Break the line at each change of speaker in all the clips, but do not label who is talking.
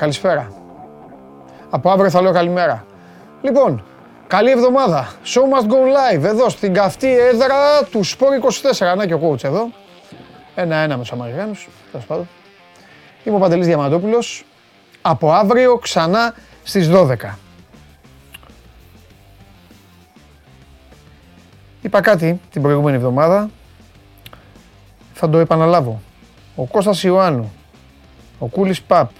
Καλημέρα, καλησπέρα. Από αύριο θα λέω καλημέρα. Λοιπόν, καλή εβδομάδα. Show must go live εδώ στην καυτή έδρα του Sport 24. Να και ο coach εδώ. Ένα-ένα με τους Αμερικάνους. Τέλος πάντων. Είμαι ο Παντελής Διαμαντόπουλος. Από αύριο ξανά στις 12. Είπα κάτι την προηγούμενη εβδομάδα. Θα το επαναλάβω. Ο Κώστας Ιωάννου, ο Κούλης Παπ,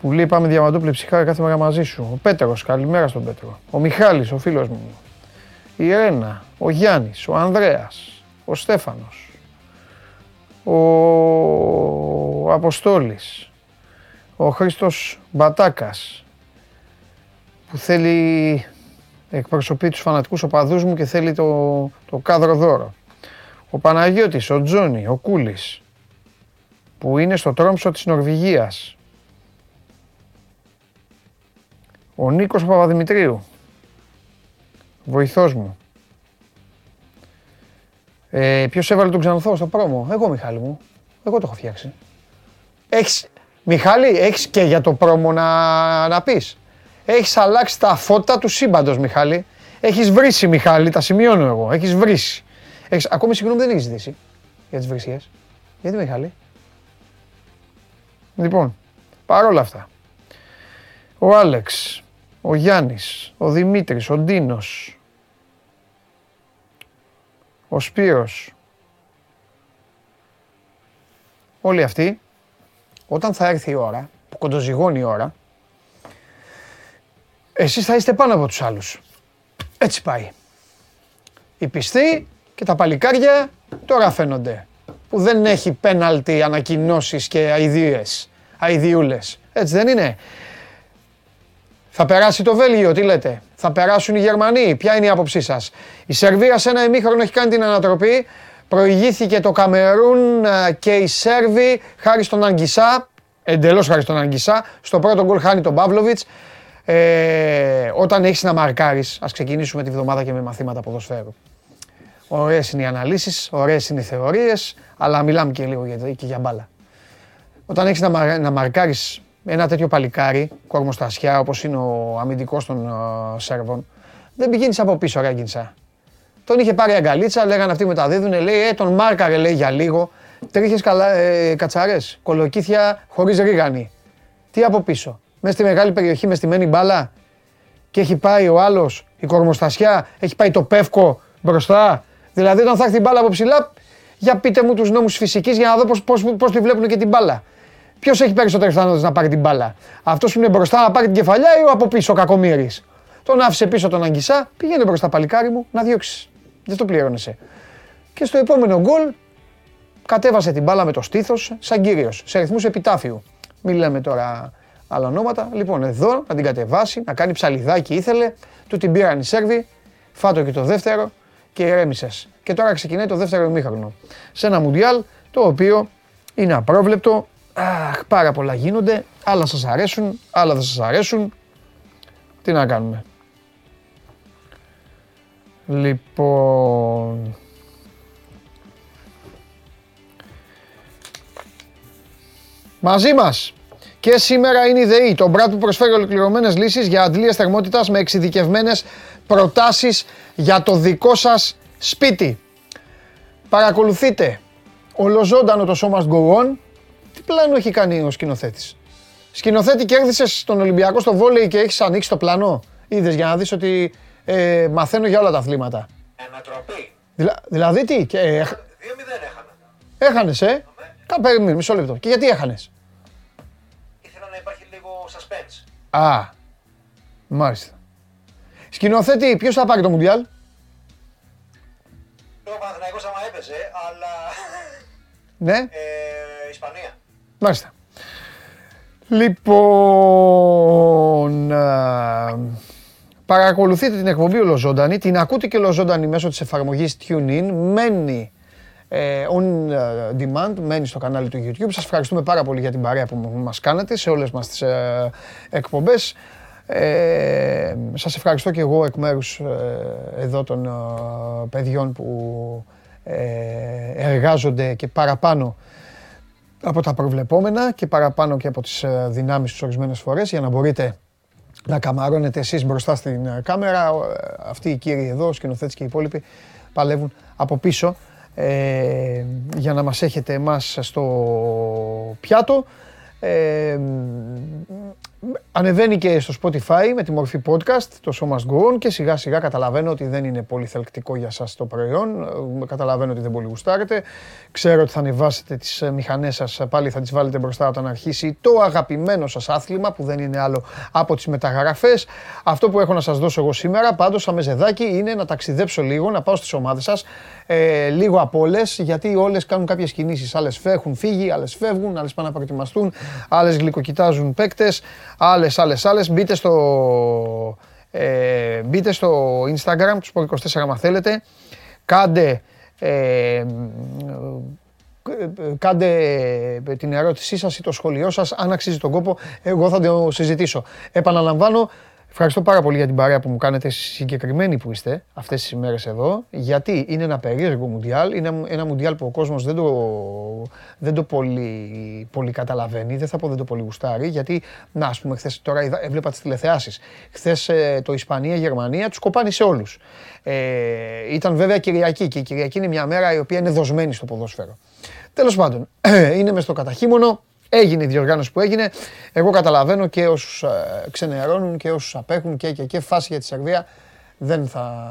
που λέει πάμε διαμαντούπλε ψυχάρα κάθε μέρα μαζί σου. Ο Πέτρος, καλημέρα στον Πέτρο. Ο Μιχάλης, ο φίλος μου. Η Ρένα, ο Γιάννης, ο Ανδρέας, ο Στέφανος, ο Αποστόλης, ο Χρήστος Μπατάκας, που θέλει, εκπροσωπεί τους φανατικούς οπαδούς μου και θέλει το, το κάδρο δώρο. Ο Παναγιώτης, ο Τζόνι, ο Κούλης, που είναι στο τρόμψο της Νορβηγίας. Ο Νίκος Παπαδημητρίου, βοηθός μου. Ε, ποιος έβαλε τον Ξανθό στο πρόμο, εγώ Μιχάλη μου, εγώ το έχω φτιάξει. Έχεις, Μιχάλη, έχεις και για το πρόμο να, να πεις. Έχεις αλλάξει τα φώτα του σύμπαντος, Μιχάλη. Έχεις βρήσει, Μιχάλη, τα σημειώνω εγώ. Έχεις βρήσει. Έχεις, ακόμη συγγνώμη δεν έχεις ζητήσει για τις βρυσίες. Γιατί, Μιχάλη; Λοιπόν, παρόλα αυτά. Ο Άλεξ, ο Γιάννης, ο Δημήτρης, ο Ντίνος, ο Σπύρος, όλοι αυτοί, όταν θα έρθει η ώρα, που κοντοζυγώνει η ώρα, εσείς θα είστε πάνω από τους άλλους. Έτσι πάει. Οι πιστοί και τα παλικάρια τώρα φαίνονται. Που δεν έχει πέναλτι ανακοινώσεις και αηδίες, αηδιούλες. Έτσι δεν είναι. Θα περάσει το Βέλγιο, τι λέτε; Θα περάσουν οι Γερμανοί. Ποια είναι η άποψή σας; Η Σερβία σε ένα ημίχρονο έχει κάνει την ανατροπή. Προηγήθηκε το Καμερούν ε, και οι Σέρβοι χάρη στον Αγγισά. Εντελώς χάρη στον Αγγισά. Στο πρώτο γκολ χάνει τον Παύλοβιτς. Ε, όταν έχεις να μαρκάρεις, ας ξεκινήσουμε τη βδομάδα και με μαθήματα ποδοσφαίρου. Ωραίες είναι οι αναλύσεις, ωραίες είναι οι θεωρίες, αλλά μιλάμε και λίγο για, και για μπάλα. Όταν έχεις να, να μαρκάρεις ένα τέτοιο παλικάρι, κορμοστασιά όπως είναι ο αμυντικός των uh, Σέρβων, δεν πηγαίνει από πίσω, ρε Τον είχε πάρει αγκαλίτσα, λέγανε αυτοί μεταδίδουν, λέει, ε, τον μάρκαρε, λέει για λίγο. Τρίχες ε, κατσαρέ, κολοκύθια χωρίς ρίγανη. Τι από πίσω. Μέσα στη μεγάλη περιοχή μες στημένη μπάλα και έχει πάει ο άλλος, η κορμοστασιά, έχει πάει το πεύκο μπροστά Δηλαδή, όταν θα έρθει η μπάλα από ψηλά, για πείτε μου τους νόμους φυσικής για να δω πώς τη βλέπουν και την μπάλα. Ποιος έχει περισσότερες πιθανότητες να πάρει την μπάλα; Αυτός που είναι μπροστά να πάρει την κεφαλιά ή ο από πίσω, ο κακομοίρης; Τον άφησε πίσω τον Αγγισά, πήγαινε μπροστά παλικάρι μου να διώξεις. Δεν το πληρώνεσαι. Και στο επόμενο γκολ κατέβασε την μπάλα με το στήθος σαν κύριος, σε ρυθμούς επιτάφιου. Μην λέμε τώρα άλλα ονόματα. Λοιπόν, εδώ να την κατεβάσει, να κάνει ψαλιδάκι ήθελε. Του την πήραν οι Σέρβοι. Φάτο και το δεύτερο και ηρέμησες. Και τώρα ξεκινάει το δεύτερο ημίχρονο. Σε ένα μουντιάλ το οποίο είναι απρόβλεπτο. Αχ, πάρα πολλά γίνονται. Άλλα σας αρέσουν, άλλα δεν σας αρέσουν. Τι να κάνουμε. Λοιπόν... Μαζί μας και σήμερα είναι η ΔΕΗ, το μπράτ που προσφέρει ολοκληρωμένες λύσεις για αντλίες θερμότητας με εξειδικευμένες προτάσεις για το δικό σας σπίτι. Παρακολουθείτε ολοζώντανο το σώμα Go Τι πλάνο έχει κάνει ο σκηνοθέτης; Σκηνοθέτη κέρδισες στον Ολυμπιακό στο βόλεϊ και έχεις ανοίξει το πλάνο; Είδες για να δεις ότι ε, μαθαίνω για όλα τα αθλήματα.
Ανατροπή.
Δηλα, δηλαδή τι. Και, ε, 2-0
έχανα.
Έχανες, ε; Κα, περίμενε, μισό λεπτό. Και γιατί έχανες;
Ήθελα να υπάρχει λίγο suspense.
Α, μάλιστα. Σκηνοθέτη, ποιος θα πάρει το Μουντιάλ;
Το Παναθηναϊκός άμα έπαιζε, αλλά...
Ναι.
Ε, Ισπανία.
Μάλιστα. Λοιπόν, παρακολουθείτε την εκπομπή ολοζώντανη, την ακούτε και ολοζώντανη μέσω της εφαρμογής TuneIn, μένει ε, on demand, μένει στο κανάλι του YouTube. Σας ευχαριστούμε πάρα πολύ για την παρέα που μας κάνετε σε όλες μας τις ε, εκπομπές. Ε, σας ευχαριστώ και εγώ εκ μέρους ε, εδώ των ε, παιδιών που ε, εργάζονται και παραπάνω από τα προβλεπόμενα και παραπάνω και από τις ε, δυνάμεις τους ορισμένες φορές για να μπορείτε να καμαρώνετε εσείς μπροστά στην ε, κάμερα. Ο, ε, Αυτοί οι κύριοι εδώ, ο σκηνοθέτης και οι υπόλοιποι παλεύουν από πίσω ε, για να μας έχετε εμάς στο πιάτο. Ε, ανεβαίνει και στο Spotify με τη μορφή podcast, το Show Must Go On και σιγά σιγά καταλαβαίνω ότι δεν είναι πολύ θελκτικό για σας το προϊόν, Ε, καταλαβαίνω ότι δεν πολύ γουστάρετε, ξέρω ότι θα ανεβάσετε τις ε, μηχανές σας, πάλι θα τις βάλετε μπροστά όταν αρχίσει το αγαπημένο σας άθλημα που δεν είναι άλλο από τις μεταγραφές. Αυτό που έχω να σας δώσω εγώ σήμερα πάντως σαν μεζεδάκι είναι να ταξιδέψω λίγο, να πάω στις ομάδες σας, ε, λίγο από όλες, γιατί όλες κάνουν κάποιες κινήσεις. Άλλες έχουν φύγει, άλλες φεύγουν, άλλες πάνε να προετοιμαστούν, άλλες γλυκοκοιτάζουν παίκτες, άλλες, άλλες, άλλες. Μπείτε στο, ε, μπείτε στο Instagram τους Sport24 άμα θέλετε. Κάντε, ε, κάντε την ερώτησή σας ή το σχόλιο σας, αν αξίζει τον κόπο, εγώ θα το συζητήσω. Επαναλαμβάνω, ευχαριστώ πάρα πολύ για την παρέα που μου κάνετε εσείς συγκεκριμένοι που είστε αυτές τις ημέρες εδώ, γιατί είναι ένα περίεργο μουντιάλ, είναι ένα μουντιάλ που ο κόσμος δεν το, δεν το πολύ, πολύ καταλαβαίνει, δεν θα πω δεν το πολύ γουστάρει, γιατί, να ας πούμε, χθες τώρα είδα, έβλεπα τις τηλεθεάσεις, χθες ε, το Ισπανία-Γερμανία τους κοπάνει σε όλους. Ε, ήταν βέβαια Κυριακή και η Κυριακή είναι μια μέρα η οποία είναι δοσμένη στο ποδόσφαιρο. Τέλος πάντων, είναι μες στο καταχύμωνο, έγινε η διοργάνωση που έγινε. Εγώ καταλαβαίνω και όσους ε, ξενερώνουν και όσους απέχουν και, και, και φάση για τη Σερβία. Δεν θα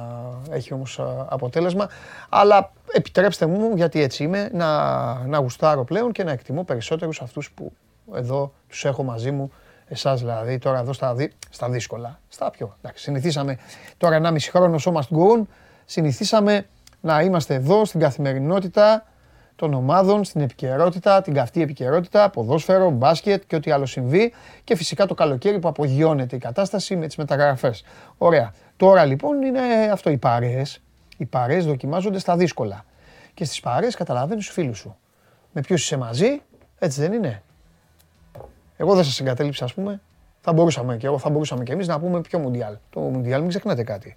έχει όμως ε, αποτέλεσμα. Αλλά επιτρέψτε μου, γιατί έτσι είμαι, να, να γουστάρω πλέον και να εκτιμώ περισσότερους αυτούς που εδώ τους έχω μαζί μου. Εσάς δηλαδή, τώρα εδώ στα, δι- στα δύσκολα, στα πιο. Εντάξει, συνηθίσαμε τώρα 1,5 χρόνο so must go on, συνηθίσαμε να είμαστε εδώ στην καθημερινότητα των ομάδων, στην επικαιρότητα, την καυτή επικαιρότητα, ποδόσφαιρο, μπάσκετ και ό,τι άλλο συμβεί και φυσικά το καλοκαίρι που απογειώνεται η κατάσταση με τις μεταγραφές. Ωραία. Τώρα λοιπόν είναι αυτό οι παρέες. Οι παρέες δοκιμάζονται στα δύσκολα. Και στις παρέες καταλαβαίνεις τους φίλους σου. Με ποιους είσαι μαζί, έτσι δεν είναι; Εγώ δεν σας εγκατέλειψα ας πούμε. Θα μπορούσαμε και εγώ, θα μπορούσαμε και εμείς να πούμε ποιο Μουντιάλ. Το Μουντιάλ μην ξεχνάτε κάτι.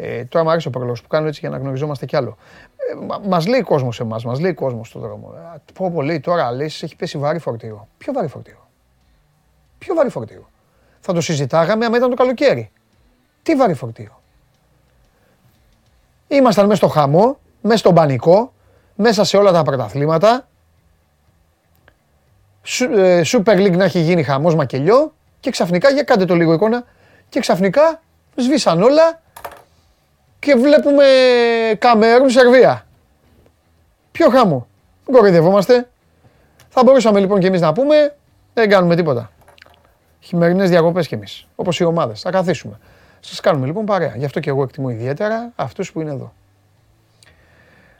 Ε, τώρα μου αρέσει ο προλόγος που κάνω έτσι για να γνωριζόμαστε κι άλλο. Ε, μα- μας λέει κόσμος σε εμάς, μας λέει κόσμος στον δρόμο. Ε, πω πω λέει τώρα λες έχει πέσει βάρη φορτίο. Ποιο βάρη φορτίο; Ποιο βάρη φορτίο; Θα το συζητάγαμε άμα ήταν το καλοκαίρι. Τι βάρη φορτίο; Ήμασταν μέσα στο χαμό, μέσα στον πανικό, μέσα σε όλα τα πρωταθλήματα. Σου- ε, Super League να έχει γίνει χαμός μακελιό και ξαφνικά, για κάντε το λίγο εικόνα, και ξαφνικά σβήσαν όλα και βλέπουμε Καμερούν Σερβία. Ποιο χάμο. Μην κοροϊδευόμαστε. Θα μπορούσαμε λοιπόν και εμείς να πούμε, δεν κάνουμε τίποτα. Χειμερινές διακοπές κι εμείς, όπως οι ομάδες. Θα καθίσουμε. Σας κάνουμε λοιπόν παρέα. Γι' αυτό και εγώ εκτιμώ ιδιαίτερα αυτούς που είναι εδώ.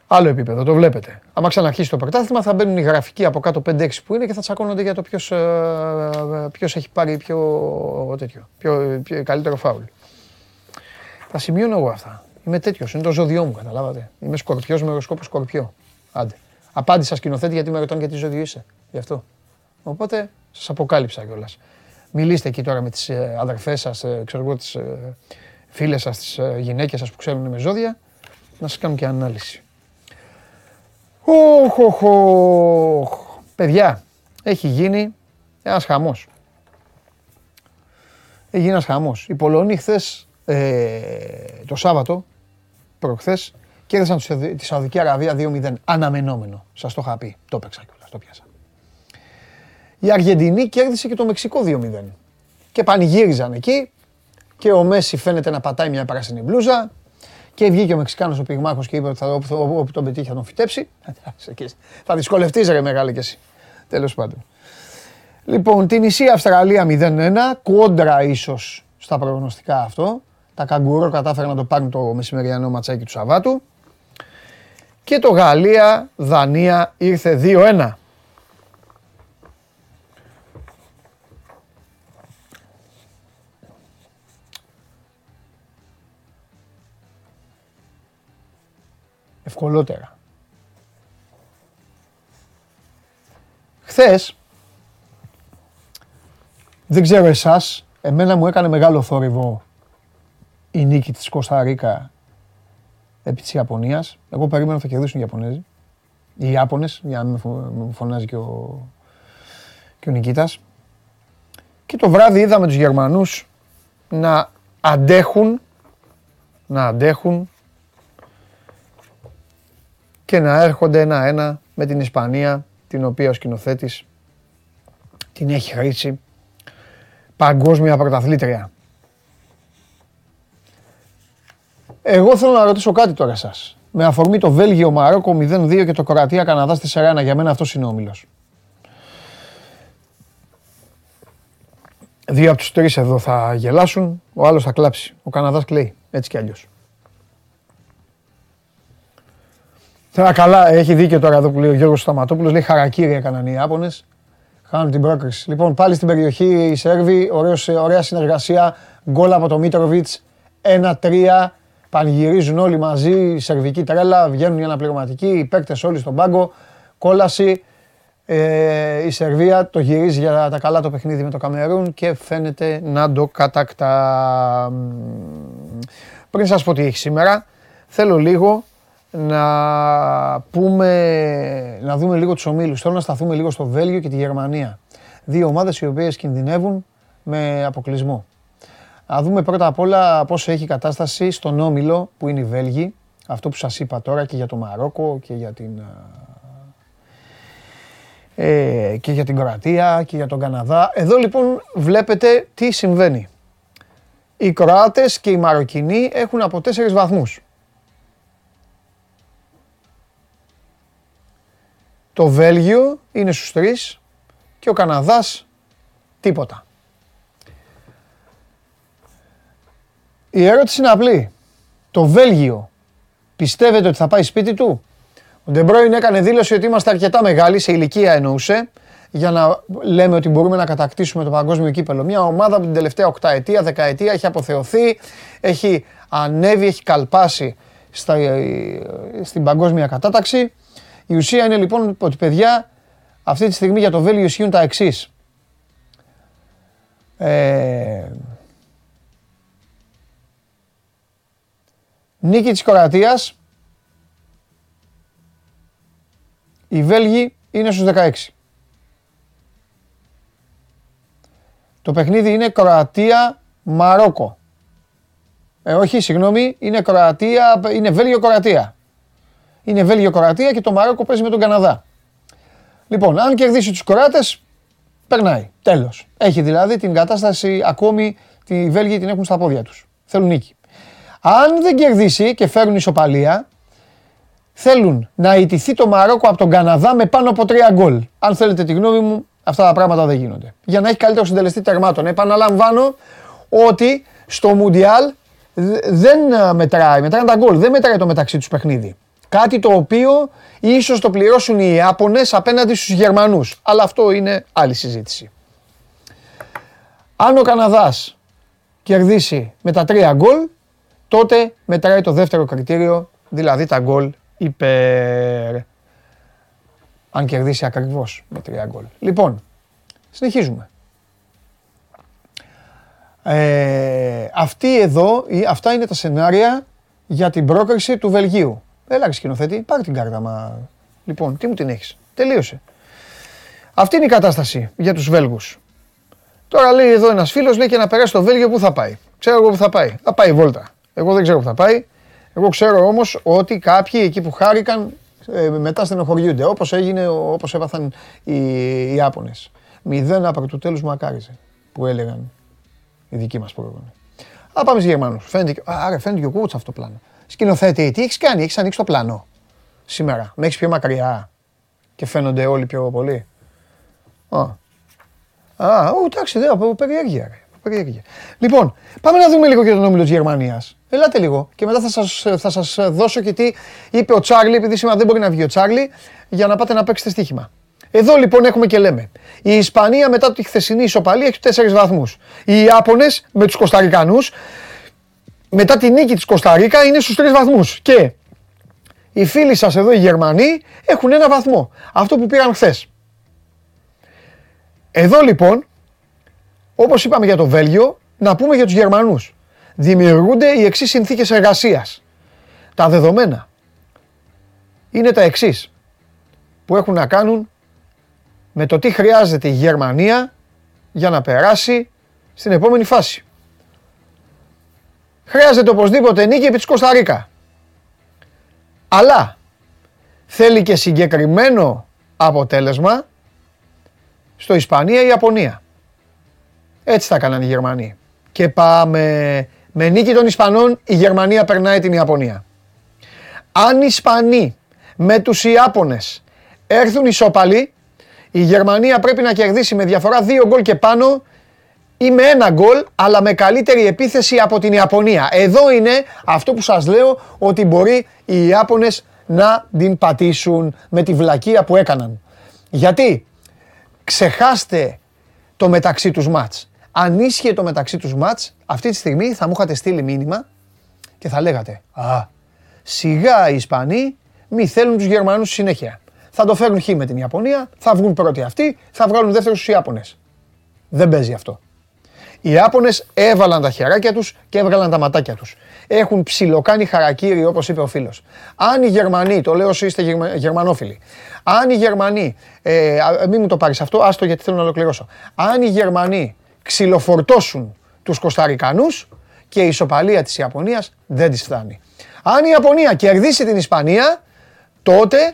Άλλο επίπεδο, το βλέπετε. Άμα ξαναρχίσει το πρωτάθλημα θα μπαίνουν οι γραφικοί από κάτω 5-6 που είναι και θα τσακώνονται για το ποιος, ε, ποιος έχει πάρει πιο, τέτοιο, πιο, πιο καλύτερο φάουλ. Τα σημειώνω εγώ αυτά. Είμαι τέτοιος, είναι το ζώδιό μου, καταλάβατε. Είμαι σκορπιός με οροσκόπο σκορπιό. Άντε. Απάντησα σκηνοθέτη γιατί με ρωτάνε γιατί ζώδιο είσαι. Γι' αυτό. Οπότε σας αποκάλυψα κιόλας. Μιλήστε εκεί τώρα με τις αδερφές σας, ξέρω εγώ, τις φίλες σας, τις γυναίκες σας που ξέρουν με ζώδια, να σας κάνουν και ανάλυση. Οχ, οχ, οχ. Παιδιά, έχει γίνει ένας χαμός. Έχει γίνει ένας χαμός. Οι Πολωνοί χθες, το Σάββατο, προχθές, κέρδισαν τη Σαουδη- τη Σαουδική Αραβία 2-0. Αναμενόμενο. Σας το είχα πει. Το έπαιξα κιόλας, το πιάσα. Η Αργεντινή κέρδισε και το Μεξικό 2-0. Και πανηγύριζαν εκεί και ο Μέση φαίνεται να πατάει μια πράσινη μπλούζα και βγήκε ο Μεξικάνος ο πυγμάχος και είπε ότι θα, όπου, όπου τον πετύχει θα τον φυτέψει. θα δυσκολευτείς ρε μεγάλη κι εσύ. Τέλος πάντων. Λοιπόν, την νησί Αυστραλία 0-1, κόντρα ίσως στα προγνωστικά αυτό. Τα καγκουρό κατάφεραν να το πάρουν το μεσημεριανό ματσάκι του Σαββάτου. Και το Γαλλία-Δανία ήρθε 2-1. Ευκολότερα. Χθες, δεν ξέρω εσάς, εμένα μου έκανε μεγάλο θόρυβο η νίκη της Κωνσταντίνα επί της Ιαπωνίας. Εγώ περίμενα θα κερδίσουν οι Ιαπωνέζοι. οι Ιάπωνες, για να μην φω- μου φωνάζει και ο, και ο Νικήτας. Και το βράδυ είδαμε τους Γερμανούς να αντέχουν, να αντέχουν και να έρχονται ένα-ένα με την Ισπανία, την οποία ο σκηνοθέτης την έχει χρήσει παγκόσμια πρωταθλήτρια. Εγώ θέλω να ρωτήσω κάτι τώρα σας. Με αφορμή το Βέλγιο Μαρόκο 0-2 και το Κροατία Καναδά 4-1. Για μένα αυτός είναι ο όμιλος. Δύο από τους τρεις εδώ θα γελάσουν, ο άλλος θα κλάψει. Ο Καναδάς κλαίει, έτσι κι αλλιώς. Τώρα καλά, έχει δίκιο τώρα εδώ που λέει ο Γιώργος Σταματόπουλος, λέει χαρακύρια έκαναν οι Ιάπωνες. Χάνουν την πρόκριση. Λοιπόν, πάλι στην περιοχή οι Σέρβοι, ωραίος, ωραία συνεργασία, γκολ από το Μίτροβιτς, 1-3, πανηγυρίζουν όλοι μαζί, η σερβική τρέλα, βγαίνουν οι αναπληρωματικοί, οι παίκτες όλοι στον πάγκο, κόλαση. Ε, η Σερβία το γυρίζει για τα καλά το παιχνίδι με το Καμερούν και φαίνεται να το κατακτά. Πριν σας πω τι έχει σήμερα, θέλω λίγο να πούμε, να δούμε λίγο τους ομίλους. Θέλω να σταθούμε λίγο στο Βέλγιο και τη Γερμανία. Δύο ομάδες οι οποίες κινδυνεύουν με αποκλεισμό. Να δούμε πρώτα απ' όλα πώς έχει η κατάσταση στον Όμιλο που είναι οι Βέλγοι. Αυτό που σας είπα τώρα και για το Μαρόκο και για την, ε, και για την Κροατία και για τον Καναδά. Εδώ λοιπόν βλέπετε τι συμβαίνει. Οι Κροάτες και οι Μαροκινοί έχουν από τέσσερις βαθμούς. Το Βέλγιο είναι στους τρεις και ο Καναδάς τίποτα. Η ερώτηση είναι απλή. Το Βέλγιο πιστεύετε ότι θα πάει σπίτι του; Ο Ντε Μπρόινε έκανε δήλωση ότι είμαστε αρκετά μεγάλοι, σε ηλικία εννοούσε, για να λέμε ότι μπορούμε να κατακτήσουμε το παγκόσμιο κύπελο. Μια ομάδα που την τελευταία οκταετία, δεκαετία έχει αποθεωθεί, έχει ανέβει, έχει καλπάσει στα, στην παγκόσμια κατάταξη. Η ουσία είναι λοιπόν ότι παιδιά αυτή τη στιγμή για το Βέλγιο ισχύουν τα εξής. Ε, νίκη της Κροατίας. Οι Βέλγοι είναι στους 16. Το παιχνίδι είναι Κροατία-Μαρόκο. Ε, όχι, συγγνώμη, είναι Κροατία, είναι Βέλγιο-Κροατία. Είναι Βέλγιο-Κροατία και το Μαρόκο παίζει με τον Καναδά. Λοιπόν, αν κερδίσει τους Κροάτες, περνάει. Τέλος. Έχει δηλαδή την κατάσταση ακόμη, τη Βέλγοι την έχουν στα πόδια τους. Θέλουν νίκη. Αν δεν κερδίσει και φέρουν ισοπαλία, θέλουν να ιτηθεί το Μαρόκο από τον Καναδά με πάνω από τρία γκολ. Αν θέλετε τη γνώμη μου, αυτά τα πράγματα δεν γίνονται. Για να έχει καλύτερο συντελεστή τερμάτων. Επαναλαμβάνω ότι στο Μουντιάλ δεν μετράει, μετράνε τα γκολ, δεν μετράει το μεταξύ τους παιχνίδι. Κάτι το οποίο ίσως το πληρώσουν οι Ιάπωνες απέναντι στους Γερμανούς. Αλλά αυτό είναι άλλη συζήτηση. Αν ο Καναδάς κερδίσει με τα τρία γκολ, τότε μετράει το δεύτερο κριτήριο, δηλαδή τα γκολ υπέρ. Αν κερδίσει ακριβώς με τρία γκολ. Λοιπόν, συνεχίζουμε. Ε, αυτή εδώ, αυτά είναι τα σενάρια για την πρόκριση του Βελγίου. Έλα ρε σκηνοθέτη, πάρε την κάρτα μας. Λοιπόν, τι μου την έχεις; Τελείωσε. Αυτή είναι η κατάσταση για τους Βέλγους. Τώρα λέει εδώ ένας φίλος, λέει και να περάσει το Βέλγιο, πού θα πάει; Ξέρω εγώ πού θα πάει. Θα πάει βόλτα. Εγώ δεν ξέρω που θα πάει. Εγώ ξέρω όμως ότι κάποιοι εκεί που χάρηκαν ε, μετά στενοχωριούνται. Όπως έγινε, όπως έπαθαν οι, οι Ιάπωνες. Μηδέν από του τέλους μακάριζε που έλεγαν οι δικοί μας πρόγραμμα. Α, πάμε στους Γερμανούς. Φαίνεται, άρα φαίνεται και ο Κούτς αυτό το πλάνο. Σκηνοθέτη, τι έχεις κάνει, έχεις ανοίξει το πλάνο σήμερα. Με έχεις πιο μακριά και φαίνονται όλοι πιο πολύ. Α, Α εντάξει, δεν, περιέργεια. Ρε. Περιέργεια. Λοιπόν, πάμε να δούμε λίγο και τον όμιλο της Γερμανίας. Ελάτε λίγο και μετά θα σας, θα σας δώσω και τι είπε ο Τσάρλι, επειδή σήμερα δεν μπορεί να βγει ο Τσάρλι, για να πάτε να παίξετε στοίχημα. Εδώ λοιπόν έχουμε και λέμε. Η Ισπανία μετά τη χθεσινή ισοπαλία έχει 4 βαθμούς. Οι Ιάπωνες με τους Κωνσταρικανούς μετά τη νίκη της Κωνσταντίνα είναι στους 3 βαθμούς. Και οι φίλοι σας εδώ οι Γερμανοί έχουν ένα βαθμό. Αυτό που πήραν χθες. Εδώ λοιπόν, όπως είπαμε για το Βέλγιο, να πούμε για τους Γερμανούς. Δημιουργούνται οι εξής συνθήκες εργασίας. Τα δεδομένα είναι τα εξής. που έχουν να κάνουν με το τι χρειάζεται η Γερμανία για να περάσει στην επόμενη φάση. Χρειάζεται οπωσδήποτε νίκη επί της Κωνσταντίνα. Αλλά θέλει και συγκεκριμένο αποτέλεσμα στο Ισπανία-Ιαπωνία. Έτσι θα έκαναν οι Γερμανοί. Και πάμε με νίκη των Ισπανών η Γερμανία περνάει την Ιαπωνία. Αν οι Ισπανοί με τους Ιάπωνες έρθουν ισόπαλοι, η Γερμανία πρέπει να κερδίσει με διαφορά δύο γκολ και πάνω ή με ένα γκολ, αλλά με καλύτερη επίθεση από την Ιαπωνία. Εδώ είναι αυτό που σας λέω ότι μπορεί οι Ιάπωνες να την πατήσουν με τη βλακεία που έκαναν. Γιατί; Ξεχάστε το μεταξύ τους μάτς. Αν ίσχυε το μεταξύ τους μάτς, αυτή τη στιγμή θα μου είχατε στείλει μήνυμα και θα λέγατε «Α, σιγά οι Ισπανοί μη θέλουν τους Γερμανούς συνέχεια. Θα το φέρουν χ με την Ιαπωνία, θα βγουν πρώτοι αυτοί, θα βγάλουν δεύτερους στους Ιάπωνες». Δεν παίζει αυτό. Οι Ιάπωνες έβαλαν τα χεράκια τους και έβγαλαν τα ματάκια τους. Έχουν ψιλοκάνει χαρακτήρι όπως είπε ο φίλος. Αν οι Γερμανοί, το λέω όσοι είστε γερμανόφιλοι, αν οι Γερμανοί, ε, μην μου το πάρεις αυτό, άστο γιατί θέλω να ολοκληρώσω. Αν οι Γερμανοί ξυλοφορτώσουν τους Κωνσταρικανούς και η ισοπαλία της Ιαπωνίας δεν της φτάνει. Αν η Ιαπωνία κερδίσει την Ισπανία, τότε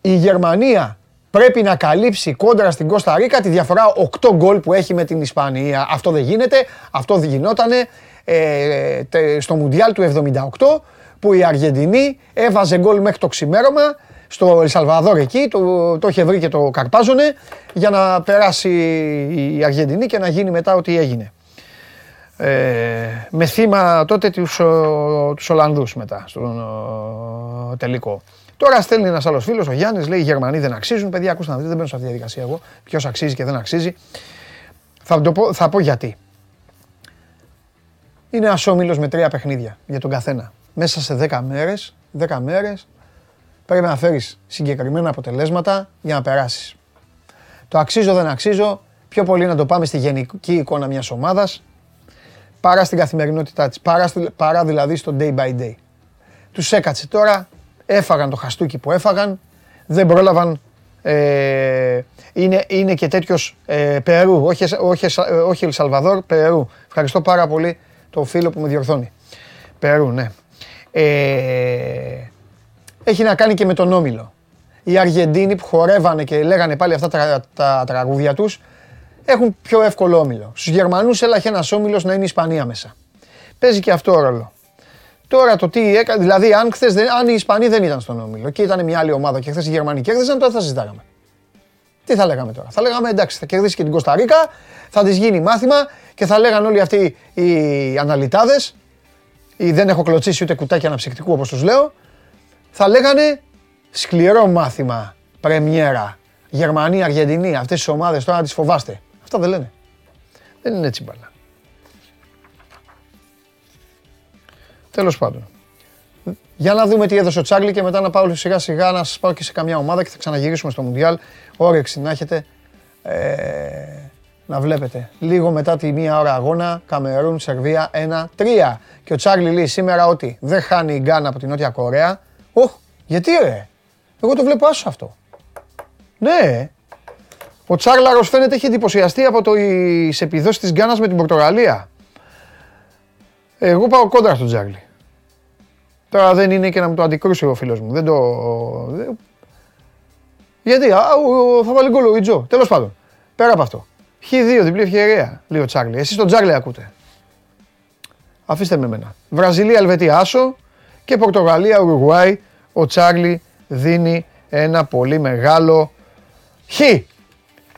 η Γερμανία πρέπει να καλύψει κόντρα στην Κώστα Ρίκα τη διαφορά 8 γκολ που έχει με την Ισπανία. Αυτό δεν γίνεται, αυτό δεν γινότανε ε, στο Μουντιάλ του 78 που η Αργεντινή έβαζε γκολ μέχρι το ξημέρωμα στο Ελσαλβαδόρ εκεί, το, το είχε βρει και το καρπάζωνε για να περάσει η Αργεντινή και να γίνει μετά ό,τι έγινε. Ε, με θύμα τότε τους, τους Ολλανδούς μετά στον τελικό. Τώρα στέλνει ένας άλλος φίλος, ο Γιάννης, λέει: Οι Γερμανοί δεν αξίζουν. Παιδιά, ακούστε να δείτε, δεν μπαίνω σε αυτή τη διαδικασία εγώ. Ποιος αξίζει και δεν αξίζει. Θα, το πω, θα πω γιατί. Είναι ένας όμιλος με τρία παιχνίδια για τον καθένα. Μέσα σε 10 μέρες, 10 μέρες πρέπει να φέρεις συγκεκριμένα αποτελέσματα για να περάσεις. Το αξίζω, δεν αξίζω. Πιο πολύ να το πάμε στη γενική εικόνα μιας ομάδας παρά στην καθημερινότητά της. Παρά, παρά δηλαδή στο day by day. Τους έκατσε τώρα έφαγαν το χαστούκι που έφαγαν, δεν πρόλαβαν. Ε, είναι, είναι και τέτοιος ε, Περού, όχι, όχι, όχι Ελσαλβαδόρ, Περού. Ευχαριστώ πάρα πολύ το φίλο που με διορθώνει. Περού, ναι. Ε, έχει να κάνει και με τον Όμιλο. Οι Αργεντίνοι που χορεύανε και λέγανε πάλι αυτά τα, τα τραγούδια τους, έχουν πιο εύκολο όμιλο. Στους Γερμανούς έλαχε ένας όμιλος να είναι η Ισπανία μέσα. Παίζει και αυτό ρόλο. Τώρα το τι έκανε, δηλαδή αν, χθες, αν οι Ισπανοί δεν ήταν στον όμιλο και ήταν μια άλλη ομάδα και χθες οι Γερμανοί κέρδισαν, τότε θα συζητάγαμε. Τι θα λέγαμε τώρα; Θα λέγαμε εντάξει, θα κερδίσει και την Κωνσταντίνα, θα της γίνει μάθημα και θα λέγαν όλοι αυτοί οι αναλυτάδες, ή δεν έχω κλωτσίσει ούτε κουτάκι αναψυκτικού όπως τους λέω, θα λέγανε σκληρό μάθημα, πρεμιέρα. Γερμανία, Αργεντινή, αυτές τι ομάδες τώρα να τις φοβάστε. Αυτά δεν λένε. Δεν είναι έτσι μπαλά. Τέλος πάντων. Για να δούμε τι έδωσε ο Τσάρλι και μετά να πάω σιγά σιγά να σας πάω και σε καμιά ομάδα και θα ξαναγυρίσουμε στο Μουντιάλ. Όρεξη να έχετε. Ε, να βλέπετε. Λίγο μετά τη μία ώρα αγώνα, Καμερούν, Σερβία 1-3. Και ο Τσάρλι λέει σήμερα ότι δεν χάνει η Γκάνα από την Νότια Κορέα. Οχ, γιατί ρε; Εγώ το βλέπω άσο αυτό. Ναι. Ο Τσάρλαρος φαίνεται έχει εντυπωσιαστεί από το επιδόσεις της Γκάνας με την Πορτογαλία. Εγώ πάω κόντρα στον Τσάρλι. Τώρα δεν είναι και να μου το αντικρούσει ο φίλος μου. Δεν το... Γιατί, α, θα βάλει γκολ ο Ιτζο. Τέλος πάντων. Πέρα από αυτό. Χ2, διπλή ευκαιρία, λέει ο Τσάρλι. Εσείς τον Τσάρλι ακούτε. Αφήστε με εμένα. Βραζιλία, Ελβετία, Άσο και Πορτογαλία, Ουρουγουάη. Ο Τσάρλι δίνει ένα πολύ μεγάλο χ.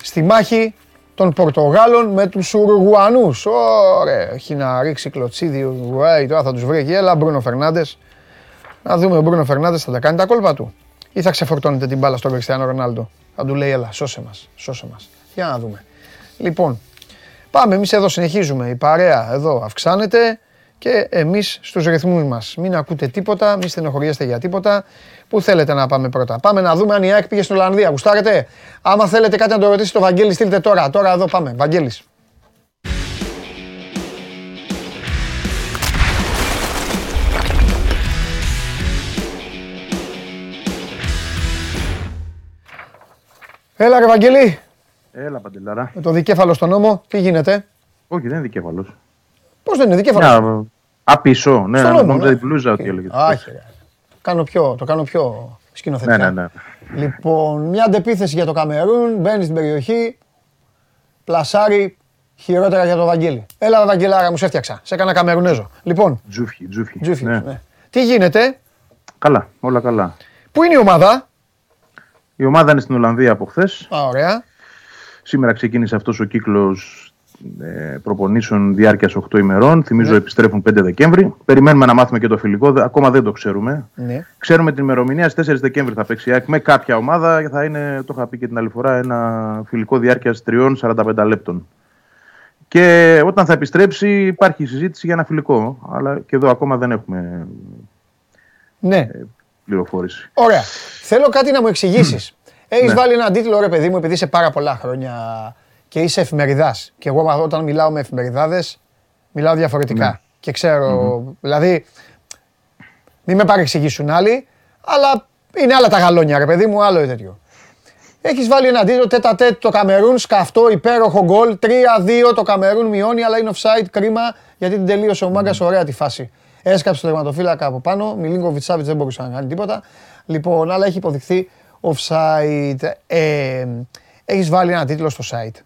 Στη μάχη των Πορτογάλων με τους Ουρουγουανού. Ωραία, έχει να ρίξει κλωτσίδι ο Ουρουγουάη, τώρα θα τους βρει εκεί. Έλα, Μπρούνο Φερνάντες. Να δούμε ο Μπρούνο Φερνάντες θα τα κάνει τα κόλπα του. Ή θα ξεφορτώνετε την μπάλα στον Κριστιανό Ρονάλντο. Θα του λέει, Έλα, σώσε μας, σώσε μας. Για να δούμε. Λοιπόν, πάμε. Εμείς εδώ συνεχίζουμε. Η παρέα εδώ αυξάνεται και εμείς στους ρυθμούς μας. Μην ακούτε τίποτα, μην στενοχωριέστε για τίποτα. Πού θέλετε να πάμε πρώτα; Πάμε να δούμε αν η ΑΕΚ πήγε στην Ολλανδία. Γουστάρετε; Άμα θέλετε κάτι να το ρωτήσετε το Βαγγέλη, στείλτε τώρα. Τώρα εδώ πάμε. Βαγγέλης. Έλα ρε Βαγγελή,
Έλα, Παντελάρα.
με το δικέφαλο στον νόμο, τι γίνεται;
Όχι, δεν είναι δικέφαλος.
Πώς δεν είναι δικέφαλο.
Απίσω, ναι,
Στον νόμο,
νόμιζα
ναι.
την πλούζα ότι έλεγε.
Άχι, ρε. Κάνω πιο, το κάνω πιο
Ναι,
σκηνοθετικά.
ναι, ναι.
Λοιπόν, μια αντεπίθεση για το Καμερούν, μπαίνει στην περιοχή, πλασάρι, χειρότερα για το Βαγγέλη. Έλα, Βαγγελάρα, μου σε έφτιαξα. Σε έκανα Καμερουνέζο. Λοιπόν,
Τζούφι, τζούφι.
Τζούφι,
Ναι.
ναι. Τι γίνεται,
Καλά, όλα καλά.
πού είναι η ομάδα;
Η ομάδα είναι στην Ολλανδία από χθες.
Α, ωραία.
Σήμερα ξεκίνησε αυτός ο κύκλος ε, προπονήσεων διάρκειας 8 ημερών. Θυμίζω
Ναι.
επιστρέφουν 5 Δεκέμβρη. Περιμένουμε να μάθουμε και το φιλικό. δε- Ακόμα δεν το ξέρουμε.
Ναι.
Ξέρουμε την ημερομηνία. Στις 4 Δεκέμβρη θα παίξει η ΑΕΚ με κάποια ομάδα. Θα είναι, το είχα πει και την άλλη φορά, ένα φιλικό διάρκειας 3-45 λεπτών. Και όταν θα επιστρέψει, υπάρχει συζήτηση για ένα φιλικό. Αλλά και εδώ ακόμα δεν έχουμε
Ναι.
πληροφόρηση.
Ωραία. Θέλω κάτι να μου εξηγήσεις. Έχεις
Ναι.
βάλει έναν τίτλο, ρε παιδί μου, επειδή είσαι πάρα πολλά χρόνια και είσαι εφημεριδάς. Και εγώ όταν μιλάω με εφημεριδάδες, μιλάω διαφορετικά.
Ναι.
Και ξερω δηλαδή, μην με παρεξηγήσουν άλλοι, αλλά είναι άλλα τα γαλόνια, ρε παιδί μου, άλλο τέτοιο. Έχεις βάλει ένα τίτλο τέτα τέτ το Καμερούν, σκαφτό, υπέροχο γκολ. 3-2 το Καμερούν μειώνει, αλλά είναι offside. Κρίμα γιατί την τελείωσε ο Μάγκας. Ωραία τη φάση. Έσκαψε το τερματοφύλακα από πάνω. Μιλίνκο Σάβιτ δεν μπορούσε να κάνει τίποτα. Λοιπόν, αλλά έχει υποδειχθεί offside. Ε, έχεις βάλει ένα τίτλο στο site.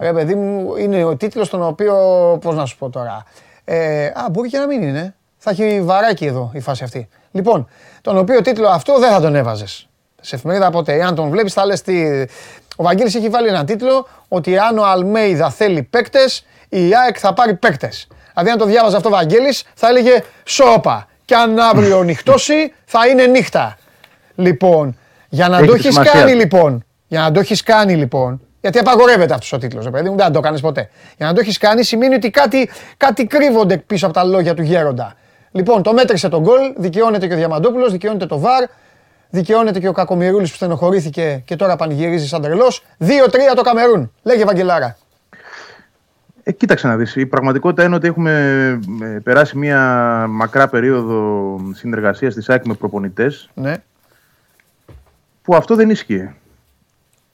Ρε παιδί μου, είναι ο τίτλος τον οποίο. Πώς να σου πω τώρα. Ε, α, μπορεί και να μην είναι. Θα έχει βαράκι εδώ η φάση αυτή. Λοιπόν, τον οποίο τίτλο αυτό δεν θα τον έβαζες. Σε εφημερίδα ποτέ. Εάν τον βλέπεις, θα λες τι. Ο Βαγγέλης έχει βάλει έναν τίτλο ότι αν ο Αλμέιδα θέλει παίκτες, η ΑΕΚ θα πάρει παίκτες. Δηλαδή, αν το διάβαζε αυτό ο Βαγγέλης, θα έλεγε σώπα. Και αν αύριο νυχτώσει, θα είναι νύχτα. Λοιπόν, για να
Έχει
το
τη
έχεις
σημασία
κάνει
του.
λοιπόν, για να το έχεις κάνει λοιπόν, γιατί απαγορεύεται αυτός ο τίτλος, παιδί μου, δεν το κάνεις ποτέ. Για να το έχεις κάνει σημαίνει ότι κάτι, κάτι κρύβονται πίσω από τα λόγια του γέροντα. Λοιπόν, το μέτρησε τον γκολ, δικαιώνεται και ο Διαμαντόπουλος, δικαιώνεται το βαρ, δικαιώνεται και ο Κακομοιρούλης που στενοχωρήθηκε και τώρα πανηγυρίζει σαν τρελός. 2-3 το Καμερούν. Λέγε Βαγγελάρα.
Ε, κοίταξε να δεις. Η πραγματικότητα είναι ότι έχουμε ε, περάσει μια μακρά περίοδο συνεργασίας της ΑΕΚ με προπονητές
Ναι.
που αυτό δεν ίσχυε.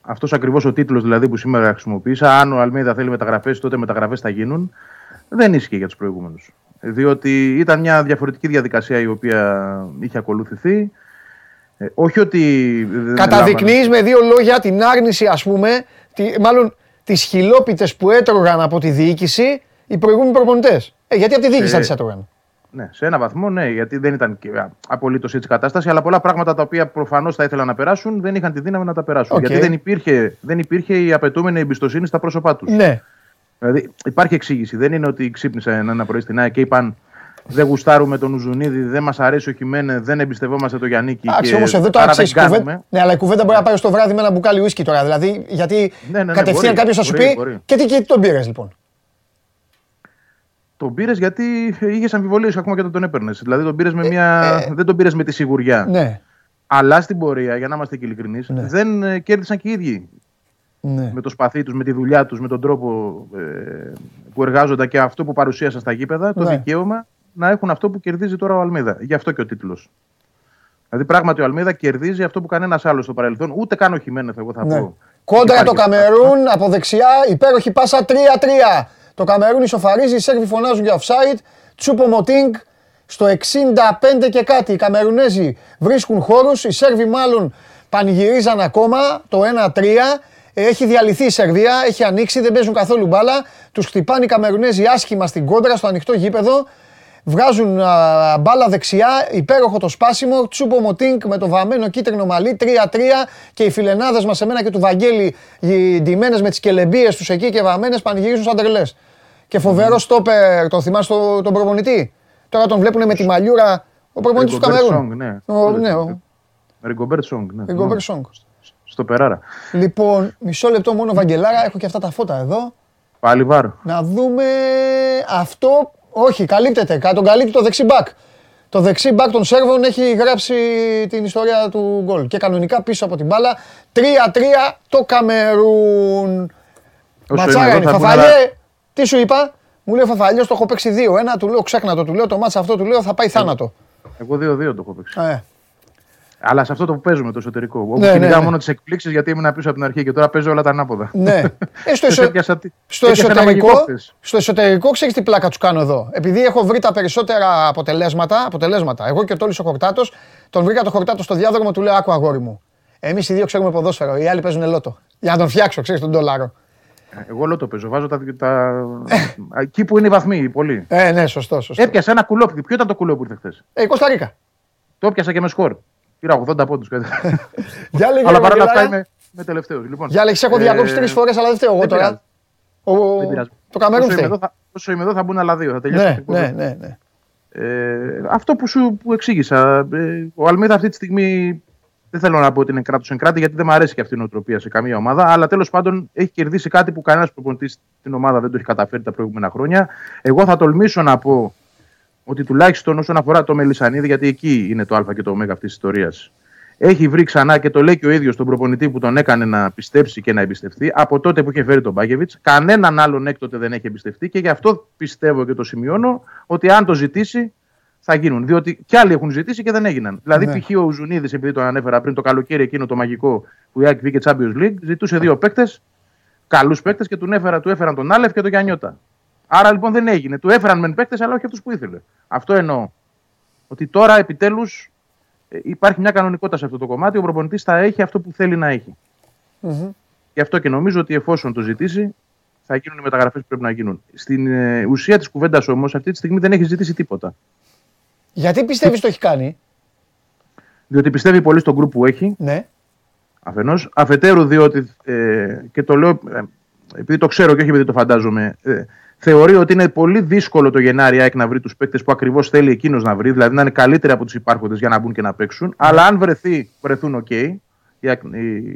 Αυτός ακριβώς ο τίτλος δηλαδή που σήμερα χρησιμοποίησα, αν ο Αλμέιδα θέλει μεταγραφές, τότε μεταγραφές θα γίνουν, δεν ίσχυε για τους προηγούμενους. Διότι ήταν μια διαφορετική διαδικασία η οποία είχε ακολουθηθεί. Ε, όχι ότι. δεν
Καταδεικνύεις με δύο λόγια την άρνηση, ας πούμε, τη, μάλλον τις χιλόπιτες που έτρωγαν από τη διοίκηση οι προηγούμενοι προπονητές. Ε, γιατί από τη διοίκηση
Ε,
θα τις έτρωγαν;
Ναι, σε ένα βαθμό ναι, γιατί δεν ήταν απολύτως έτσι η κατάσταση, αλλά πολλά πράγματα τα οποία προφανώς θα ήθελαν να περάσουν δεν είχαν τη δύναμη να τα περάσουν.
Οκ.
Γιατί δεν υπήρχε, δεν υπήρχε η απαιτούμενη εμπιστοσύνη στα πρόσωπά τους.
Ναι.
Δηλαδή υπάρχει εξήγηση. Δεν είναι ότι ξύπνησαν ένα πρωί στην ΑΕΚ και είπαν δεν γουστάρουμε τον Ουζουνίδη, δεν μας αρέσει ο Χιμένεθ, δεν εμπιστευόμαστε τον Γιαννίκη.
Εντάξει,
και
όμως εδώ το
άρα
άξιζε
δεν
η κουβέντα.
κάνουμε.
Ναι, αλλά η κουβέντα μπορεί να πάει στο βράδυ με ένα μπουκάλι ουίσκι τώρα. Δηλαδή, γιατί
Ναι, ναι, ναι,
κατευθείαν
μπορεί,
κάποιος θα σου
μπορεί,
πει.
μπορεί.
Και τι, και τι τον πήρες λοιπόν.
Τον πήρες γιατί είχες αμφιβολίες ακόμα και όταν τον έπαιρνες. Δηλαδή τον πήρες με μια.
ε,
δεν τον πήρες με τη σιγουριά.
Ναι.
Αλλά στην πορεία, για να είμαστε και ειλικρινείς,
Ναι.
δεν ε, κέρδισαν και οι ίδιοι.
ναι.
με το σπαθί τους, με τη δουλειά τους, με τον τρόπο ε, που εργάζονται και αυτό που παρουσίασαν στα γήπεδα, το
Ναι.
δικαίωμα να έχουν αυτό που κερδίζει τώρα ο Αλμίδα. Γι' αυτό και ο τίτλος. Δηλαδή πράγματι ο Αλμίδα κερδίζει αυτό που κανένας άλλος στο παρελθόν, ούτε καν ο Χιμένεθ, εγώ θα
Ναι.
πω.
Κόντρα το
Υπάρχει αυτό.
Καμερούν από δεξιά, υπέροχη πάσα 3-3. Το Καμερούν ισοφαρίζει, οι Σέρβοι φωνάζουν για offside. Τσούπο Μοτίνγκ στο 65 και κάτι. Οι Καμερουνέζοι βρίσκουν χώρους, οι Σέρβοι μάλλον πανηγυρίζαν ακόμα το 1-3. Έχει διαλυθεί η Σερβία, έχει ανοίξει, δεν παίζουν καθόλου μπάλα. Τους χτυπάνε οι Καμερουνέζοι άσχημα στην κόντρα, στο ανοιχτό γήπεδο. Βγάζουν α, μπάλα δεξιά, υπέροχο το σπάσιμο. Τσούπο Μοτίνκ με το βαμμένο κίτρινο μαλλί, 3-3 και οι φιλενάδες μας, εμένα και του Βαγγέλη, οι ντυμένες με τις κελεμπίες τους εκεί και βαμμένες, πανηγυρίζουν σαν τρελές. Και φοβερό στόπερ, τον θυμάσαι το- τον προπονητή; Τώρα τον βλέπουν με τη μαλλιούρα. Ο προπονητής του
Ριγκομπέρ
Καμερούν.
Σονγκ, ναι.
Ο, ναι, ο
Ριγκομπέρ Σονγκ, ναι.
Ριγκομπέρ Σονγκ.
Στο Περάρα.
Λοιπόν, μισό λεπτό μόνο, Βαγγελάρα, έχω και αυτά τα φώτα εδώ.
Πάλι VAR.
Να δούμε αυτό. Όχι, καλύπτεται. Κα- Τον καλύπτει το δεξί μπακ. Το δεξί μπακ των Σέρβων έχει γράψει την ιστορία του γκολ. Και κανονικά πίσω από την μπάλα 3-3 το Καμερούν.
Όσο
Ματσάρα
είμαι
είναι.
εδώ θα βγουν
Φαφαλιέ,
άλλα-
τι σου είπα; Μου λέει ο Φαφαλιέ, το έχω παίξει 2-1. Του λέω ξέχνα το, του λέω το μάτσα αυτό, του λέω θα πάει θάνατο.
Εγώ 2-2 το έχω παίξει.
Ε,
Αλλά σε αυτό το που παίζουμε το εσωτερικό. Όπου
Ναι, ναι,
κυνηγάω
ναι.
μόνο τις εκπλήξεις γιατί ήμουν πίσω από την αρχή και τώρα παίζω όλα τα ανάποδα.
Ναι. Ε, στο,
Τους
εσω...
έπιασα τι-
στο
έπιασα ένα
εσωτερικό,
μαγικό χθες.
στο εσωτερικό ξέρεις τι πλάκα τους κάνω εδώ. Επειδή έχω βρει τα περισσότερα αποτελέσματα, αποτελέσματα. Εγώ και ο Τόλης ο Χορτάτος, τον βρήκα το Χορτάτο στο διάδρομο, του λέω Άκου αγόρι μου. Εμείς οι δύο ξέρουμε ποδόσφαιρο, οι άλλοι παίζουν λότο. Για να τον φτιάξω, ξέρεις τον ντόλαρο.
Εγώ λέω το παίζω. Βάζω τα. τα... εκεί που είναι οι βαθμοί, οι πολλοί.
Ε, ναι, σωστό. σωστό.
Έπιασα ένα κουλόπι. Ποιο ήταν το κουλόπι που ήρθε χθες;
Ε, η Κωνσταντίνα.
Το έπιασα και με σκορ. Πήρα 80 πόντους.
Για λέγε,
Αλλά παρόλα
Βαγγελάρα.
αυτά είμαι, είμαι τελευταίος. Λοιπόν,
Για λέγε, έχω
ε,
διακόψει τρεις φορές, αλλά δεν φταίω εγώ
δεν
τώρα.
πειράζει.
Ο...
Δεν πειράζει.
Το Καμερούν
όσο, είμαι
φταίει.
εδώ, θα, όσο είμαι εδώ θα μπουν άλλα δύο. Θα τελειώσει
Ναι,
το
ναι, ναι, ναι.
Ε, αυτό που σου που εξήγησα. Ε, ο Αλμίδα αυτή τη στιγμή δεν θέλω να πω ότι είναι κράτος εν κράτη, γιατί δεν μου αρέσει και αυτή η νοοτροπία σε καμία ομάδα. Αλλά τέλος πάντων έχει κερδίσει κάτι που κανένας προπονητής στην ομάδα δεν το έχει καταφέρει τα προηγούμενα χρόνια. Εγώ θα τολμήσω να πω ότι τουλάχιστον όσον αφορά το Μελισανίδη, γιατί εκεί είναι το Α και το Ω αυτής της ιστορίας. Έχει βρει ξανά και το λέει και ο ίδιος τον προπονητή που τον έκανε να πιστέψει και να εμπιστευτεί από τότε που είχε φέρει τον Μπάκεβιτς. Κανέναν άλλον έκτοτε δεν έχει εμπιστευτεί και γι' αυτό πιστεύω και το σημειώνω ότι αν το ζητήσει θα γίνουν. Διότι κι άλλοι έχουν ζητήσει και δεν έγιναν. Δηλαδή,
Ναι.
π.χ. ο Ζουνίδης, επειδή τον ανέφερα πριν το καλοκαίρι εκείνο το μαγικό που η Άκη βγήκε Champions League, ζητούσε δύο παίκτες, καλούς παίκτες και του έφερα, του έφεραν τον Άλεφ και τον Γιάννιώτα. Άρα λοιπόν δεν έγινε. Του έφεραν μεν παίκτες, αλλά όχι αυτούς που ήθελε. Αυτό εννοώ. Ότι τώρα επιτέλους υπάρχει μια κανονικότητα σε αυτό το κομμάτι. Ο προπονητής θα έχει αυτό που θέλει να έχει.
Μμμ.
Γι' αυτό και νομίζω ότι εφόσον το ζητήσει, θα γίνουν οι μεταγραφές που πρέπει να γίνουν. Στην ε, ουσία της κουβέντας όμως, αυτή τη στιγμή δεν έχει ζητήσει τίποτα.
Γιατί πιστεύεις το έχει κάνει,
Διότι πιστεύει πολύ στον γκρουπ που έχει,
ναι.
αφενός. Αφετέρου, διότι. Ε, και το λέω ε, επειδή το ξέρω και όχι επειδή το φαντάζομαι. Ε, θεωρεί ότι είναι πολύ δύσκολο το Γενάρη η ΑΕΚ να βρει τους παίκτες που ακριβώς θέλει εκείνος να βρει, δηλαδή να είναι καλύτεροι από τους υπάρχοντες για να μπουν και να παίξουν. Αλλά αν βρεθεί, βρεθούν OK, η ΑΕΚ,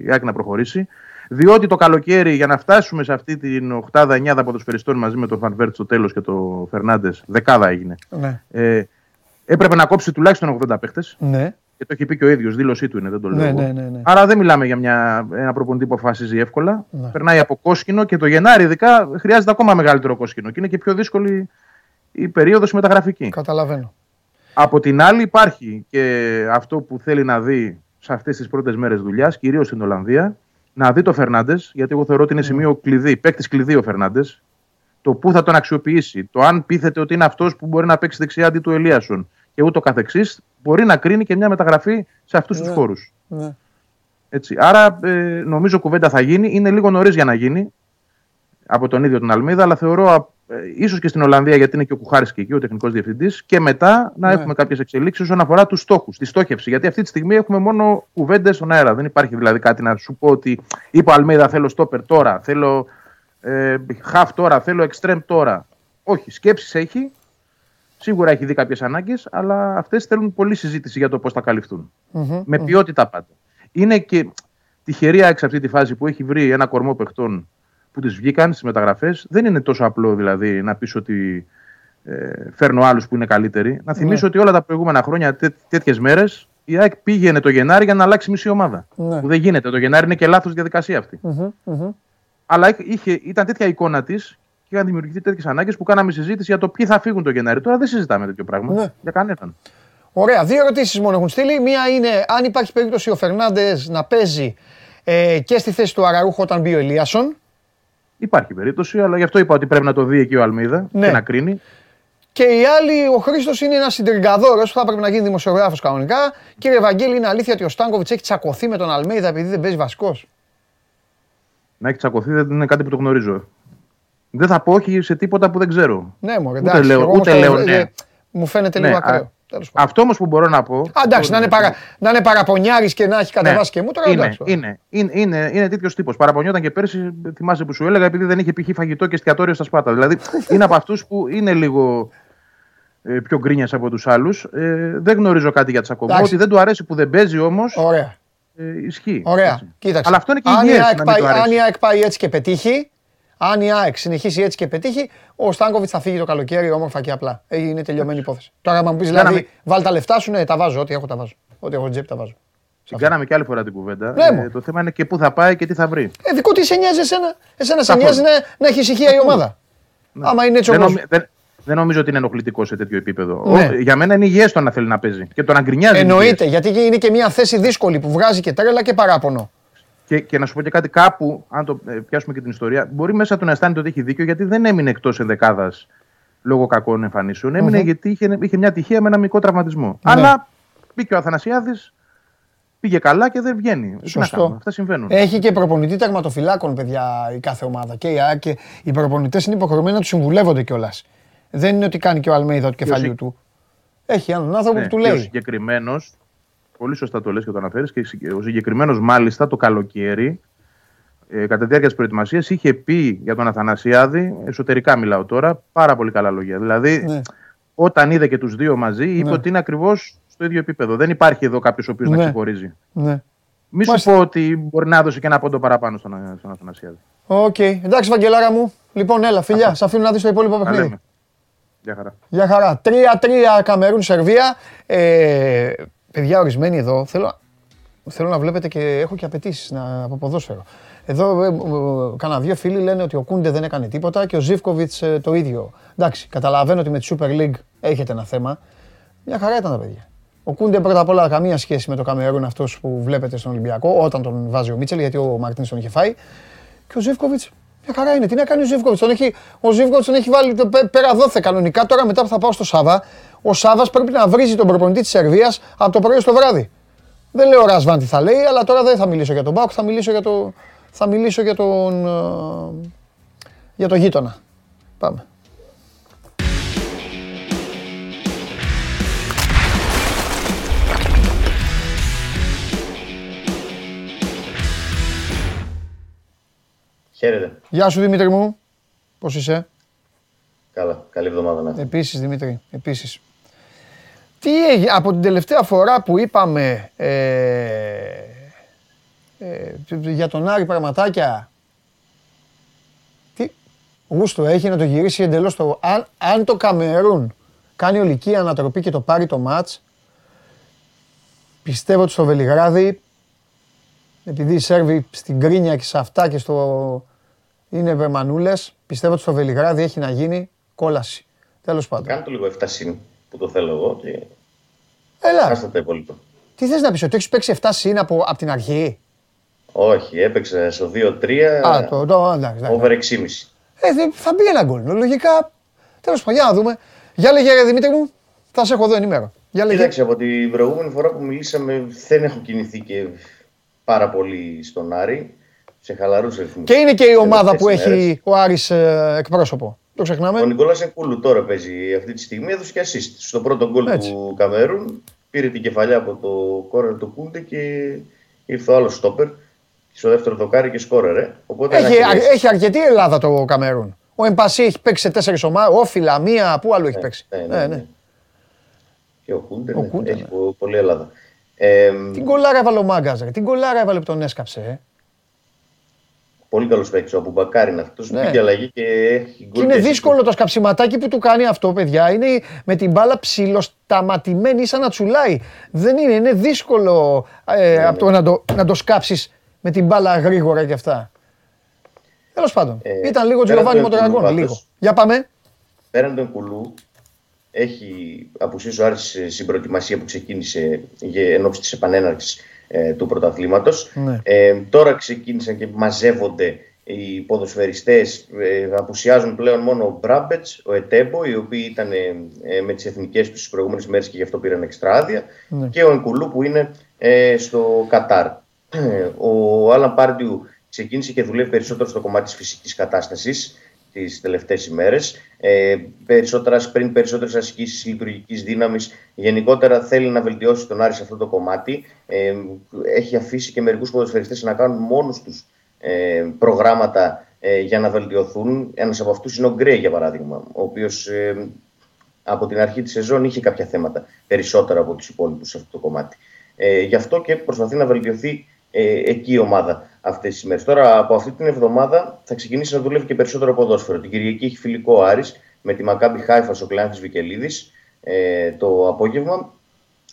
η ΑΕΚ να προχωρήσει. Διότι το καλοκαίρι για να φτάσουμε σε αυτή την 8η-9η ποδοσφαιριστών μαζί με τον Φανβέρτ στο τέλος και τον Φερνάντες, δεκάδα έγινε.
Ναι.
Ε, έπρεπε να κόψει τουλάχιστον 80 παίκτες.
Ναι.
Και το έχει πει και ο ίδιος, δήλωσή του είναι, δεν το λέω.
Ναι,
εγώ.
ναι, ναι, ναι.
Άρα δεν μιλάμε για μια, ένα προπονητή που αποφασίζει εύκολα.
Ναι.
Περνάει από κόσκινο και το Γενάρη, ειδικά, χρειάζεται ακόμα μεγαλύτερο κόσκινο. Και είναι και πιο δύσκολη η περίοδος μεταγραφική.
Καταλαβαίνω.
Από την άλλη, υπάρχει και αυτό που θέλει να δει σε αυτές τις πρώτες μέρες δουλειάς, κυρίως στην Ολλανδία, να δει το Φερνάντες, γιατί εγώ θεωρώ ότι είναι σημείο κλειδί, παίκτης κλειδί ο Φερνάντες. Το πού θα τον αξιοποιήσει, το αν πείθεται ότι είναι αυτός που μπορεί να παίξει δεξιά αντί του Ελίασον και ούτω καθεξής, μπορεί να κρίνει και μια μεταγραφή σε αυτούς τους
Ναι.
χώρους.
Ναι.
Έτσι. Άρα ε, νομίζω κουβέντα θα γίνει. Είναι λίγο νωρίς για να γίνει από τον ίδιο τον Αλμίδα, αλλά θεωρώ α, ε, ίσως και στην Ολλανδία, γιατί είναι και ο Κουχάρης και εκεί, ο τεχνικός διευθυντής, και μετά να
Ναι.
έχουμε κάποιες εξελίξεις όσον αφορά τους στόχους, τη στόχευση. Γιατί αυτή τη στιγμή έχουμε μόνο κουβέντες στον αέρα. Δεν υπάρχει δηλαδή κάτι να σου πω ότι είπε ο Αλμίδα θέλω στόπερ τώρα, θέλω ε, half τώρα, θέλω extreme τώρα. Όχι, σκέψεις έχει. Σίγουρα έχει δει κάποιες ανάγκες, αλλά αυτές θέλουν πολλή συζήτηση για το πώς θα καλυφθούν.
Μμμ.
Με ποιότητα πάντα. Είναι και τυχερή ΑΕΚ σε αυτή τη φάση που έχει βρει ένα κορμό παιχτών που τις βγήκαν στις μεταγραφές. Δεν είναι τόσο απλό δηλαδή να πεις ότι ε, φέρνω άλλους που είναι καλύτεροι. Να θυμίσω ότι όλα τα προηγούμενα χρόνια, τέ, τέτοιες μέρες, η ΑΕΚ πήγαινε το Γενάρη για να αλλάξει μισή ομάδα.
Ναι.
Που δεν γίνεται. Το Γενάρη είναι και λάθος διαδικασία αυτή.
Μμμ, μμμ.
Αλλά είχε, ήταν τέτοια εικόνα της και είχαν δημιουργηθεί τέτοιες ανάγκες που κάναμε συζήτηση για το ποιοι θα φύγουν το Γενάρη. Τώρα δεν συζητάμε τέτοιο πράγμα.
Ναι.
Για κανέναν.
Ωραία, δύο ερωτήσεις μόνο έχουν στείλει. Μία είναι αν υπάρχει περίπτωση ο Φερνάντες να παίζει ε, και στη θέση του Αραούχο όταν μπει ο Ελίασον;
Υπάρχει περίπτωση, αλλά γι' αυτό είπα ότι πρέπει να το δει εκεί ο Αλμίδα
Ναι.
και να κρίνει.
Και η άλλη, ο Χρήστος είναι ένας συντριγκαδόρος που θα έπρεπε να γίνει δημοσιογράφος κανονικά. Κύριε Βαγγέλη, είναι αλήθεια ότι ο Στάνκοβιτς έχει τσακωθεί με τον Αλμέιδα επειδή δεν παίζει βασικός;
Να έχει τσακωθεί δεν είναι κάτι που το γνωρίζω. Δεν θα πω όχι σε τίποτα που δεν ξέρω.
Ναι, μου
Ούτε
εντάξει.
λέω-
εγώ όμως
ούτε
το-
λέω
ε,
ναι.
Μου φαίνεται
Ναι,
λίγο
α-
ακραίο. Τέλος πάντων.
Αυτό όμως που μπορώ να πω.
Α, εντάξει, να είναι, παρα, να είναι παραπονιάρης και να έχει
Ναι,
κατεβάσει και μου τώρα
είναι,
εντάξει.
είναι, είναι, είναι, είναι τέτοιος τύπος. Παραπονιόταν και πέρσι, θυμάσαι που σου έλεγα, επειδή δεν είχε π.χ. φαγητό και εστιατόριο στα Σπάτα. Δηλαδή είναι από αυτούς που είναι λίγο ε, πιο γκρίνιας από τους άλλους. Ε, δεν γνωρίζω κάτι για τσακωμό.
Εντάξει.
Ότι δεν του αρέσει που δεν παίζει όμως.
Ωραία.
Ε, ισχύει.
Ωραία.
Έτσι.
Κοίταξε.
Αλλά αυτό είναι και
αν, η
υγιές
ΑΕΚ
να μην
πάει,
του αρέσει.
αν η ΑΕΚ πάει έτσι και πετύχει, αν η ΑΕΚ συνεχίσει έτσι και πετύχει, ο Στάνκοβιτς θα φύγει το καλοκαίρι όμορφα και απλά. Ε, Είναι τελειωμένη υπόθεση. Τώρα, άμα μου πεις δηλαδή,
Κάναμε-
βάλει τα λεφτά σου, ναι, τα βάζω. Ό,τι έχω τα βάζω. Ό,τι έχω στην τσέπη τα βάζω.
Την κάναμε και άλλη φορά την κουβέντα.
Ναι, μου.
το θέμα είναι και πού θα πάει και τι θα βρει.
Ε, δικό τι σε νοιάζει εσένα. Εσένα σε
Καθόλου.
νοιάζει να, να έχει ησυχία η ομάδα. Άμα είναι έτσι
Δεν,
όπως...
νομι- δεν, δεν νομίζω ότι είναι ενοχλητικό σε τέτοιο επίπεδο.
Ναι.
Ο- για μένα είναι υγιές το να θέλει να παίζει. Και το να γκρινιάζει. είναι
Εννοείται,
υγιές.
γιατί είναι και μια θέση δύσκολη που βγάζει και τρέλα και παράπονο.
Και, και να σου πω και κάτι, κάπου, αν το ε, πιάσουμε και την ιστορία, μπορεί μέσα του να αισθάνεται ότι έχει δίκιο γιατί δεν έμεινε εκτός ενδεκάδας λόγω κακών εμφανίσεων. Έμεινε
Μμμ.
γιατί είχε, είχε μια τυχαία με ένα μικρό τραυματισμό.
Ναι.
Αλλά μπήκε ο Αθανασιάδης, πήγε καλά και δεν βγαίνει. Τι να
Σωστό.
κάνουμε, αυτά συμβαίνουν.
Έχει και προπονητή τερματοφυλάκων, παιδιά, η κάθε ομάδα. Και, η ΑΕΚ και οι προπονητές είναι υποχρεωμένοι να τους συμβουλεύονται κιόλας. Δεν είναι ότι κάνει και ο Αλμέιδα του κεφαλιού
εσύ-
του. Έχει έναν άνθρωπο
Ναι,
που του
και Ο
λέει.
συγκεκριμένος, πολύ σωστά το λες και το αναφέρεις, και ο συγκεκριμένος μάλιστα το καλοκαίρι, ε, κατά τη διάρκεια της προετοιμασίας, είχε πει για τον Αθανασιάδη, εσωτερικά μιλάω τώρα, πάρα πολύ καλά λόγια. Δηλαδή,
Ναι.
όταν είδε και τους δύο μαζί, είπε
Ναι.
ότι είναι ακριβώς στο ίδιο επίπεδο. Δεν υπάρχει εδώ κάποιος ο οποίος
Ναι.
να ξεχωρίζει.
Ναι.
Μη σου
Μάλιστα.
πω ότι μπορεί να έδωσε και ένα πόντο παραπάνω στον, στον Αθανασιάδη.
Οκ. Εντάξει, Βαγγελάρα μου. Λοιπόν, έλα, φιλιά. Σε αφήνω να δεις το υπόλοιπο
Τα
παιχνίδι.
λέμε. Γεια χαρά.
Γεια χαρά. 3-3 Καμερούν Σερβία. Ε, παιδιά, ορισμένοι εδώ θέλω, θέλω να βλέπετε και έχω και απαιτήσεις από ποδόσφαιρο. Εδώ ε, ε, κάνα δύο φίλοι λένε ότι ο Κούντε δεν έκανε τίποτα και ο Ζήφκοβιτς το ίδιο. Εντάξει, καταλαβαίνω ότι με τη Super League έχετε ένα θέμα. Μια χαρά ήταν τα παιδιά. Ο Κούντε πρώτα απ' όλα καμία σχέση με το Καμερούν αυτός που βλέπετε στον Ολυμπιακό όταν τον βάζει ο Μίτσελ γιατί ο Μαρτίν τον είχε φάει. Και ο Ζήφκοβιτς μια χαρά είναι. Τι να κάνει ο Ζήφκοβιτς. Τον έχει, ο Ζήφκοβιτς τον έχει βάλει το πέ- πέρα δόθε κανονικά. Τώρα μετά που θα πάω στο Σάβα, ο Σάβα πρέπει να βρίζει τον προπονητή της Σερβίας από το πρωί στο βράδυ. Δεν λέω ο Ρασβάν τι θα λέει, αλλά τώρα δεν θα μιλήσω για τον Μπάουκ, θα μιλήσω για, το, θα μιλήσω για τον. ε, για το γείτονα. Πάμε.
Χαίρετε.
Γεια σου Δημήτρη μου. Πώς είσαι;
Καλά. Καλή εβδομάδα να έχετε.
Επίσης Δημήτρη, επίσης. Τι έγινε από την τελευταία φορά που είπαμε ε, ε, για τον Άρη πραγματάκια. Τι γούστο έχει να το γυρίσει εντελώς το... Αν, αν το Καμερούν κάνει ολική ανατροπή και το πάρει το μάτς, πιστεύω ότι στο Βελιγράδι, επειδή οι Σέρβοι στην κρίνια και σε αυτά και στο... είναι βερμανούλες, πιστεύω ότι στο Βελιγράδι έχει να γίνει κόλαση. Τέλος πάντων.
Κάντε το λίγο 7 συν που το θέλω εγώ και
Έλα,
χάστε τα υπόλοιπα.
τι θες να πεις, ότι έχεις παίξει 7 συν από, από την αρχή;
Όχι, έπαιξε στο 2-3
Α, το, το, εντάξει, εντάξει.
over 6,5.
Ε, δε- θα μπει ένα γκολ. Λογικά. Τέλος πάντων, για να δούμε. Για λέγε, ρε Δημήτρη μου, θα σε έχω εδώ ενημέρο. Για λέγε.
Κοίταξε, από την προηγούμενη φορά που μιλήσαμε δεν έχω κινηθεί και πάρα πολύ στον Άρη. Σε χαλαρούς ρυθμούς.
Και είναι και η ομάδα που
Τελευταίες μέρες.
έχει ο Άρης ε, εκπρόσωπο. Το ξεχνάμε.
Ο Νικόλας Εκούλου τώρα παίζει αυτή τη στιγμή. Έδωσε και assist. Στο πρώτο γκολ
Έτσι.
του Καμερούν πήρε την κεφαλιά από το κόρνερ του Κούντε και ήρθε ο άλλος στόπερ. Στο δεύτερο δοκάρι και σκόρερε. Οπότε
Έχει,
ένα
αρ-
χαιρετίσιμο.
έχει αρκετή Ελλάδα το Καμερούν. Ο Εμπασί έχει παίξει σε τέσσερις ομάδες. Όφιλα, μία, πού άλλο έχει παίξει.
Ναι,
Ναι, ναι.
Και ο Κούντε,
Ο
ναι,
Κούντε,
έχει
ναι.
πο- πολλή Ελλάδα. Ε,
Τι γκολάρα έβαλε ο Μάγκας, ρε. Τι γκολάρα έβαλε που τον έσκαψε. Ε.
πολύ καλός παίκτης ο Αμπουμπακάρ είναι αυτό.
Ναι.
Πήγε αλλαγή και έχει γκολ.
Και είναι
και
δύσκολο το σκαψιματάκι που του κάνει αυτό, παιδιά. Είναι με την μπάλα ψιλοσταματημένη σαν να τσουλάει. Δεν είναι, είναι δύσκολο ε, από το να το, να το σκάψεις με την μπάλα γρήγορα και αυτά. Τέλος πάντων.
Ε,
Ήταν λίγο
πέραν
Τζιοβάνι
του
Μοτοραγκόν.
Ενκουλού,
Λίγο.
πάντως.
Για πάμε.
Πέραν τον Κουλού, έχει απουσίσει ο Άρης στην προετοιμασία που ξεκίνησε για εν ώψη της επανέναρξης ε, του πρωταθλήματος.
Ναι.
Ε, τώρα ξεκίνησαν και μαζεύονται οι ποδοσφαιριστές. Ε, απουσιάζουν πλέον μόνο ο Μπράμπετς, ο Ετέμπο, οι οποίοι ήταν ε, ε, με τις εθνικές τους τις προηγούμενες μέρες και γι' αυτό πήραν εξτρά άδεια,
Ναι.
και ο Ενκουλού που είναι ε, στο Κατάρ. Ο Άλαν Πάρντιου ξεκίνησε και δουλεύει περισσότερο στο κομμάτι της φυσικής κατάστασης τις τελευταίες ημέρες. Ε, περισσότερα πριν περισσότερες ασκήσεις λειτουργικής δύναμης. Γενικότερα θέλει να βελτιώσει τον Άρη σε αυτό το κομμάτι. Ε, έχει αφήσει και μερικούς ποδοσφαιριστές να κάνουν μόνους τους ε, προγράμματα ε, για να βελτιωθούν. Ένας από αυτούς είναι ο Γκρέι για παράδειγμα, ο οποίος ε, από την αρχή της σεζόν είχε κάποια θέματα περισσότερα από τους υπόλοιπους σε αυτό το κομμάτι. Ε, γι' αυτό και προσπαθεί να βελτιωθεί ε, εκεί η ομάδα αυτές τις μέρες. Τώρα από αυτή την εβδομάδα θα ξεκινήσει να δουλεύει και περισσότερο ποδόσφαιρο. Την Κυριακή έχει φιλικό ο Άρης με τη Μακάμπι Χάιφας ο Κλεάνθης Βικελίδης ε, το απόγευμα.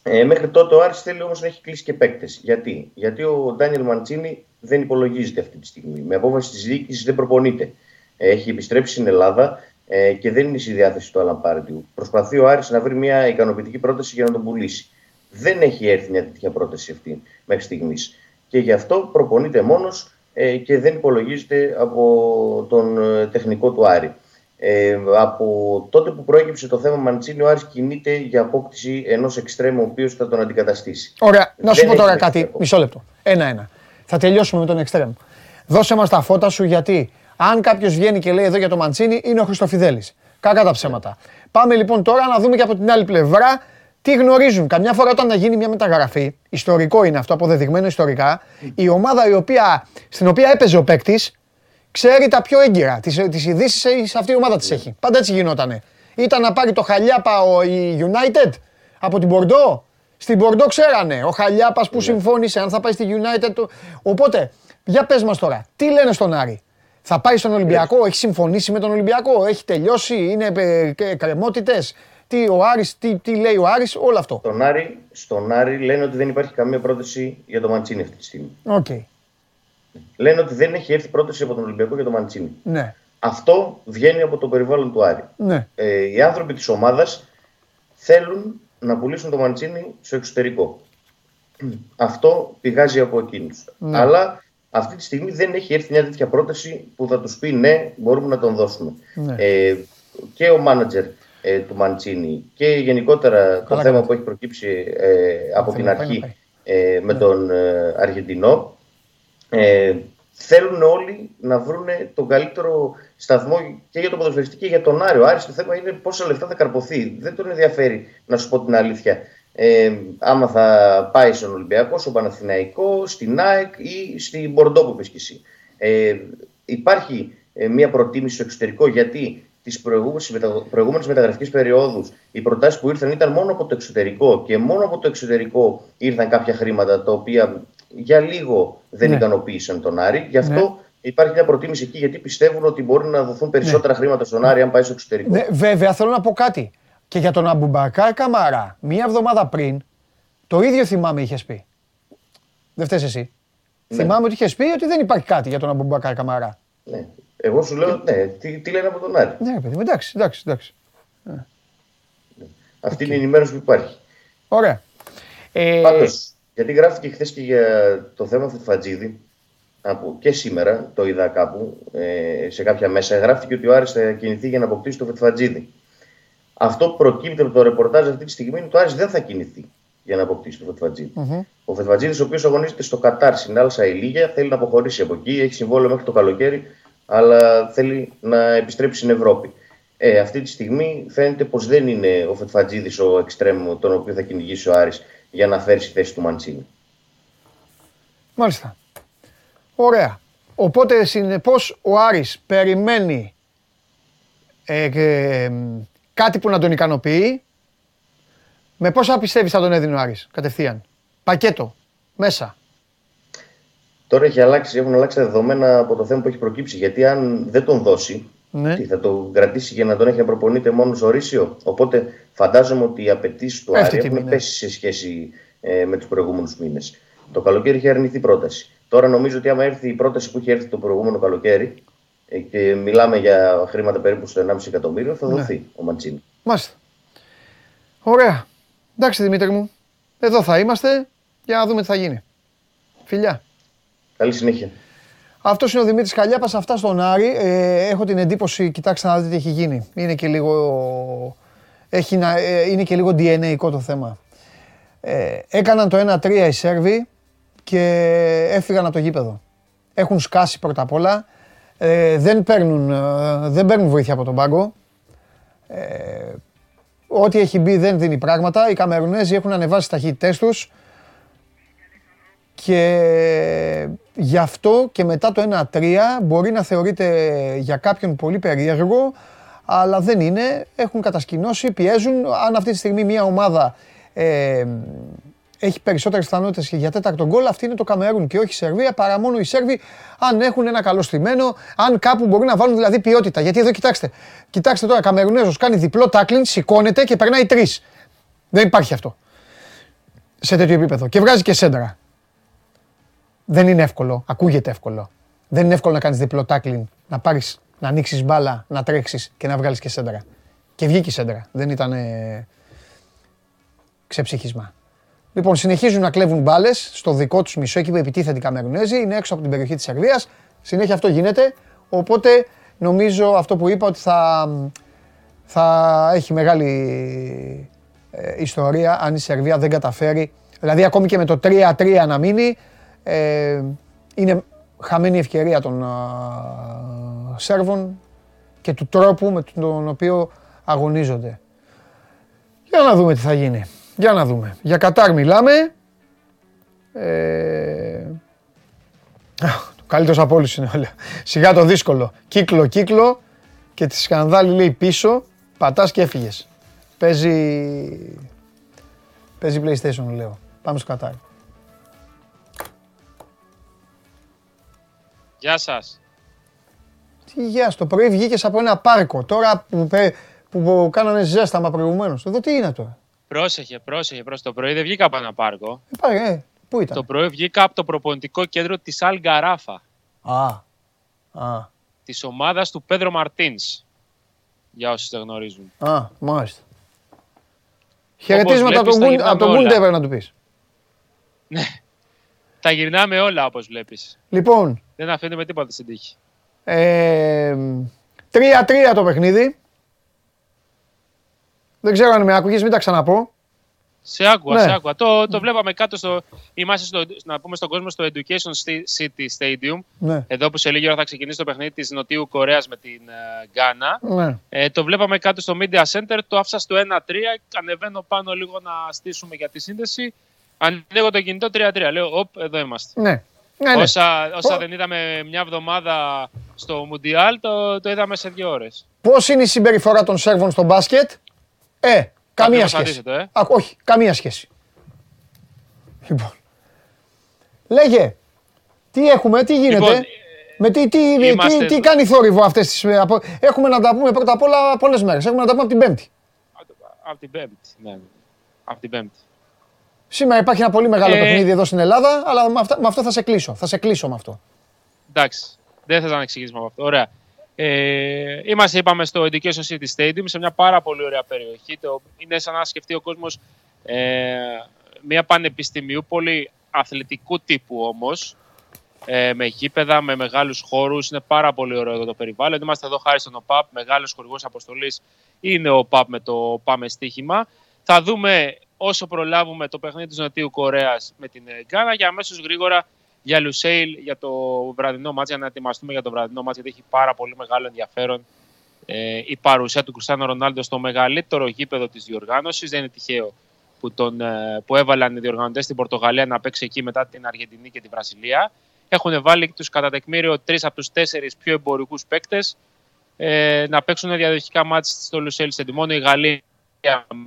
Ε, μέχρι τότε ο Άρης θέλει όμως να έχει κλείσει και παίκτες. Γιατί, Γιατί ο Ντάνιελ Μαντσίνη δεν υπολογίζεται αυτή τη στιγμή. Με απόφαση της διοίκησης δεν προπονείται. Ε, Έχει επιστρέψει στην Ελλάδα ε, και δεν είναι στη διάθεση του Άλαν Πάρντιου. Προσπαθεί ο Άρης να βρει μια ικανοποιητική πρόταση για να τον πουλήσει. Δεν έχει έρθει μια τέτοια πρόταση αυτή μέχρι στιγμής. Και γι' αυτό προπονείται μόνος ε, και δεν υπολογίζεται από τον ε, τεχνικό του Άρη. Ε, από τότε που προέκυψε το θέμα Μαντσίνη, ο Άρης κινείται για απόκτηση ενός εξτρέμου, ο οποίος θα τον αντικαταστήσει.
Ωραία, να σου
Δεν
πω τώρα
έχει
κάτι.
τέτοιο.
Μισό λεπτό. Ένα-ένα. Θα τελειώσουμε με τον εξτρέμ. Δώσε μας τα φώτα σου γιατί αν κάποιος βγαίνει και λέει εδώ για το Μαντσίνη είναι ο Χριστοφιδέλης. Κακά τα ψέματα. Πάμε λοιπόν τώρα να δούμε και από την άλλη πλευρά τι γνωρίζουν. Καμιά φορά όταν να γίνει μια μεταγραφή, ιστορικό είναι αυτό, αποδεδειγμένο ιστορικά, η ομάδα η οποία, στην οποία έπαιζε ο παίκτης ξέρει τα πιο έγκυρα. Τις τις ειδήσεις αυτή η ομάδα τη έχει. Πάντα έτσι γινότανε. Ήταν να πάρει το Χαλιάπα ο, η United από την Μπορντό. Στην Μπορντό ξέρανε. Ο Χαλιάπας που συμφώνησε, αν θα πάει στη United. το- Οπότε, για πες μας τώρα, τι λένε στον Άρη; Θα πάει στον Ολυμπιακό, έχει συμφωνήσει με τον Ολυμπιακό, έχει τελειώσει, είναι κρεμότητες. Τι, ο Άρης, τι, τι λέει ο Άρης, όλο αυτό.
Στον Άρη, στον Άρη λένε ότι δεν υπάρχει καμία πρόταση για το Μαντσίνη αυτή τη στιγμή.
Οκ.
Λένε ότι δεν έχει έρθει πρόταση από τον Ολυμπιακό για το Μαντσίνη.
Ναι,
Αυτό βγαίνει από το περιβάλλον του Άρη.
ναι.
Ε, οι άνθρωποι της ομάδας θέλουν να πουλήσουν το Μαντσίνη στο εξωτερικό. Αυτό πηγάζει από εκείνους.
Ναι.
Αλλά αυτή τη στιγμή δεν έχει έρθει μια τέτοια πρόταση που θα τους πει ναι, μπορούμε να τον δώσουμε.
Ναι.
Ε, και ο μάνατζερ ε, του Μαντσίνη και γενικότερα το
Καλά
θέμα
κάνετε.
που έχει προκύψει ε, από
Θέλει
την
να πάει,
αρχή
να πάει.
ε, με τον ε, Αργεντινό ε, θέλουν όλοι να βρουν τον καλύτερο σταθμό και για τον ποδοσφαιριστή και για τον Άριο. Άρης το θέμα είναι πόσα λεφτά θα καρποθεί. Δεν τον ενδιαφέρει, να σου πω την αλήθεια, ε, άμα θα πάει στον Ολυμπιακό, στον Παναθηναϊκό, στην ΑΕΚ ή στην Μπορντό που είπες και εσύ. Ε, υπάρχει ε, μια προτίμηση στο εξωτερικό γιατί τις προηγούμενες μεταγραφικές περιόδους οι προτάσεις που ήρθαν ήταν μόνο από το εξωτερικό και μόνο από το εξωτερικό ήρθαν κάποια χρήματα τα οποία για λίγο δεν
Ναι.
ικανοποίησαν τον Άρη. Γι' αυτό
Ναι.
υπάρχει μια προτίμηση εκεί γιατί πιστεύουν ότι μπορεί να δοθούν περισσότερα χρήματα στον Άρη αν πάει στο εξωτερικό.
Ναι, βέβαια θέλω να πω κάτι. Και για τον Αμπουμπακάρ Καμαρά, μία εβδομάδα πριν, το ίδιο θυμάμαι είχες πει. Δεν φταις εσύ.
Ναι.
Θυμάμαι ότι είχες πει ότι δεν υπάρχει κάτι για τον Αμπουμπακάρ Καμαρά.
Ναι. Εγώ σου λέω, ναι, τι, τι λένε από τον Άρη.
Ναι, ρε παιδί μου, εντάξει, εντάξει, εντάξει.
Αυτή είναι η ενημέρωση που υπάρχει.
Ωραία. Ε,
Πάντως, γιατί γράφτηκε χθες και για το θέμα Φετφατζίδη, από, και σήμερα το είδα κάπου ε, σε κάποια μέσα, γράφτηκε ότι ο Άρης θα κινηθεί για να αποκτήσει το Φετφατζίδη. Αυτό που προκύπτει από το ρεπορτάζ αυτή τη στιγμή είναι ότι ο Άρης δεν θα κινηθεί για να αποκτήσει το Φετφατζίδη. Ο Φετφατζίδη, ο οποίος αγωνίζεται στο Κατάρ στην Άλσα Ηλίγια, θέλει να αποχωρήσει από εκεί, έχει συμβόλαιο μέχρι το καλοκαίρι, αλλά θέλει να επιστρέψει στην Ευρώπη. Ε, αυτή τη στιγμή φαίνεται πως δεν είναι ο Φετφατζίδη ο εξτρέμο τον οποίο θα κυνηγήσει ο Άρης για να φέρει στη θέση του Μαντσίνη.
Μάλιστα. Ωραία. Οπότε συνεπώς ο Άρης περιμένει ε, ε, κάτι που να τον ικανοποιεί. Με πόσα πιστεύεις θα τον έδινε ο Άρης κατευθείαν; Πακέτο. Μέσα.
Τώρα έχει αλλάξει, έχουν αλλάξει τα δεδομένα από το θέμα που έχει προκύψει. Γιατί αν δεν τον δώσει,
Ναι.
τι, θα τον κρατήσει για να τον έχει να προπονείται μόνος στο ορίσιο. Οπότε φαντάζομαι ότι οι απαιτήσεις του
Πέφτει
Άρη
τιμή,
έχουν
ναι.
πέσει σε σχέση ε, με τους προηγούμενους μήνες. Το καλοκαίρι είχε αρνηθεί πρόταση. Τώρα νομίζω ότι άμα έρθει η πρόταση που είχε έρθει το προηγούμενο καλοκαίρι ε, και μιλάμε για χρήματα περίπου στο 1,5 εκατομμύριο, θα
Ναι.
δοθεί ο Μαντσίνη.
Μάλιστα. Ωραία. Εντάξει Δημήτρη μου. Εδώ θα είμαστε για να δούμε τι θα γίνει. Φιλιά.
Καλή συνέχεια.
Αυτός είναι ο Δημήτρης Καλιάπας, αυτά στον Άρη. Ε, έχω την εντύπωση, κοιτάξτε να δείτε τι έχει γίνει. Είναι και λίγο, έχει να, ε, είναι και λίγο DNA το θέμα. Ε, έκαναν το 1-3 οι Σέρβοι και έφυγαν από το γήπεδο. Έχουν σκάσει πρώτα απ' όλα. Ε, δεν, παίρνουν, ε, δεν παίρνουν βοήθεια από τον πάγκο. Ε, ό,τι έχει μπει δεν δίνει πράγματα. Οι Καμερουνέζοι έχουν ανεβάσει τις ταχύτητές τους και γι' αυτό και μετά το 1-3 μπορεί να θεωρείται για κάποιον πολύ περίεργο, αλλά δεν είναι. Έχουν κατασκηνώσει, πιέζουν. Αν αυτή τη στιγμή μια ομάδα ε, έχει περισσότερες πιθανότητες για τέταρτο γκολ, αυτή είναι το Καμερούν και όχι η Σερβία, παρά μόνο οι Σέρβοι αν έχουν ένα καλό στημένο, αν κάπου μπορεί να βάλουν δηλαδή ποιότητα. Γιατί εδώ κοιτάξτε, κοιτάξτε τώρα, Καμερουνέζο κάνει διπλό τάκλιν, σηκώνεται και περνάει τρεις. Δεν υπάρχει αυτό. Σε τέτοιο επίπεδο. Και βγάζει και σέντρα. Δεν είναι εύκολο. Ακούγεται εύκολο. Δεν είναι εύκολο να κάνεις διπλό τάκλιν, να πάρεις να ανοίξεις μπάλα, να τρέξεις και να βγάλεις και σέντρα. Και βγήκε η σέντρα. Δεν ήταν ε, ξεψυχισμά. Λοιπόν, συνεχίζουν να κλέβουν μπάλες στο δικό τους μισό εκεί που επιτίθεται οι Καμερουνέζοι. Είναι έξω από την περιοχή της Σερβίας. Συνέχεια αυτό γίνεται. Οπότε νομίζω αυτό που είπα ότι θα, θα έχει μεγάλη ε, ιστορία αν η Σερβία δεν καταφέρει. Δηλαδή, ακόμη και με το 3-3 να μείνει, ε, είναι χαμένη η ευκαιρία των α, Σέρβων και του τρόπου με τον οποίο αγωνίζονται. Για να δούμε τι θα γίνει. Για να δούμε. Για Κατάρ μιλάμε. Ε... Το καλύτερος από όλους είναι όλα. Σιγά το δύσκολο. Κύκλο, κύκλο και τη σκανδάλη λέει πίσω, πατάς και έφυγες. Παίζει... Παίζει PlayStation λέω. Πάμε στο Κατάρ.
Γεια σας.
Τι γεια, το πρωί βγήκες από ένα πάρκο. Τώρα που, πε- που, που κάνανε ζέσταμα προηγουμένως. Εδώ τι είναι τώρα;
Πρόσεχε, πρόσεχε. Προς το πρωί δεν βγήκα από ένα πάρκο.
Ε, πάρε, ε, πού ήταν;
Το πρωί βγήκα από το προπονητικό κέντρο της Αλγκαράφα,
Α, α,
της ομάδας του Πέδρο Μαρτίνς. Για όσους δεν γνωρίζουν.
α, μάλιστα. Χαιρετίσματα από
βλέπεις,
τον,
τα
Γκουν-
γυρνάμε
από τον
όλα.
Γκούντεβερ να του πεις.
Τα γυρνάμε όλα όπως βλέπεις.
Λοιπόν,
Δεν αφήνουμε τίποτα στην τύχη.
ε, 3-3 το παιχνίδι. Δεν ξέρω αν με άκουγες, μην τα ξαναπώ.
Σε άκουγα,
Ναι.
σε άκουγα. Το, το βλέπαμε κάτω στο. Είμαστε στο, να πούμε στον κόσμο στο Education City Stadium.
Ναι,
Εδώ που σε λίγη ώρα θα ξεκινήσει το παιχνίδι της Νοτιού Κορέας με την ε, Γκάνα.
ναι.
Ε, το βλέπαμε κάτω στο Media Center, το άφησα στο 1-3, ανεβαίνω πάνω λίγο να στήσουμε για τη σύνδεση. Ανοίγω το κινητό 3-3, λέω, οπ, εδώ είμαστε.
Ναι, ναι, ναι.
Όσα, όσα
Ω.
δεν είδαμε μια εβδομάδα στο Μουντιάλ, το, το είδαμε σε δύο ώρες.
Πώς είναι η συμπεριφορά των Σέρβων στο μπάσκετ; Ε, καμία
Ακριβώς
σχέση.
αντίθετο, ε.
Α, όχι, καμία σχέση. Λοιπόν. Λέγε, τι έχουμε, τι γίνεται;
Λοιπόν,
με τι, τι,
είμαστε-
τι, τι κάνει θόρυβο αυτές τις... ε, απο- Έχουμε να τα πούμε πρώτα απ' όλα πολλές μέρες. Έχουμε να τα πούμε από την Πέμπτη.
Από την Πέμπτη. Ναι, ναι. Από την Πέμπτη.
Σήμερα υπάρχει ένα πολύ μεγάλο
Ε.
παιχνίδι εδώ στην Ελλάδα, αλλά με, αυτά- με αυτό θα σε κλείσω. Θα σε κλείσω με αυτό.
Εντάξει. Δεν θες να εξηγήσουμε από αυτό. Ωραία. Ε, είμαστε, είπαμε, στο Education City Stadium, σε μια πάρα πολύ ωραία περιοχή. Το, είναι σαν να σκεφτεί ο κόσμος ε, μια πανεπιστημίου, πολύ αθλητικού τύπου όμως, ε, με γήπεδα, με μεγάλους χώρους. Είναι πάρα πολύ ωραίο εδώ το περιβάλλον. Είμαστε εδώ χάρη στον ΟΠΑΠ, μεγάλος χορηγός αποστολής είναι ο ΟΠΑΠ με το Πάμε Στοίχημα. Θα δούμε όσο προλάβουμε το παιχνίδι της Νοτιού Κορέας με την ε, Γκάνα και αμέσως γρήγορα για Λουσέιλ για το βραδινό μάτς, για να ετοιμαστούμε για το βραδινό μάτς, γιατί έχει πάρα πολύ μεγάλο ενδιαφέρον ε, η παρουσία του Κριστιανό Ρονάλντο στο μεγαλύτερο γήπεδο της διοργάνωσης. Δεν είναι τυχαίο που, τον, ε, που έβαλαν οι διοργανωτές στην Πορτογαλία να παίξει εκεί μετά την Αργεντινή και τη Βραζιλία. Έχουν βάλει τους κατά τεκμήριο τρεις από τους τέσσερις πιο εμπορικούς παίκτες ε, να παίξουν διαδοχικά μάτς στο Λουσέιλ Στέντι. Μόνο η Γαλλία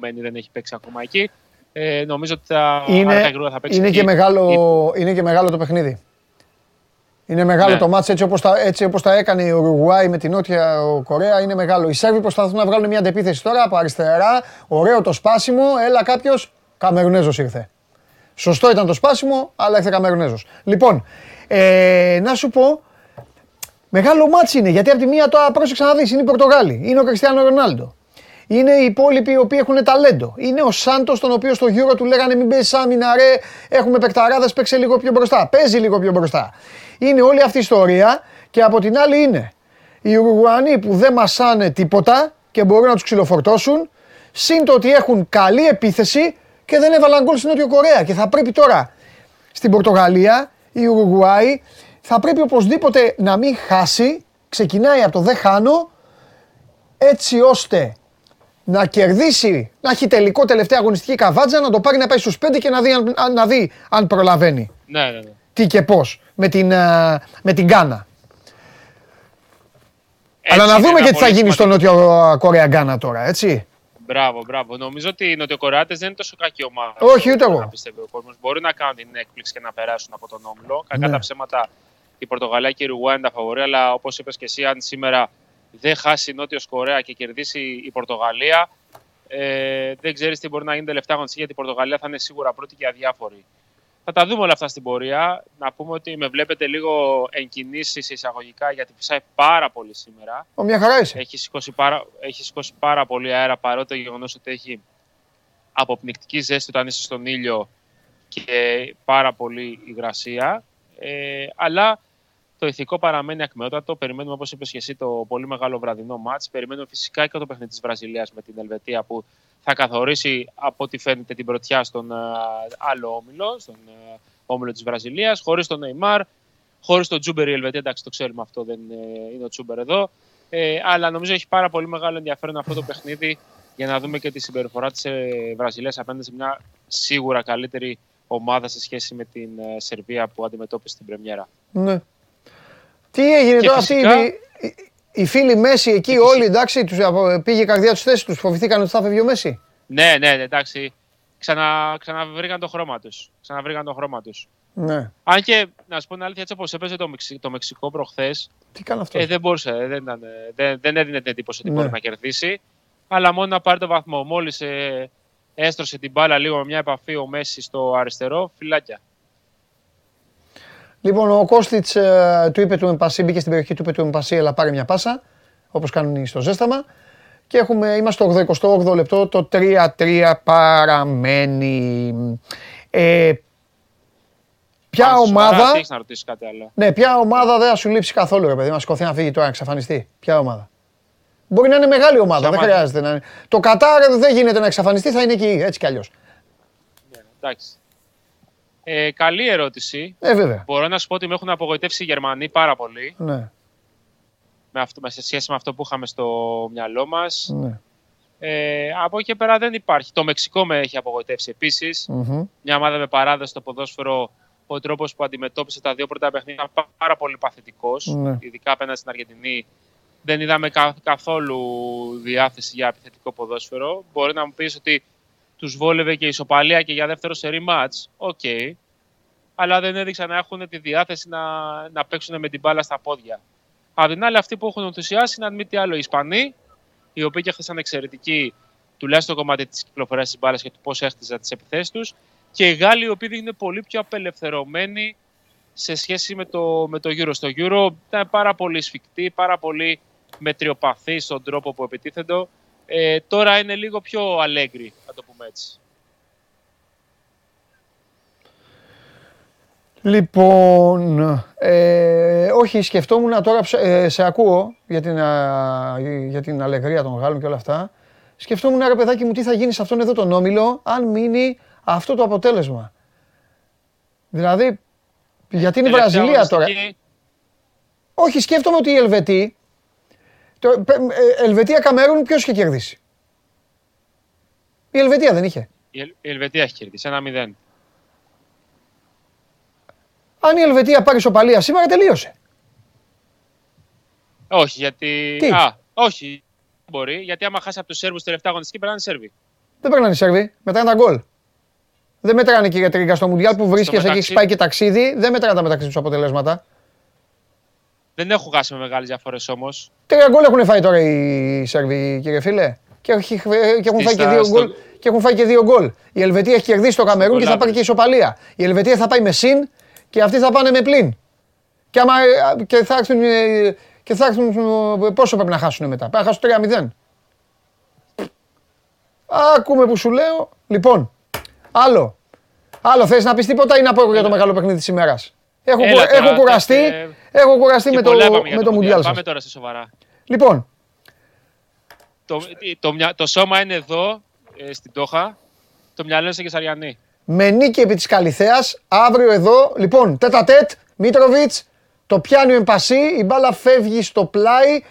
μένει, δεν έχει παίξει ακόμα εκεί. Ε, νομίζω ότι θα,
Είναι-
αργά ή γρήγορα θα παίξει
Είναι
εκεί.
και, μεγάλο, είναι και μεγάλο το παιχνίδι. Είναι μεγάλο
Ναι.
το ματς έτσι όπως, τα, έτσι όπως τα έκανε η Ουρουγουάη με την Νότια Κορέα. Είναι μεγάλο. Οι Σέρβοι προσπαθούν να βγάλουν μια αντεπίθεση τώρα από αριστερά. Ωραίο το σπάσιμο. Έλα κάποιος. Καμερουνέζος ήρθε. Σωστό ήταν το σπάσιμο, αλλά ήρθε Καμερουνέζος. Λοιπόν, ε, να σου πω, Μεγάλο ματς είναι, γιατί από τη μία τώρα πρόσεξε να δεις, είναι οι Πορτογάλοι, είναι ο Κριστιανό Ρονάλντο. Είναι οι υπόλοιποι οι οποίοι έχουν ταλέντο. Είναι ο Σάντος, τον οποίο στο Euro του λέγανε Μην παίζει άμυνα, ρε. Έχουμε παικταράδες, παίξε λίγο πιο μπροστά. Παίζει λίγο πιο μπροστά. Είναι όλη αυτή η ιστορία και από την άλλη είναι οι Ουρουγουανοί που δεν μασάνε τίποτα και μπορούν να τους ξυλοφορτώσουν. Συν το ότι έχουν καλή επίθεση και δεν έβαλαν γκολ στην Νότιο Κορέα. Και θα πρέπει τώρα στην Πορτογαλία η Ουρουγουάη θα πρέπει οπωσδήποτε να μην χάσει. Ξεκινάει από το δεν χάνω έτσι ώστε να κερδίσει, να έχει τελικό τελευταία αγωνιστική καβάτζα, να το πάρει να πάει στους 5 και να δει αν, αν- να δει αν προλαβαίνει
Ναι, ναι, ναι.
τι και πώς με την, α, με την Γκάνα.
Έτσι
Αλλά να
είναι
δούμε
ένα
και τι θα
πολύ
γίνει στο
σημαντικό-
Νότιο Κορέα Γκάνα τώρα, έτσι.
Μπράβο, μπράβο. Νομίζω ότι οι Νοτιοκορεάτε δεν είναι τόσο κακή ομάδα.
Όχι, ούτε εγώ.
Να πιστεύει ο κόσμος. Μπορεί να κάνουν την έκπληξη και να περάσουν από τον όμιλο. Κακά
Ναι.
τα ψέματα η Πορτογαλία και η Ρουγουά είναι τα φαβορή, αλλά όπως είπες και εσύ, αν σήμερα δεν χάσει η Νότιος Κορέα και κερδίσει η Πορτογαλία, ε, δεν ξέρεις τι μπορεί να γίνει τελευταία αγωνιστική γιατί η Πορτογαλία θα είναι σίγουρα πρώτη και αδιάφορη Θα τα δούμε όλα αυτά στην πορεία. Να πούμε ότι με βλέπετε λίγο εγκινήσεις εισαγωγικά γιατί φυσάει πάρα πολύ σήμερα.
Ω, μια χαρά είσαι.
Έχει σηκώσει πάρα, έχει σηκώσει πάρα πολύ αέρα παρότι το γεγονός ότι έχει αποπνικτική ζέστη όταν είσαι στον ήλιο και πάρα πολύ υγρασία. Ε, αλλά το ηθικό παραμένει ακμεότατο. Περιμένουμε, όπως είπες και εσύ, το πολύ μεγάλο βραδινό ματς. Περιμένουμε φυσικά και το παιχνίδι της Βραζιλίας με την Ελβετία που θα καθορίσει από ό,τι φαίνεται την πρωτιά στον ε, άλλο όμιλο, στον ε, όμιλο της Βραζιλίας, χωρίς τον Νεϊμάρ, χωρίς τον Τσούμπερ η Ελβετία. Εντάξει, το ξέρουμε αυτό, δεν ε, είναι ο Τσούμπερ εδώ. Ε, αλλά νομίζω έχει πάρα πολύ μεγάλο ενδιαφέρον αυτό το παιχνίδι για να δούμε και τη συμπεριφορά της ε, Βραζιλίας απέναντι σε μια σίγουρα καλύτερη ομάδα σε σχέση με την ε, Σερβία που αντιμετώπισε την Πρεμιέρα.
Ναι. Τι έγινε
Και
τώρα
φυσικά-
αυτοί οι, οι, οι φίλοι Μέση εκεί όλοι εντάξει, τους, απο- πήγε η καρδιά τους θέση τους, φοβηθήκαν ότι θα φεύγει ο Μέση;
Ναι, ναι, ναι, εντάξει. Ξανα, ξαναβρήκαν το χρώμα τους. Ξαναβρήκαν το χρώμα τους.
Ναι.
Αν και, να σου πω την αλήθεια, έτσι όπως έπαιζε το, Μεξι, το Μεξικό προχθές,
Τι κάνει αυτός;
ε, δεν μπορούσε, ε, δεν, ήταν, ε, δεν, δεν έδινε την εντύπωση ότι
Ναι.
μπορεί να κερδίσει. Αλλά μόνο να πάρει το βαθμό. Μόλις ε, έστρωσε την μπάλα λίγο με μια επαφή ο Μέση στο αριστερό, φυλάκια.
Λοιπόν, ο Κώστιτς ε, του είπε του Εμπασί, μπήκε στην περιοχή του είπε του Εμπασί, αλλά πάρει μια πάσα, όπως κάνουν στο ζέσταμα. Και έχουμε, είμαστε στο 88 λεπτό, το 3-3 παραμένει. Ε, ποια
Πάνε σοβαρά,
ομάδα,
Τι έχεις να ρωτήσεις κάτι άλλο.
ναι, ποια ομάδα δεν θα σου λείψει καθόλου, ρε παιδί, να σηκωθεί να φύγει τώρα, να εξαφανιστεί. Ποια ομάδα. Μπορεί να είναι μεγάλη ομάδα,
Ποια
δεν
ομάδα;
χρειάζεται να είναι. Το Κατάρ δεν γίνεται να εξαφανιστεί, θα είναι εκεί, έτσι κι αλλιώς.
Ναι, εντάξει. Ε, καλή ερώτηση.
Ε, βέβαια.
Μπορώ να σου πω ότι με έχουν απογοητεύσει οι Γερμανοί πάρα πολύ
Ναι,
με αυτό, με- σε σχέση με αυτό που είχαμε στο μυαλό μας.
ναι.
Ε, από εκεί και πέρα δεν υπάρχει. Το Μεξικό με έχει απογοητεύσει επίσης.
Μμμ.
Μια ομάδα με παράδοση στο ποδόσφαιρο. Ο τρόπος που αντιμετώπισε τα δύο πρώτα παιχνίδια ήταν πάρα πολύ παθητικός.
Ναι.
Ειδικά απέναντι στην Αργεντινή. Δεν είδαμε κα- καθόλου διάθεση για επιθετικό ποδόσφαιρο. Μπορεί να μου πεις ότι τους βόλευε και η ισοπαλία και για δεύτερο σερί ματς. Οκ. Αλλά δεν έδειξαν να έχουν τη διάθεση να, να παίξουν με την μπάλα στα πόδια. Απ' την άλλη, αυτοί που έχουν ενθουσιάσει είναι αν μη τι άλλο οι Ισπανοί, οι οποίοι και χθες ήταν εξαιρετικοί, τουλάχιστον το κομμάτι της κυκλοφορίας της μπάλας και του πώς έχτιζαν τις επιθέσεις τους. Και οι Γάλλοι, οι οποίοι είναι πολύ πιο απελευθερωμένοι σε σχέση με το, με το Euro. Στο Euro ήταν πάρα πολύ σφιχτοί, πάρα πολύ μετριοπαθοί στον τρόπο που επιτίθεντο. Ε, τώρα είναι λίγο πιο αλέγκρι, να το πούμε έτσι.
Λοιπόν, ε, όχι, σκεφτόμουν τώρα, ψ- ε, σε ακούω για την, α, για την αλεγρία των Γάλλων και όλα αυτά. Σκεφτόμουν, ρε παιδάκι μου, τι θα γίνει σε αυτόν εδώ τον Όμιλο, αν μείνει αυτό το αποτέλεσμα. Δηλαδή, γιατί είναι η
Τελευταία
Βραζιλία τώρα;
αγωνιστική,
Όχι, σκέφτομαι ότι η Ελβετή, το, πε- ε, Ελβετία Καμερούν ποιος είχε κερδίσει; Η Ελβετία δεν είχε.
Η, Ελ- η Ελβετία έχει κερδίσει, ένα 0.
Αν η Ελβετία πάρει σοπαλία σήμερα, τελείωσε.
Όχι, γιατί.
Τι;
Α, όχι. δεν Μπορεί, γιατί άμα χάσει από τους Σέρβους τελευταία αγωνιστική, περνάνε οι Σέρβοι.
Δεν περνάνε οι Σέρβοι, μετράνε τα γκολ. Δεν μετράνε και για τρίγκα στο Μουντιάλ που βρίσκεσαι και
μεταξύ-
έχει πάει και ταξίδι. Δεν μετράνε τα μεταξύ τους αποτελέσματα.
Δεν έχουν χάσει με μεγάλες διαφορές όμως.
Τρία γκολ έχουν φάει τώρα οι Σέρβοι, κύριε φίλε. Και, έχει- και έχουν, φάει και
Στα-
δύο
στο-
γκολ, και έχουν φάει και δύο γκολ. Η Ελβετία έχει κερδίσει το Καμερούν και θα
γκολ
πάρει και ισοπαλία. Η Ελβετία θα πάει με συν και αυτοί θα πάνε με πλην. Και, άμα, και, θα έρθουν, ε, και θα έρθουν. ε, Πόσο πρέπει να χάσουν μετά. Πρέπει να χάσουν 3-0. Άκουμε που σου λέω. Λοιπόν, άλλο. Άλλο θες να πεις τίποτα ή να πω για το μεγάλο παιχνίδι της ημέρας; Έχω,
Έλα
κου-
τώρα,
έχω κουραστεί,
ε,
έχω κουραστεί
Και
με το,
πολλά είπαμε για
με το Μουντιάλ σας.
Πάμε τώρα σε σοβαρά.
Λοιπόν,
Το, το, μυα- το σώμα είναι εδώ, ε, στην Τόχα. Το μυαλό είναι σε Κεσαριανή.
με νίκη επί της Καλιθέας, αύριο εδώ, λοιπόν, τέτα τέτ, Μίτροβιτς, το πιάνει ο Εμπασί, η μπάλα φεύγει στο πλάι,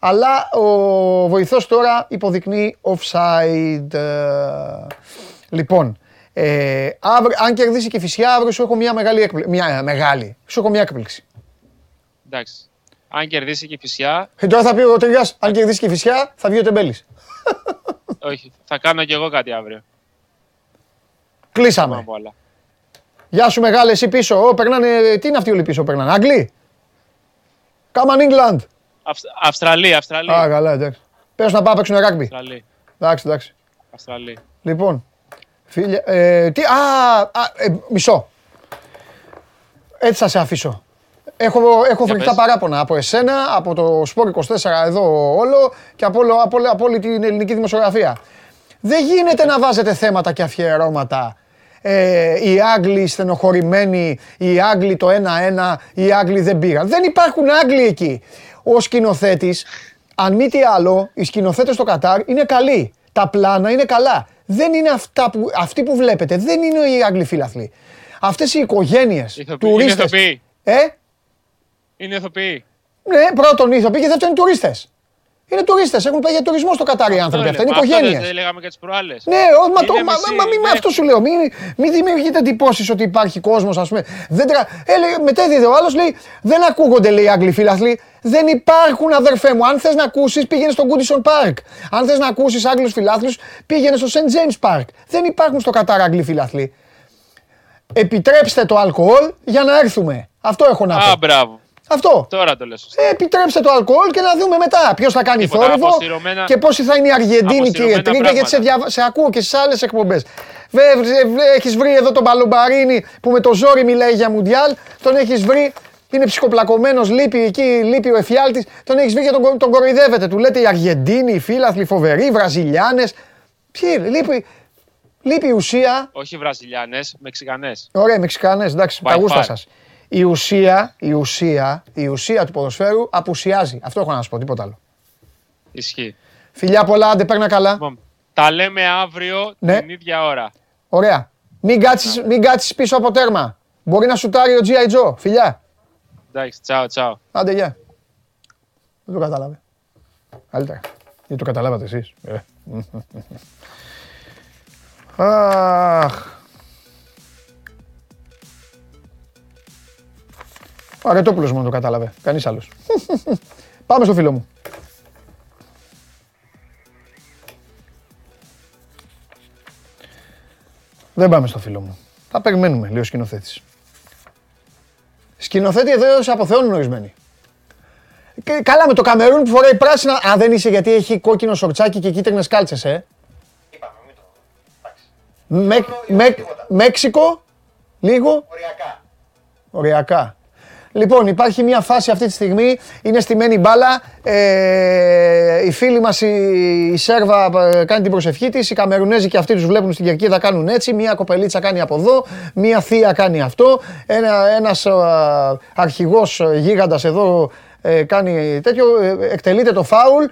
αλλά ο βοηθός τώρα υποδεικνύει offside. Ε, Λοιπόν, ε, αύριο, αν κερδίσει και η Φυσιά, αύριο σου έχω μια μεγάλη έκπληξη. Μια ε, μεγάλη. Σου έχω μια έκπληξη.
Εντάξει. Αν κερδίσει και η Φυσιά,
Ε, τώρα θα πει ο Τρίγας, αν κερδίσει και η Φυσιά, θα βγει ο Τεμπέλης.
όχι, θα κάνω κι εγώ κάτι αύριο.
Κλείσαμε.
Πάμε από άλλα.
Γεια σου μεγάλε, εσύ πίσω. Ω, περνάνε, τι είναι αυτοί όλοι πίσω, περνάνε. Άγγλοι; Come on England.
Αυστ- Αυστραλία, Αυστραλία.
Α, καλά, εντάξει. Πες να πάω να παίξουν ράγμπι.
Αυστραλία.
Εντάξει, εντάξει.
Αυστραλία.
Λοιπόν, φίλε, ε, τι, α, α, ε, μισό. Έτσι θα σε αφήσω. Έχω, έχω
Για
φρικτά
πες.
παράπονα από εσένα, από το Σπόρ 24 εδώ όλο και από, όλο, από, όλη- από όλη την ελληνική δημοσιογραφία. Δεν γίνεται να βάζετε θέματα και αφιερώματα. Ε, οι Άγγλοι στενοχωρημένοι, οι Άγγλοι το 1-1, οι Άγγλοι δεν πήγαν. Δεν υπάρχουν Άγγλοι εκεί. Ο σκηνοθέτης, αν μη τι άλλο, οι σκηνοθέτες στο Κατάρ είναι καλοί. Τα πλάνα είναι καλά. Δεν είναι αυτά που, αυτοί που βλέπετε, δεν είναι οι Άγγλοι φίλαθλοι. Αυτές οι οικογένειες,
Ηθοποιοί. Είναι
τουρίστες.
ηθοποιοί.
Ε,
Είναι ηθοποιοί.
ναι, πρώτον ηθοποιοί και δεύτερον τουρίστες. Είναι τουρίστες, έχουν πάει για τουρισμό στο Κατάρ οι άνθρωποι αυτά. Είναι
Αυτό δεν-
οικογένειε.
Δεν λέγαμε και τις προάλλες.
Ναι, ό, μα, το,
Είναι
μα,
μισή,
μα, μη-
ναι.
αυτό σου λέω. Μην μη δημιουργείτε εντυπώσεις ότι υπάρχει κόσμος, ας πούμε. Δεν τρα... Έλεγε, μετέδιδε ο άλλος, λέει: Δεν ακούγονται, λέει οι Άγγλοι φίλαθλοι. Δεν υπάρχουν, αδερφέ μου. Αν θες να ακούσεις, πήγαινε στο Goodison Park. Αν θες να ακούσεις Άγγλους φιλάθλους, πήγαινε στο St. James Park. Δεν υπάρχουν στο Κατάρ Άγγλοι φίλαθλοι. Επιτρέψτε το αλκοόλ για να έρθουμε. Αυτό έχω να
Α,
πω.
μπράβο.
Αυτό.
Τώρα το λες. σωστά.
Ε, επιτρέψτε το αλκοόλ και να δούμε μετά ποιος θα κάνει
Τίποτα,
θόρυβο
αποσυρωμένα-
και πόσοι θα είναι οι Αργεντίνοι, κύριε
αποσυρωμένα
Τρίγκα, γιατί σε,
πράγματα.
διαβα... σε ακούω και στι άλλες εκπομπές. Έχεις βρει εδώ τον Παλομπαρίνη που με το ζόρι μιλάει για Μουντιάλ. Τον έχεις βρει, είναι ψυχοπλακωμένος, λείπει εκεί, λείπει ο εφιάλτης. Τον έχεις βρει και τον, κο- τον κοροϊδεύετε. Του λέτε οι Αργεντίνοι, οι φίλαθλοι, φοβεροί, οι Βραζιλιάνες. Ποιοι, λείπει, λείπει η ουσία.
Όχι Βραζιλιάνες, Μεξικανές.
Ωραία, Μεξικάνε, εντάξει,
By
τα γούστα
far.
σας. Η ουσία, η ουσία, η ουσία του ποδοσφαίρου απουσιάζει. Αυτό έχω να σας πω, τίποτα άλλο.
Ισχύει.
Φιλιά πολλά, άντε παίρνα καλά.
Λοιπόν, τα λέμε αύριο
Ναι.
την ίδια ώρα.
Ωραία. Μην κάτσεις, μην κάτσεις πίσω από τέρμα. Μπορεί να σουτάρει ο G.I. Joe. Φιλιά.
Εντάξει, τσάω, τσάω.
Άντε, γεια. Δεν το κατάλαβε. Καλύτερα. Δεν το καταλάβατε εσείς. Ε. Αχ. Ο Αρετόπουλος μόνο το κατάλαβε. Κανείς άλλος. Πάμε στο φίλο μου. Δεν πάμε στο φίλο μου. Θα περιμένουμε, λέει ο σκηνοθέτης. Σκηνοθέτη εδώ σε αποθεώνουν ορισμένοι. Και καλά με το Καμερούν που φοράει πράσινα. Α, δεν είσαι γιατί έχει κόκκινο σορτσάκι και κίτρινες κάλτσες, ε.
Είπαμε, μην το. Εντάξει.
Με, με, Μέξικο, λίγο,
Οριακά.
οριακά. Λοιπόν, υπάρχει μια φάση αυτή τη στιγμή, είναι στημένη μπάλα. Ε, η φίλη μας η, η Σέρβα ε, κάνει την προσευχή της, οι Καμερουνέζοι και αυτοί τους βλέπουν στην κερκίδα κάνουν έτσι, μια κοπελίτσα κάνει από εδώ, μια θεία κάνει αυτό, ένα, ένας α, αρχηγός ε, γίγαντας εδώ ε, κάνει τέτοιο, ε, εκτελείται το φάουλ.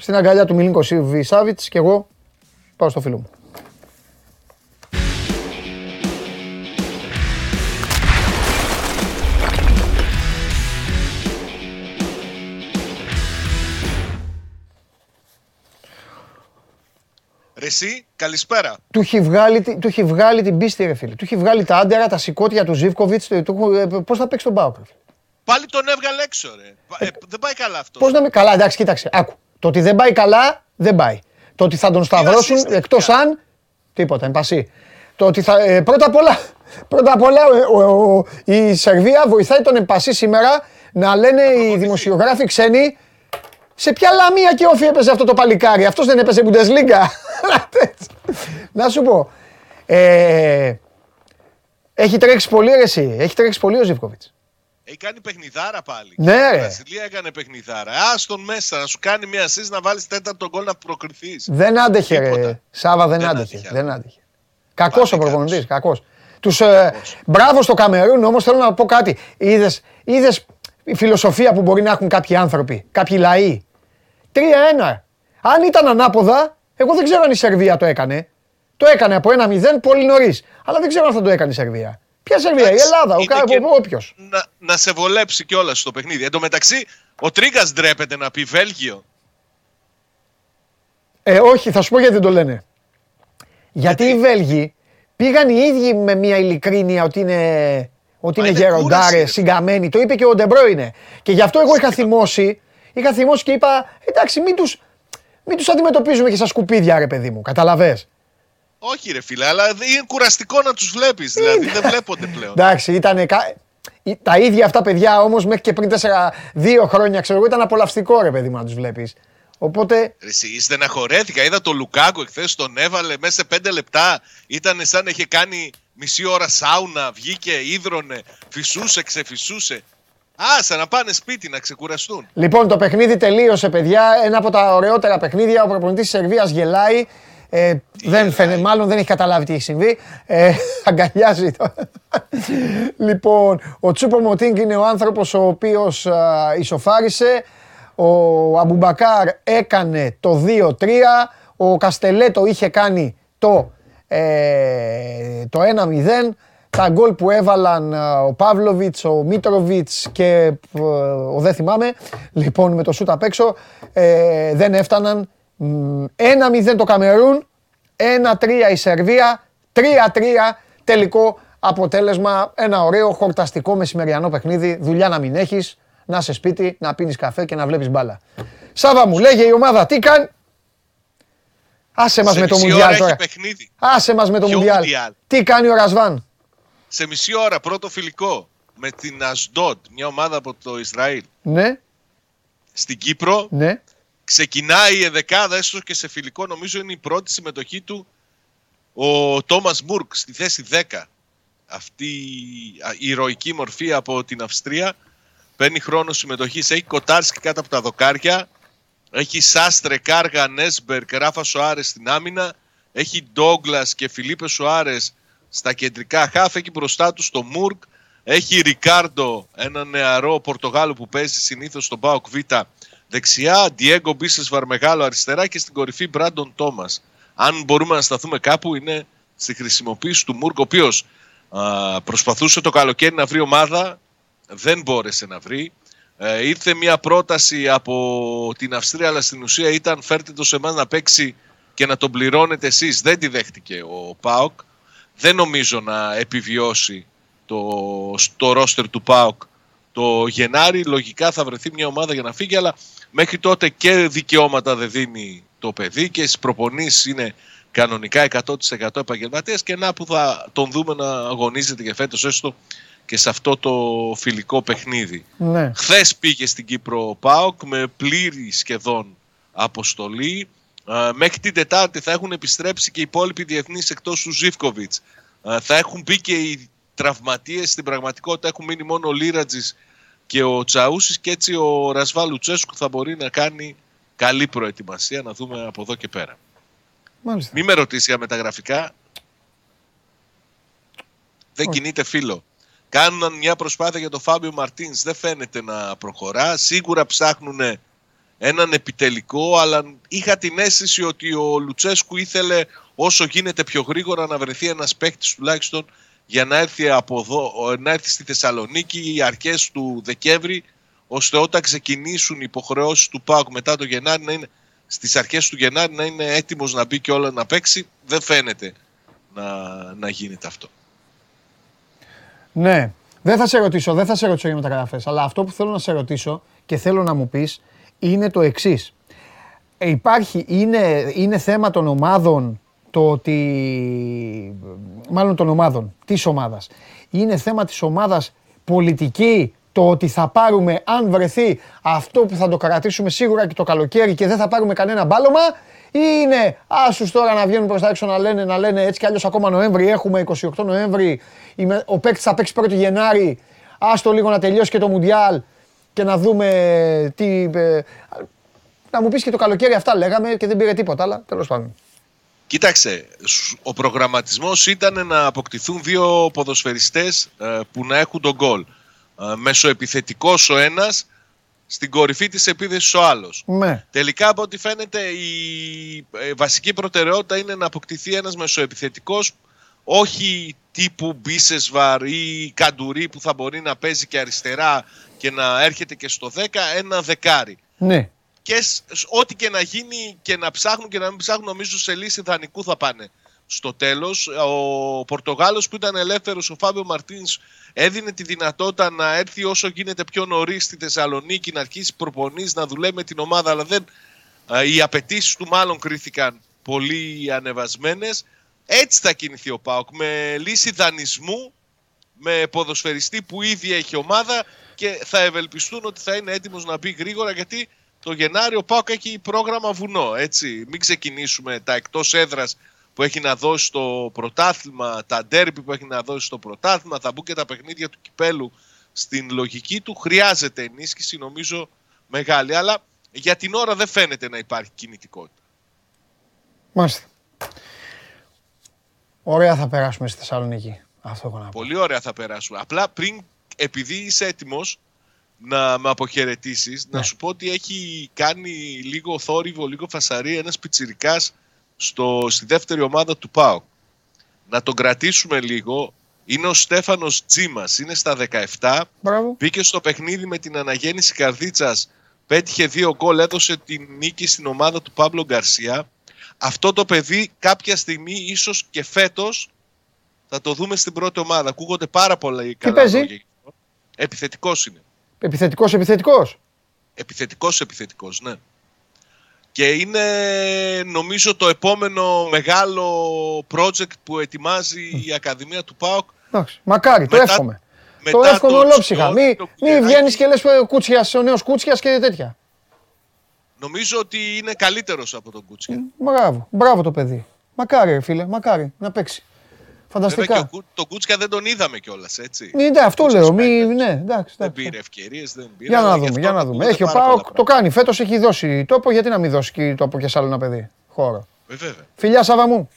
Στην αγκαλιά του Μιλίνκο Σάβιτς και εγώ πάω στο φίλο μου.
Εσύ, καλησπέρα.
Του έχει, βγάλει, τη- του έχει βγάλει την πίστη, ρε φίλε. Του έχει βγάλει τα άντερα, τα σηκώτια του Ζήφκοβιτς. Πώς θα παίξει τον Πάοκ.
Πάλι τον έβγαλε έξω, ρε. Ε, δεν πάει καλά αυτό.
Πώς να με. Καλά, εντάξει, κοίταξε. Άκου. Το ότι δεν πάει καλά, δεν πάει. Το ότι θα τον σταυρώσουν
assist
εκτός
έχει
αν. Τίποτα, εμπασί. Το ότι θα. ε, πρώτα απ' όλα, πρώτα απ' όλα ο- ο- ο- η Σερβία βοηθάει τον εμπασί σήμερα να λένε οι δημοσιογράφοι ξένοι σε ποια λαμία και όφη έπαιζε αυτό το παλικάρι; Αυτός δεν έπαιζε Bundesliga. Να σου πω. Ε, έχει τρέξει πολύ ρε εσύ. Έχει τρέξει πολύ ο Ζήφκοβιτς.
Έχει κάνει παιχνιδάρα πάλι.
Ναι,
Και η
ρε.
Βραζιλία έκανε παιχνιδάρα. Α τον μέσα να σου κάνει μια assist να βάλεις τέταρτο γκολ να προκριθείς.
Δεν άντεχε, ρε.
Τίποτα.
Σάβα δεν,
Δεν
άντεχε.
άντεχε.
Δεν άντεχε. Κακός ο
Πάλι
προπονητής.
καλός.
Κακός. Τους, ε, μπράβο στο Καμερούν, όμως θέλω να πω κάτι. Είδες είδες η φιλοσοφία που μπορεί να έχουν κάποιοι άνθρωποι, κάποιοι λαοί. 3-1. Αν ήταν ανάποδα, εγώ δεν ξέρω αν η Σερβία το έκανε. Το έκανε από 1-0 πολύ νωρίς. Αλλά δεν ξέρω αν θα το έκανε η Σερβία. Ποια Σερβία, η
Εντάξει,
Ελλάδα, ο,
είναι
κα-
και-
όποιος.
Να, να σε βολέψει κιόλας στο παιχνίδι. Εν τω μεταξύ, ο Τρίγκα ντρέπεται να πει Βέλγιο.
Ε, όχι, θα σου πω γιατί δεν το λένε. Γιατί οι Βέλγοι πήγαν οι ίδιοι με μια ειλικρίνεια ότι είναι, ότι
Μα
είναι
είναι
γεροντάρες,
κούραση, ρε.
συγκαμμένοι. Το είπε και ο Ντεμπρόινε. Και γι' αυτό εγώ είχα θυμώσει, είχα θυμώσει και είπα, εντάξει, μην τους, μην τους αντιμετωπίζουμε και σαν σκουπίδια, ρε παιδί μου. Καταλαβες;
Όχι, ρε φίλε, αλλά είναι κουραστικό να τους βλέπεις. Δηλαδή δεν βλέπονται πλέον.
Εντάξει, ήταν τα ίδια αυτά παιδιά όμως μέχρι και πριν 4-2 χρόνια, ξέρω εγώ, ήταν απολαυστικό ρε παιδί μου να τους βλέπεις. Οπότε,
Ρε Εσύ στεναχωρέθηκα. Είδα τον Λουκάκο εχθές, τον έβαλε μέσα σε πέντε λεπτά. Ήταν σαν να είχε κάνει μισή ώρα σάουνα, βγήκε, ίδρωνε, φυσούσε, ξεφυσούσε. Άσε να πάνε σπίτι να ξεκουραστούν.
Λοιπόν, το παιχνίδι τελείωσε, παιδιά. Ένα από τα ωραιότερα παιχνίδια. Ο προπονητής της Σερβίας γελάει. Ε, δεν φαίνε, μάλλον δεν έχει καταλάβει τι έχει συμβεί. Ε, αγκαλιάζει το. λοιπόν, ο Τσούπο Μοτίνγκ είναι ο άνθρωπος ο οποίος ισοφάρισε. Ο Αμπουμπακάρ έκανε το 2-3. Ο Καστελέτο είχε κάνει το, ε, το 1-0. Τα γκολ που έβαλαν ε, ο Παύλοβιτς, ο Μίτροβιτς και ε, ο δεν θυμάμαι, λοιπόν με το σούτ απ' έξω, ε, δεν έφταναν. 1-0 το Καμερούν, 1-3 η Σερβία, 3-3 τελικό αποτέλεσμα. Ένα ωραίο χορταστικό μεσημεριανό παιχνίδι. Δουλειά να μην έχεις, να είσαι σπίτι, να πίνεις καφέ και να βλέπεις μπάλα. Σάβα μου, λέγε η ομάδα τι κάνει. Άσε μας
Σε
με το
μισή ώρα
Μουντιάλ
έχει
τώρα.
παιχνίδι.
Άσε μας με το
Ποιο
Μουντιάλ.
Μουντιάλ;
Τι κάνει ο Ρασβάν;
Σε μισή ώρα πρώτο φιλικό με την Ασντότ, μια ομάδα από το Ισραήλ,
Ναι,
στην Κύπρο.
ναι.
Ξεκινάει η δεκάδα, έστω και σε φιλικό, νομίζω είναι η πρώτη συμμετοχή του ο Τόμας Μουρκ στη θέση 10. Αυτή η ηρωική μορφή από την Αυστρία παίρνει χρόνο συμμετοχής. Έχει Κοτάρσκι κάτω από τα δοκάρια. Έχει Σάστρε, Κάργα, Νέσμπερκ, Ράφα Σοάρες στην άμυνα. Έχει Ντόγκλας και Φιλίπε Σοάρες στα κεντρικά χάφ. Έχει μπροστά του το Μουρκ. Έχει Ρικάρντο, ένα νεαρό Πορτογάλο που παίζει συνήθως στον Πάοκ Β δεξιά. Διέγκο Μπίσεσβαρ μεγάλο αριστερά και στην κορυφή Μπράντον Τόμα. Αν μπορούμε να σταθούμε κάπου, είναι στη χρησιμοποίηση του Μουρκ, ο οποίος προσπαθούσε το καλοκαίρι να βρει ομάδα. Δεν μπόρεσε να βρει. Ε, ήρθε μια πρόταση από την Αυστρία, αλλά στην ουσία ήταν φέρτε το σε εμάς να παίξει και να τον πληρώνετε εσείς. Δεν τη δέχτηκε ο ΠΑΟΚ. Δεν νομίζω να επιβιώσει το, στο ρόστερ του ΠΑΟΚ το Γενάρη. Λογικά θα βρεθεί μια ομάδα για να φύγει, αλλά μέχρι τότε και δικαιώματα δεν δίνει το παιδί και στις προπονήσεις είναι κανονικά 100% επαγγελματίας και να που θα τον δούμε να αγωνίζεται και φέτος έστω και σε αυτό το φιλικό παιχνίδι.
ναι.
Χθες πήγε στην Κύπρο ο ΠΑΟΚ με πλήρη σχεδόν αποστολή. Ε, Μέχρι την Τετάρτη θα έχουν επιστρέψει και οι υπόλοιποι διεθνείς εκτός του Ζήφκοβιτς. Θα έχουν μπει και οι τραυματίες. Στην πραγματικότητα έχουν μείνει μόνο ο Λίρατζης και ο Τσαούσης. Και έτσι ο Ρασβάλ Λουτσέσκου θα μπορεί να κάνει καλή προετοιμασία. Να δούμε από εδώ και πέρα.
Μάλιστα.
Μη με ρωτήσεις για μεταγραφικά. Δεν κινείται φίλο. Κάνουν μια προσπάθεια για τον Φάμπιο Μαρτίνς. Δεν φαίνεται να προχωρά. Σίγουρα ψάχνουν έναν επιτελικό, αλλά είχα την αίσθηση ότι ο Λουτσέσκου ήθελε όσο γίνεται πιο γρήγορα να βρεθεί ένας παίκτης τουλάχιστον για να έρθει, από εδώ, να έρθει στη Θεσσαλονίκη οι αρχές του Δεκέμβρη, ώστε όταν ξεκινήσουν οι υποχρεώσεις του ΠΑΟΚ μετά το Γενάρη να είναι στις αρχές του Γενάρη να είναι έτοιμος να μπει και όλα να παίξει. Δεν φαίνεται να, να γίνεται αυτό.
Ναι. Δεν θα σε ρωτήσω, δεν θα σε ρωτήσω για μεταγραφές, αλλά αυτό που θέλω να σε ρωτήσω και θέλω να μου πεις είναι το εξής. Ε, υπάρχει, είναι, είναι θέμα των ομάδων το ότι, μάλλον των ομάδων, της ομάδας. Είναι θέμα της ομάδας πολιτική το ότι θα πάρουμε, αν βρεθεί αυτό που θα το κρατήσουμε σίγουρα και το καλοκαίρι και δεν θα πάρουμε κανένα μπάλωμα ή είναι άσους τώρα να βγαίνουν προς τα έξω να λένε, να λένε έτσι κι αλλιώς ακόμα Νοέμβρη έχουμε, 28 Νοέμβρη, η- ο παίκτης θα παίξει 1η Γενάρη, άστο λίγο να τελειώσει και το Μουντιάλ και να δούμε τι... ε, να μου πεις και το καλοκαίρι αυτά λέγαμε και δεν πήρε τίποτα, αλλά τέλος πάντων.
Κοίταξε, σου- ο προγραμματισμός ήταν να αποκτηθούν δύο ποδοσφαιριστές ε, που να έχουν τον γκολ. Ε, Μεσοεπιθετικός ο ένας, στην κορυφή της επίθεσης ο άλλος.
Ναι.
Τελικά από ό,τι φαίνεται η ε, βασική προτεραιότητα είναι να αποκτηθεί ένας μεσοεπιθετικός όχι τύπου Μπίσεσβαρ ή Καντουρί που θα μπορεί να παίζει και αριστερά και να έρχεται και στο 10, ένα δεκάρι
Ναι.
και σ- σ- ό,τι και να γίνει και να ψάχνουν και να μην ψάχνουν, νομίζω σε λύση δανεικού θα πάνε στο τέλος. Ο Πορτογάλος που ήταν ελεύθερος, ο Φάμπιο Μαρτίνς, έδινε τη δυνατότητα να έρθει όσο γίνεται πιο νωρίς στη Θεσσαλονίκη, να αρχίσει προπονείς, να δουλεύει με την ομάδα, αλλά δεν, α, οι απαιτήσεις του μάλλον κρίθηκαν πολύ ανεβασμένες. Έτσι θα κινηθεί ο ΠΑΟΚ, με λύση δανεισμού, με ποδοσφαιριστή που ήδη έχει ομάδα και θα ευελπιστούν ότι θα είναι έτοιμος να μπει γρήγορα γιατί το Γενάριο ο ΠΑΟΚ έχει πρόγραμμα βουνό, έτσι. Μην ξεκινήσουμε τα εκτός έδρας που έχει να δώσει στο πρωτάθλημα, τα ντέρμπι που έχει να δώσει στο πρωτάθλημα, θα μπουν και τα παιχνίδια του κυπέλου στην λογική του. Χρειάζεται ενίσχυση, νομίζω, μεγάλη. Αλλά για την ώρα δεν φαίνεται να υπάρχει κινητικότητα.
Μάλιστα. Ωραία θα περάσουμε στη Θεσσαλονίκη. Αυτό έχω να πω.
Πολύ ωραία θα περάσουμε. Απλά πριν, επειδή είσαι έτοιμος να με αποχαιρετήσεις,
Ναι.
να σου πω ότι έχει κάνει λίγο θόρυβο, λίγο φασαρί ένας πιτσιρικάς στη δεύτερη ομάδα του ΠΑΟ. Να τον κρατήσουμε λίγο. Είναι ο Στέφανος Τζίμας, είναι στα 17.
Μπράβο.
Μπήκε στο παιχνίδι με την αναγέννηση Καρδίτσας, πέτυχε δύο γκολ, έδωσε την νίκη στην ομάδα του Παύλο Γκαρσία. Αυτό το παιδί κάποια στιγμή, ίσως και φέτος, θα το δούμε στην πρώτη ομάδα. Ακούγονται πάρα πολλά καλά
παίζει;
Λόγια. Επιθετικός είναι.
Επιθετικός, επιθετικός.
Επιθετικός, επιθετικός, ναι. Και είναι νομίζω το επόμενο μεγάλο project που ετοιμάζει η Ακαδημία του ΠΑΟΚ
Εντάξει. Μακάρι, το
Μετά-
εύχομαι.
μετά
Το εύχομαι
το
ολόψυχα.
Τσιόδη,
Μη,
το
μη
Κουλεράκι.
βγαίνεις και λες ο Κούτσιας, ο νέος Κούτσιας και τέτοια.
Νομίζω ότι είναι καλύτερος από τον Κούτσια.
Μπράβο, μπράβο το παιδί. Μακάρι, ρε φίλε, μακάρι να παίξει.
Βέβαια και ο
Φανταστικά.
Κου- τον Κούτσια δεν τον είδαμε κιόλας, έτσι.
Ναι, ναι, αυτό
Κούτσιας
λέω. Μη,
παίκτης.
ναι, εντάξει.
Δεν
εντάξει.
πήρε ευκαιρίες, δεν πήρε.
Για
αλλά
να
γι'
δούμε,
αυτό
για να δούμε.
ακούγονται
Έχει ο
πάρα πολλά
Πάοκ, το
πράγματα.
κάνει. Φέτος έχει δώσει τόπο, γιατί να μην δώσει και τόπο και σε άλλο ένα παιδί. Χώρο.
Ε, βέβαια.
Φιλιά Σάβα μου.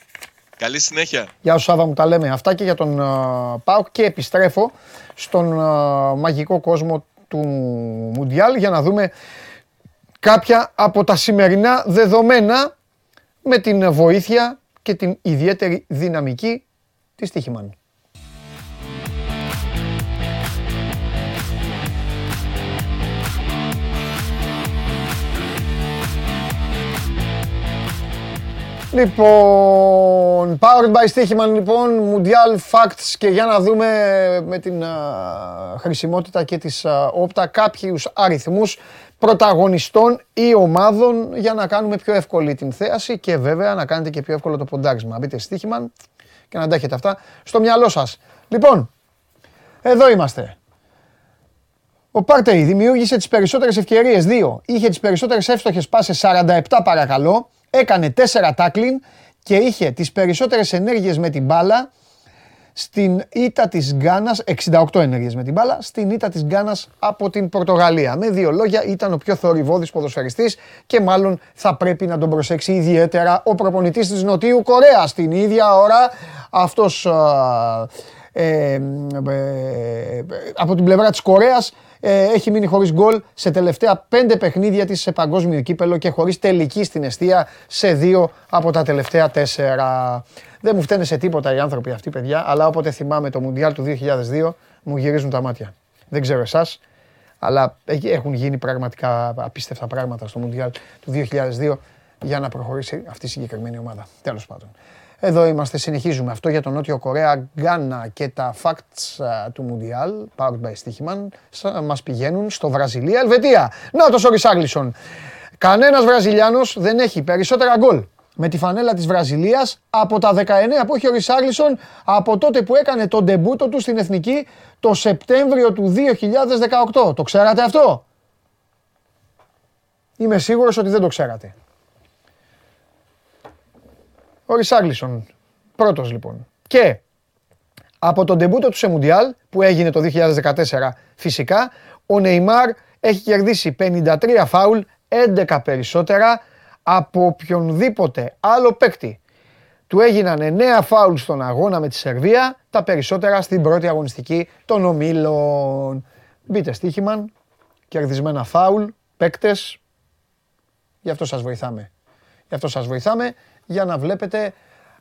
Καλή συνέχεια.
Γεια σου Σάβα μου, τα λέμε αυτά και για τον uh, ΠΑΟΚ και επιστρέφω στον α, μαγικό κόσμο του Μουντιάλ για να δούμε κάποια από τα σημερινά δεδομένα με την βοήθεια και την ιδιαίτερη δυναμική της Τύχημαν. Λοιπόν, Powered by Stichiman λοιπόν, Mundial Facts και για να δούμε με την α, χρησιμότητα και της α, όπτα κάποιους αριθμούς πρωταγωνιστών ή ομάδων για να κάνουμε πιο εύκολη την θέαση και βέβαια να κάνετε και πιο εύκολο το ποντάρισμα. Μπείτε Stichiman και να τα έχετε αυτά στο μυαλό σας. Λοιπόν, εδώ είμαστε. Ο Πάρτεϊ δημιούργησε τις περισσότερες ευκαιρίες, δύο. Είχε τις περισσότερες εύστοχες πάσες, 47 παρακαλώ. Έκανε 4 τάκλιν και είχε τις περισσότερες ενέργειες με την μπάλα στην ήττα της Γκάνας, 68 ενέργειες με την μπάλα, στην ήττα της Γκάνας από την Πορτογαλία. Με δύο λόγια ήταν ο πιο θορυβόδης ποδοσφαιριστής και μάλλον θα πρέπει να τον προσέξει ιδιαίτερα ο προπονητής της Νοτιού Κορέας. Την ίδια ώρα αυτός α, ε, ε, ε, από την πλευρά της Κορέας ε, έχει μείνει χωρίς γκολ σε τελευταία πέντε παιχνίδια της σε παγκόσμιο κύπελο και χωρίς τελική στην αιστεία σε δύο από τα τελευταία τέσσερα. Δεν μου φταίνε σε τίποτα οι άνθρωποι αυτοί, παιδιά, αλλά όποτε θυμάμαι το Μουντιάλ του 2002 μου γυρίζουν τα μάτια. Δεν ξέρω εσάς, αλλά έχουν γίνει πραγματικά απίστευτα πράγματα στο Μουντιάλ του 2002 για να προχωρήσει αυτή η συγκεκριμένη ομάδα. Τέλος πάντων. Εδώ είμαστε, συνεχίζουμε αυτό για τον Νότιο Κορέα, Γκάνα και τα facts α, του Μουντιάλ, powered by Stichiman, Σα- μας πηγαίνουν στο Βραζιλία, Ελβετία. Να το ο Ρισάγλισον. Κανένας Βραζιλιάνος δεν έχει περισσότερα γκολ με τη φανέλα της Βραζιλίας από τα 19 που έχει ο Ρισάγλισον από τότε που έκανε τον ντεμπούτο του στην Εθνική το Σεπτέμβριο του 2018. Το ξέρατε αυτό; Είμαι σίγουρος ότι δεν το ξέρατε. Ο Ρισάγλισον. Πρώτος λοιπόν. Και από τον τεμπούτο του σε Μουντιάλ που έγινε το 2014 φυσικά, ο Νεϊμάρ έχει κερδίσει 53 φάουλ, 11 περισσότερα από οποιονδήποτε άλλο παίκτη. Του έγιναν 9 φάουλ στον αγώνα με τη Σερβία, τα περισσότερα στην πρώτη αγωνιστική των ομίλων. Μπείτε στοίχημαν, κερδισμένα φάουλ, παίκτες, γι' αυτό σας βοηθάμε. Γι' αυτό σας βοηθάμε για να βλέπετε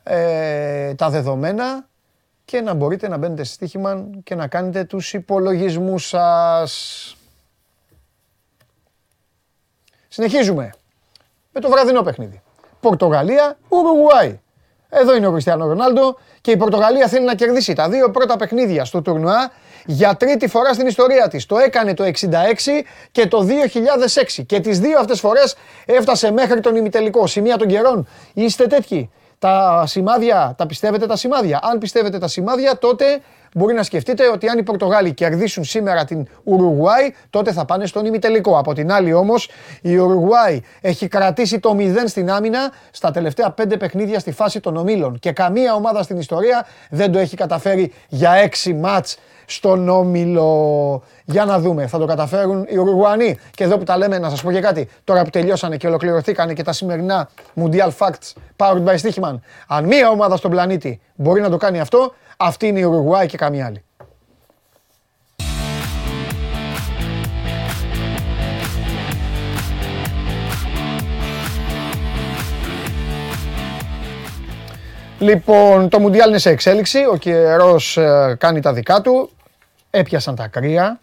ε, τα δεδομένα και να μπορείτε να μπαίνετε στη Στοίχημαν και να κάνετε τους υπολογισμούς σας. Συνεχίζουμε με το βραδινό παιχνίδι. Πορτογαλία, Ουρουγουάη. Εδώ είναι ο Κριστιανό Ρονάλντο και η Πορτογαλία θέλει να κερδίσει τα δύο πρώτα παιχνίδια στο τουρνουά για τρίτη φορά στην ιστορία της. Το έκανε το 66 και το 2006 και τις δύο αυτές φορές έφτασε μέχρι τον ημιτελικό. Σημεία των καιρών. Είστε τέτοιοι. Τα σημάδια, τα πιστεύετε τα σημάδια. Αν πιστεύετε τα σημάδια τότε μπορεί να σκεφτείτε ότι αν οι Πορτογάλοι κερδίσουν σήμερα την Ουρουγουάη, τότε θα πάνε στον ημιτελικό. Από την άλλη όμως, η Ουρουγουάη έχει κρατήσει το 0 στην άμυνα στα τελευταία 5 παιχνίδια στη φάση των ομίλων. Και καμία ομάδα στην ιστορία δεν το έχει καταφέρει για 6 μάτς στον Όμιλο. Για να δούμε, θα το καταφέρουν οι Ουρουγουανοί. Και εδώ που τα λέμε, να σας πω και κάτι. Τώρα που τελειώσανε και ολοκληρωθήκανε και τα σημερινά Mundial Facts powered by Stichman. Αν μία ομάδα στον πλανήτη μπορεί να το κάνει αυτό, αυτή είναι η Ουρουγουάη και καμία άλλη. Λοιπόν, το Μουντιάλ είναι σε εξέλιξη. Ο καιρός κάνει τα δικά του. Έπιασαν τα κρύα.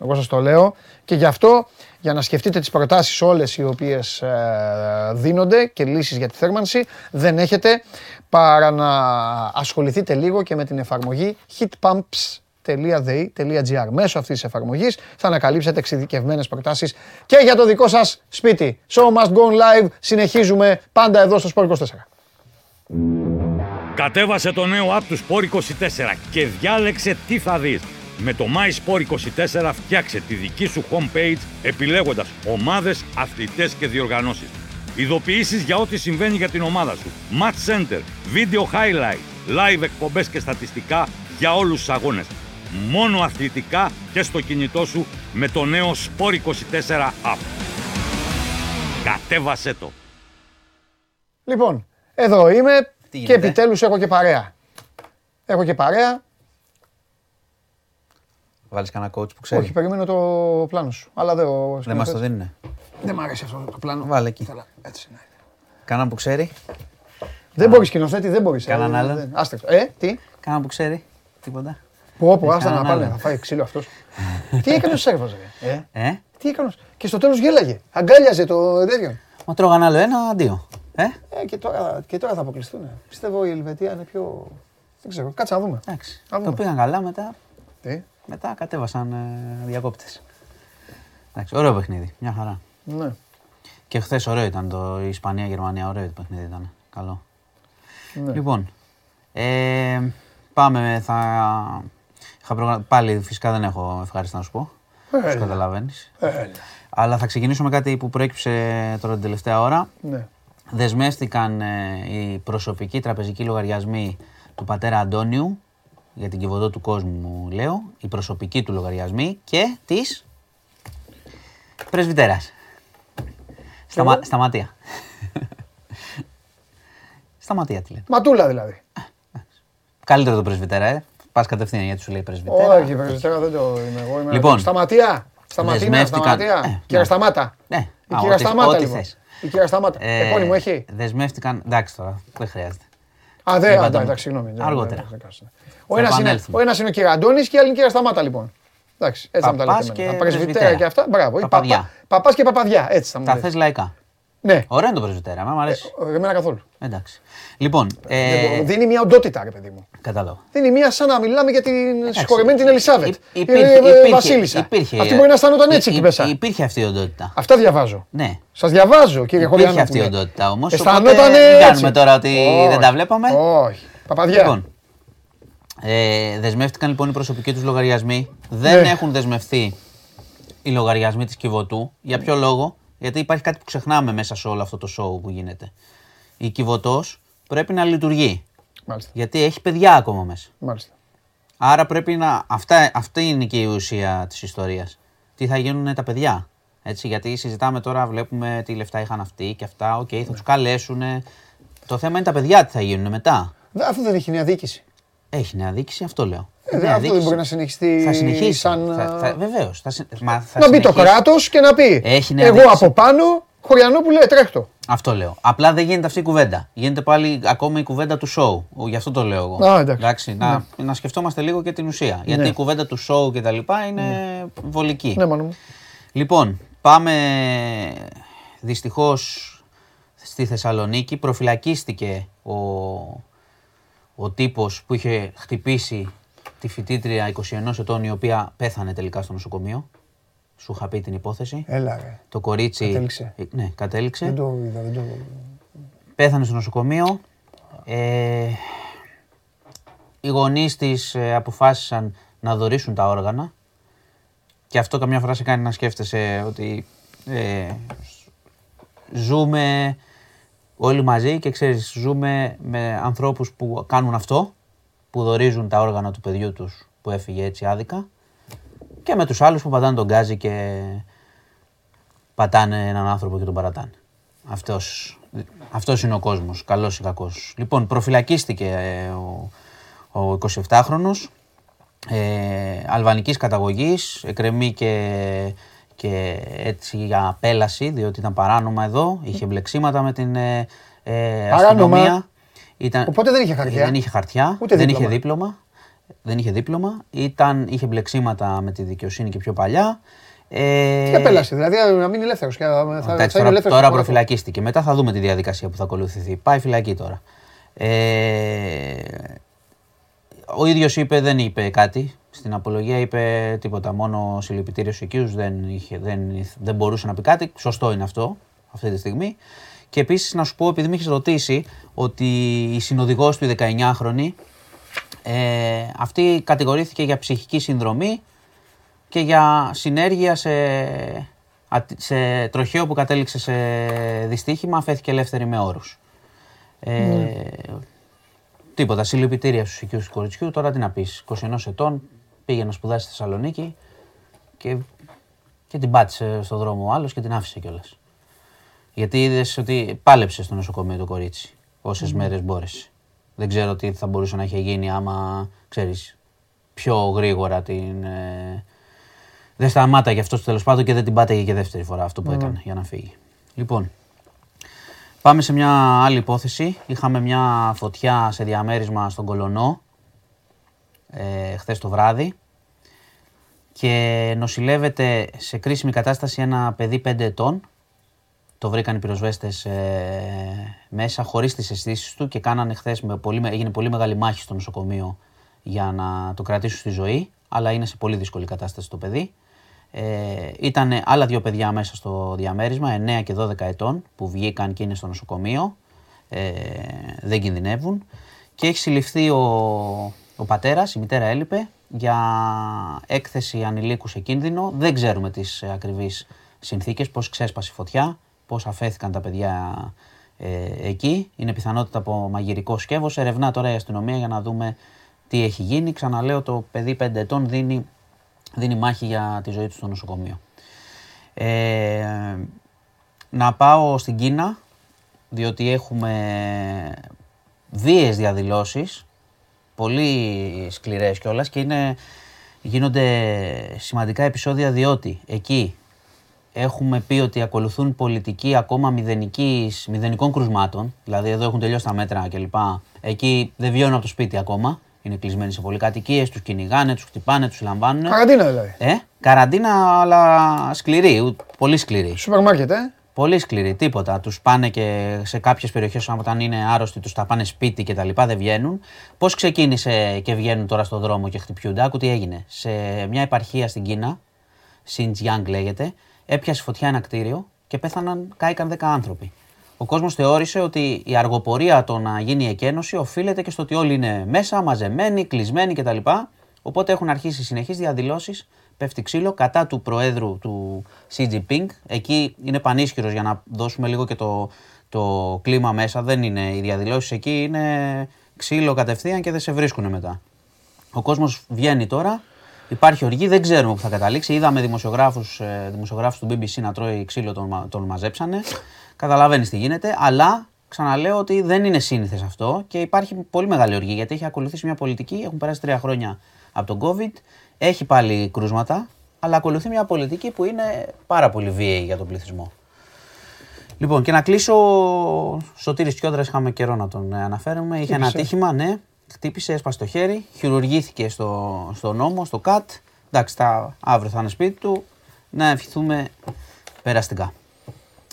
Εγώ σας το λέω. Και γι' αυτό, για να σκεφτείτε τις προτάσεις όλες οι οποίες ε, δίνονται και λύσεις για τη θέρμανση, δεν έχετε παρά να ασχοληθείτε λίγο και με την εφαρμογή heatpumps.gr. Μέσω αυτής της εφαρμογής θα ανακαλύψετε εξειδικευμένες προτάσεις και για το δικό σας σπίτι. Show must go live. Συνεχίζουμε πάντα εδώ στο Sport 24.
Κατέβασε το νέο app του Sport 24 και διάλεξε τι θα δεις. Με το MySport24 φτιάξε τη δική σου homepage επιλέγοντας ομάδες, αθλητές και διοργανώσεις. Ειδοποιήσεις για ό,τι συμβαίνει για την ομάδα σου. Match Center, Video Highlight, Live εκπομπές και στατιστικά για όλους τους αγώνες. Μόνο αθλητικά και στο κινητό σου με το νέο Sport24 app. Κατέβασέ το.
Λοιπόν, εδώ είμαι
Τι
και
γίνεται;
επιτέλους έχω και παρέα. Έχω και παρέα.
Βάλεις κανένα coach που ξέρει;
Όχι, περιμένω το πλάνο σου. Αλλά δεν, ο
Δεν μα το
σκηνοθέτης-
δίνουνε.
Δεν μ' αρέσει αυτό το πλάνο.
Βάλε εκεί.
Θέλω- Έτσι, ναι.
Κάνα που ξέρει.
Δεν μπορείς σκηνοθέτη, δεν μπορείς.
Κανέναν άλλο;
Άστε το. Ε, τι;
Κάνα που ξέρει. Τίποτα.
Πω, πω,
Έχει
άστα να
κανέναν
πάνε.
άλλο;
Θα φάει ξύλο αυτός. τι έκανε ο Σέρβα, ρε; Ε,
Ε,
τι έκανε. Και στο τέλος γέλαγε. Αγκάλιαζε το τέτοιο.
μα τρώγαν άλλο ένα, αντίο. Ε,
Ε, και τώρα, και τώρα θα αποκλειστούν. Πιστεύω η Ελβετία είναι πιο. Δεν ξέρω. Κάτσε να δούμε.
εντάξει.
Α,
Το
δούμε.
πήγαν καλά μετά.
Τι;
Μετά κατέβασαν ε, διακόπτες. Εντάξει, ωραίο παιχνίδι. Μια χαρά.
Ναι.
Και χθες ωραίο ήταν το Ισπανία-Γερμανία. Ωραίο το παιχνίδι ήταν. Καλό.
ναι.
Λοιπόν, ε, πάμε. Θα... Είχα προγρα- Πάλι φυσικά δεν έχω ευχάριστα να σου πω.
Έλα.
Όπως καταλαβαίνεις.
Έλα.
Αλλά θα ξεκινήσω με κάτι που προέκυψε τώρα την τελευταία ώρα.
Ναι.
Δεσμεύτηκαν ε, οι προσωπικοί τραπεζικοί λογαριασμοί του πατέρα Αντώνιου, για την κυβωτό του κόσμου λέω, οι προσωπικοί του λογαριασμοί και της πρεσβυτέρας. Σταμα,
εγώ;
σταματία. σταματία τη λένε.
Ματούλα δηλαδή.
Καλύτερο το πρεσβυτέρα, ε. Πας κατευθείαν γιατί σου λέει πρεσβυτέρα.
Όχι, πρεσβυτέρα δεν το είμαι εγώ. Είμαι
Λοιπόν.
Σταματία. Σταματίνα,
Δεσμεύτηκαν-
σταματία.
Ε,
Κυρία
ναι.
Σταμάτα.
Ναι,
Η
α,
κυρία
ό,τι-
Σταμάτα
ό,τι
λοιπόν.
θες.
Η κυρία Σταμάτα.
Ε,
Επώνυμο έχει;
Δεσμεύτηκαν. Εντάξει τώρα, δεν χρειάζεται.
Α, δεν,
είπατε
α,
μου.
εντάξει, συγγνώμη. δεν-
Αργότερα.
δεν- δεν κάνω. Ο ένας είναι,
επανέλθουμε.
ο ένας είναι ο κύριος Αντώνης και η άλλη είναι η κυρία Σταμάτα λοιπόν. Εντάξει, έτσι θα μου τα
Παπάς
λέτε.
και
εμένα. Τα πρεσβυτέρα
πρεσβυτέρα.
και αυτά. Μπράβο. ή
Παπαδιά.
παπα- Παπάς και παπαδιά. Έτσι θα μου
Τα
λέτε.
θες λαϊκά;
Ναι,
Ωραίο είναι το πρεσβυτέρα, εμένα μου αρέσει.
Ε, εμένα καθόλου.
Εντάξει. Λοιπόν,
Δεν
ε,
μπορώ. Δίνει μια οντότητα, ρε παιδί μου.
κατάλαβα.
Δίνει μια σαν να μιλάμε για την συγχωρεμένη την Ελισάβετ.
Υ-
Η
υπήρχε-
ε, ε,
υπήρχε-
Βασίλισσα.
υπήρχε-
Αυτή μπορεί να αισθάνονταν έτσι
υ-
εκεί
υ-
μέσα.
Υπήρχε αυτή η οντότητα.
Αυτά διαβάζω.
Ναι.
Σας διαβάζω, κύριε
Υπήρχε
Χωριανόπουλε.
αυτή η οντότητα όμως,
Αισθανόταν
οπότε μην
έτσι.
κάνουμε τώρα ότι
Όχι,
δεν τα βλέπαμε.
Όχι. Παπαδιά.
Λοιπόν, ε, δεσμεύτηκαν λοιπόν οι προσωπικοί τους λογαριασμοί. Δεν
Ναι.
έχουν δεσμευτεί οι λογαριασμοί της Κιβωτού. Για ποιο λόγο, γιατί υπάρχει κάτι που ξεχνάμε μέσα σε όλο αυτό το show που γίνεται. Η Κιβωτός πρέπει να λειτουργεί,
Μάλιστα.
γιατί έχει παιδιά ακόμα μέσα.
Μάλιστα.
Άρα πρέπει να. Αυτά, αυτή είναι και η ουσία της ιστορίας. Τι θα γίνουν τα παιδιά. Έτσι, γιατί συζητάμε τώρα, βλέπουμε τι λεφτά είχαν αυτοί και αυτά. Οκ, θα τους καλέσουν. Το θέμα είναι τα παιδιά τι θα γίνουν μετά.
Δε- Αφού δεν έχει νέα διοίκηση.
Έχει νέα διοίκηση, αυτό λέω.
Ε,
Νέα
δε- αυτό δεν
διοίκηση.
μπορεί να συνεχιστεί
Θα συνεχίσει.
σαν,
Θα, θα,
α,
βεβαίως, θα, συ- μα θα
να μπει το
συνεχίσει.
κράτος και να πει.
Έχει νέα
Εγώ
διοίκηση.
από πάνω, Χωριανόπουλε, τρέχτο.
Αυτό λέω. Απλά δεν γίνεται αυτή η κουβέντα. Γίνεται πάλι ακόμα η κουβέντα του show. Γι' αυτό το λέω εγώ.
Α, εντάξει.
να, να σκεφτόμαστε λίγο και την ουσία. Γιατί
Ναι.
η κουβέντα του show και τα λοιπά είναι βολική.
Ναι, μόνο μου.
Λοιπόν, πάμε δυστυχώς στη Θεσσαλονίκη. Προφυλακίστηκε ο, ο τύπος που είχε χτυπήσει τη φοιτήτρια 21 ετών η οποία πέθανε τελικά στο νοσοκομείο. Σου είχα πει την υπόθεση.
Έλα, ρε.
Το κορίτσι...
Κατέληξε.
Ε, Ναι, κατέληξε.
Δεν το είδα, δεν το.
Πέθανε στο νοσοκομείο. Ε, οι γονείς της ε, αποφάσισαν να δωρήσουν τα όργανα και αυτό καμιά φορά σε κάνει να σκέφτεσαι ότι ε, ζούμε όλοι μαζί και ξέρεις ζούμε με ανθρώπους που κάνουν αυτό που δωρίζουν τα όργανα του παιδιού τους που έφυγε έτσι άδικα και με τους άλλους που πατάνε τον γκάζι και πατάνε έναν άνθρωπο και τον παρατάνε. Αυτός, αυτός είναι ο κόσμος, καλός ή κακός. Λοιπόν, προφυλακίστηκε ε, ο, ο 27χρονος, ε, αλβανικής καταγωγής, εκρεμεί και, και έτσι για απέλαση, διότι ήταν παράνομα εδώ, είχε μπλεξίματα με την ε, ε,
Παράνομα.
αστυνομία. Ήταν,
Οπότε δεν είχε χαρτιά.
Δεν είχε χαρτιά,
Ούτε
δεν
δίπλωμα.
είχε δίπλωμα. Δεν είχε δίπλωμα. Ήταν, είχε μπλεξίματα με τη δικαιοσύνη και πιο παλιά. Ε,
Τι απέλαση, δηλαδή να μείνει ελεύθερος. Θα, θα,
Εντάξει,
θα είναι
τώρα,
ελεύθερος.
τώρα προφυλακίστηκε. Μετά θα δούμε τη διαδικασία που θα ακολουθηθεί. Πάει φυλακή τώρα. Ε, ο ίδιος είπε, δεν είπε κάτι. Στην απολογία είπε τίποτα. Μόνο συλληπιτήριος στους οικείους δεν, είχε, δεν, δεν μπορούσε να πει κάτι. Σωστό είναι αυτό αυτή τη στιγμή. Και επίσης να σου πω, επειδή με έχεις ρωτήσει, ότι η συνοδηγός του, η 19χρονη, ε, αυτή κατηγορήθηκε για ψυχική συνδρομή και για συνέργεια σε, ατι- σε τροχαίο που κατέληξε σε δυστύχημα, αφέθηκε ελεύθερη με όρους. Ε, Τίποτα, συλληπιτήρια στους οικείους του κοριτσιού, τώρα τι να πεις, 21 ετών, πήγε να σπουδάσει στη Θεσσαλονίκη και, και την πάτησε στον δρόμο ο άλλος και την άφησε κιόλας. Γιατί είδες ότι πάλεψες στο νοσοκομείο το κορίτσι, όσες μέρες μπόρεσε. Δεν ξέρω τι θα μπορούσε να είχε γίνει άμα, ξέρεις, πιο γρήγορα την... Ε, δεν σταμάταγε αυτός τέλος πάντων και δεν την πάταγε και δεύτερη φορά αυτό που έκανε για να φύγει. Λοιπόν, πάμε σε μια άλλη υπόθεση. Είχαμε μια φωτιά σε διαμέρισμα στον Κολονό ε, χθες το βράδυ και νοσηλεύεται σε κρίσιμη κατάσταση ένα παιδί 5 ετών. Το βρήκαν οι πυροσβέστες ε, μέσα χωρίς τις αισθήσεις του και κάνανε χθες, με πολύ, με- έγινε πολύ μεγάλη μάχη στο νοσοκομείο για να το κρατήσουν στη ζωή, αλλά είναι σε πολύ δύσκολη κατάσταση το παιδί. Ε, ήταν άλλα δύο παιδιά μέσα στο διαμέρισμα, 9 και 12 ετών, που βγήκαν και είναι στο νοσοκομείο. Ε, δεν κινδυνεύουν. Και έχει συλληφθεί ο, ο πατέρας, η μητέρα έλειπε, για έκθεση ανηλίκου σε κίνδυνο. Δεν ξέρουμε τις ε, ακριβείς συνθήκες, πώς ξέσπασε η φωτιά, πώς αφέθηκαν τα παιδιά ε, εκεί. Είναι πιθανότητα από μαγειρικό σκεύος. Ερευνά τώρα η αστυνομία για να δούμε τι έχει γίνει. Ξαναλέω, το παιδί 5 ετών δίνει, δίνει μάχη για τη ζωή του στο νοσοκομείο. Ε, να πάω στην Κίνα, διότι έχουμε βίαιες διαδηλώσεις, πολύ σκληρές κιόλας και είναι, γίνονται σημαντικά επεισόδια διότι εκεί έχουμε πει ότι ακολουθούν πολιτική ακόμα μηδενικής, μηδενικών κρουσμάτων, δηλαδή εδώ έχουν τελειώσει τα μέτρα κλπ. Εκεί δεν βγαίνουν από το σπίτι ακόμα, είναι κλεισμένοι σε πολυκατοικίες, τους κυνηγάνε, τους χτυπάνε, τους λαμβάνουν.
Καραντίνα δηλαδή.
Ε, καραντίνα αλλά σκληρή, ου- πολύ σκληρή.
Σούπερ μάρκετ, ε.
Πολύ σκληρή, τίποτα. Τους πάνε και σε κάποιες περιοχές όταν είναι άρρωστοι, τους τα πάνε σπίτι και τα λοιπά, δεν βγαίνουν. Πώς ξεκίνησε και βγαίνουν τώρα στον δρόμο και χτυπιούνται, άκου τι έγινε. Σε μια επαρχία στην Κίνα, Xinjiang λέγεται, έπιασε φωτιά ένα κτίριο και πέθαναν, κάηκαν 10 άνθρωποι. Ο κόσμος θεώρησε ότι η αργοπορία το να γίνει η εκένωση οφείλεται και στο ότι όλοι είναι μέσα, μαζεμένοι, κλεισμένοι κτλ. Οπότε έχουν αρχίσει συνεχείς διαδηλώσεις, πέφτει ξύλο κατά του προέδρου του Xi Jinping. Εκεί είναι πανίσχυρος για να δώσουμε λίγο και το, το κλίμα μέσα. Δεν είναι οι διαδηλώσεις εκεί, είναι ξύλο κατευθείαν και δεν σε βρίσκουν μετά. Ο κόσμος βγαίνει τώρα. Υπάρχει οργή, δεν ξέρουμε που θα καταλήξει. Είδαμε δημοσιογράφους, ε, δημοσιογράφους του BBC να τρώει ξύλο, τον, μα- τον μαζέψανε. Καταλαβαίνεις τι γίνεται, αλλά ξαναλέω ότι δεν είναι σύνηθες αυτό και υπάρχει πολύ μεγάλη οργή γιατί έχει ακολουθήσει μια πολιτική. Έχουν περάσει τρία χρόνια από τον COVID, έχει πάλι κρούσματα, αλλά ακολουθεί μια πολιτική που είναι πάρα πολύ βίαιη για τον πληθυσμό. Λοιπόν, και να κλείσω. Ο Σωτήρης Τσιόδρας είχαμε καιρό να τον ε, αναφέρουμε. Είχε ένα
Χτύπησε.
ατύχημα, ναι. Χτύπησε, έσπασε το χέρι. Χειρουργήθηκε στο, στο νόμο, στο ΚΑΤ. Εντάξει, τα, αύριο θα είναι σπίτι του. Να ευχηθούμε περαστικά.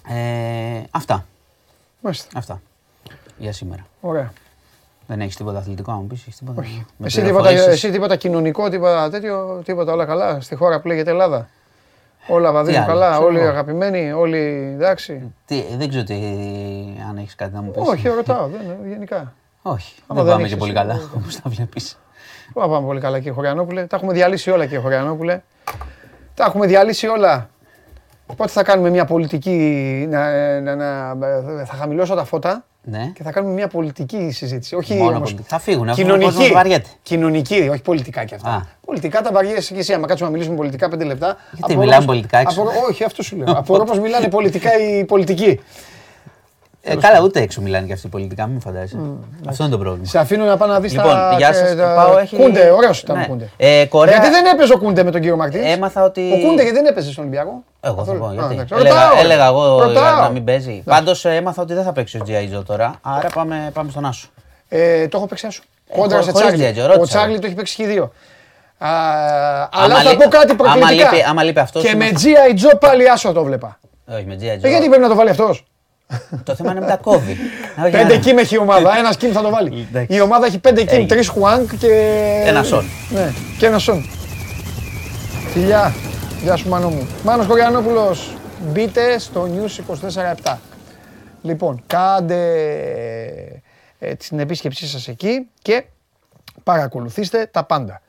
Ε, αυτά.
Μάλιστα.
Αυτά. Για σήμερα.
Ωραία.
Δεν έχεις τίποτα αθλητικό, να μου πεις. Έχεις τίποτα.
Όχι.
Με
Εσύ τίποτα,
πληροφορήσεις.
εσύ τίποτα κοινωνικό, τίποτα τέτοιο, τίποτα όλα καλά. Στη χώρα που λέγεται Ελλάδα. Όλα βαδίζουν
άλλο,
καλά,
ξέρω
όλοι
εγώ.
αγαπημένοι, όλοι εντάξει.
Τι, δεν ξέρω τι, αν έχεις κάτι να μου πεις.
Όχι, ρωτάω, δεν, γενικά.
Όχι,
Άμα
δεν
δεν
πάμε
έχεις
και πολύ
εσύ,
καλά,
εγώ-
όπως τα βλέπεις.
Πού να πάμε πολύ καλά κύριε Χωριανόπουλε. Τα έχουμε διαλύσει όλα κύριε Χωριανόπουλε. Τα έχουμε διαλύσει όλα. Πότε θα κάνουμε μια πολιτική, να, να, να- θα χαμηλώσω τα φώτα
Ναι.
και θα κάνουμε μια πολιτική συζήτηση. Όχι
Μόνο
όμως,
πολιτική. Θα φύγουν, αφού ο
κοινωνική.
κόσμος βαριέται.
Κοινωνική, όχι πολιτικά κι αυτά.
Α.
Πολιτικά τα βαριέσαι και εσύ. Άμα κάτσουμε να μιλήσουμε πολιτικά πέντε λεπτά. απορώ
μιλάμε
πως-
πολιτικά έξω;
απορώ- όχι, αυτό σου λέω. Απορώ πως μιλάνε πολιτικά οι πολιτικοί.
Ε, καλά, ούτε έξω μιλάνε και αυτοί πολιτικά, μην φαντάζεσαι. Αυτό είναι το πρόβλημα.
Σε αφήνω να πάω να δεις
Λοιπόν,
τα...
γεια σας.
τα-
Πάω, έχει-
Κούντε, ωραίος ήταν
Ναι.
ο Κούντε.
Ε, Κορέα-
Γιατί δεν έπαιζε ο Κούντε με τον κύριο Μαρτίνς;
Έμαθα ότι.
Ο Κούντε γιατί δεν έπαιζε στον Ολυμπιακό;
Εγώ θα
Καθόλου.
πω
Α,
γιατί.
εντάξει.
Έλεγα,
Ρωτάω, ρε.
έλεγα εγώ
Ρωτάω.
να μην παίζει. Πάντως έμαθα ότι δεν θα παίξει ο G.I. Joe τώρα. Άρα πάμε, πάμε στον Άσο.
Ε, το έχω παίξει άσου. Κόντρα
χω-
σε
χωρίς
Τσάρλι.
Τζέτζο, ρώτησα,
Ο Τσάρλι
ρε.
το έχει παίξει και δύο. Α, αλλά
Άμα
θα
λεί-
πω κάτι
άμα
προκλητικά.
λείπει- άμα λείπει αυτός,
Και με
είμαστε-
G.I. Joe πάλι άσο το βλέπα.
Όχι, με G.I.
Ε, γιατί
Joe.
πρέπει να το βάλει αυτός;
Το θέμα είναι με τα κόβει. Όχι,
Πέντε
να-
κιμ έχει η ομάδα. Ένας κιμ θα το βάλει.
Εντάξει.
Η ομάδα έχει πέντε κιμ,
Έγινε.
τρεις χουάνκ και.
Ένα σον.
Ναι, και ένα σον. Φιλιά. Γεια σου Μάνο μου. Μάνος Κοριανόπουλος. Μπείτε στο News 24-7. Λοιπόν, κάντε ε, την επίσκεψή σας εκεί και παρακολουθήστε τα πάντα.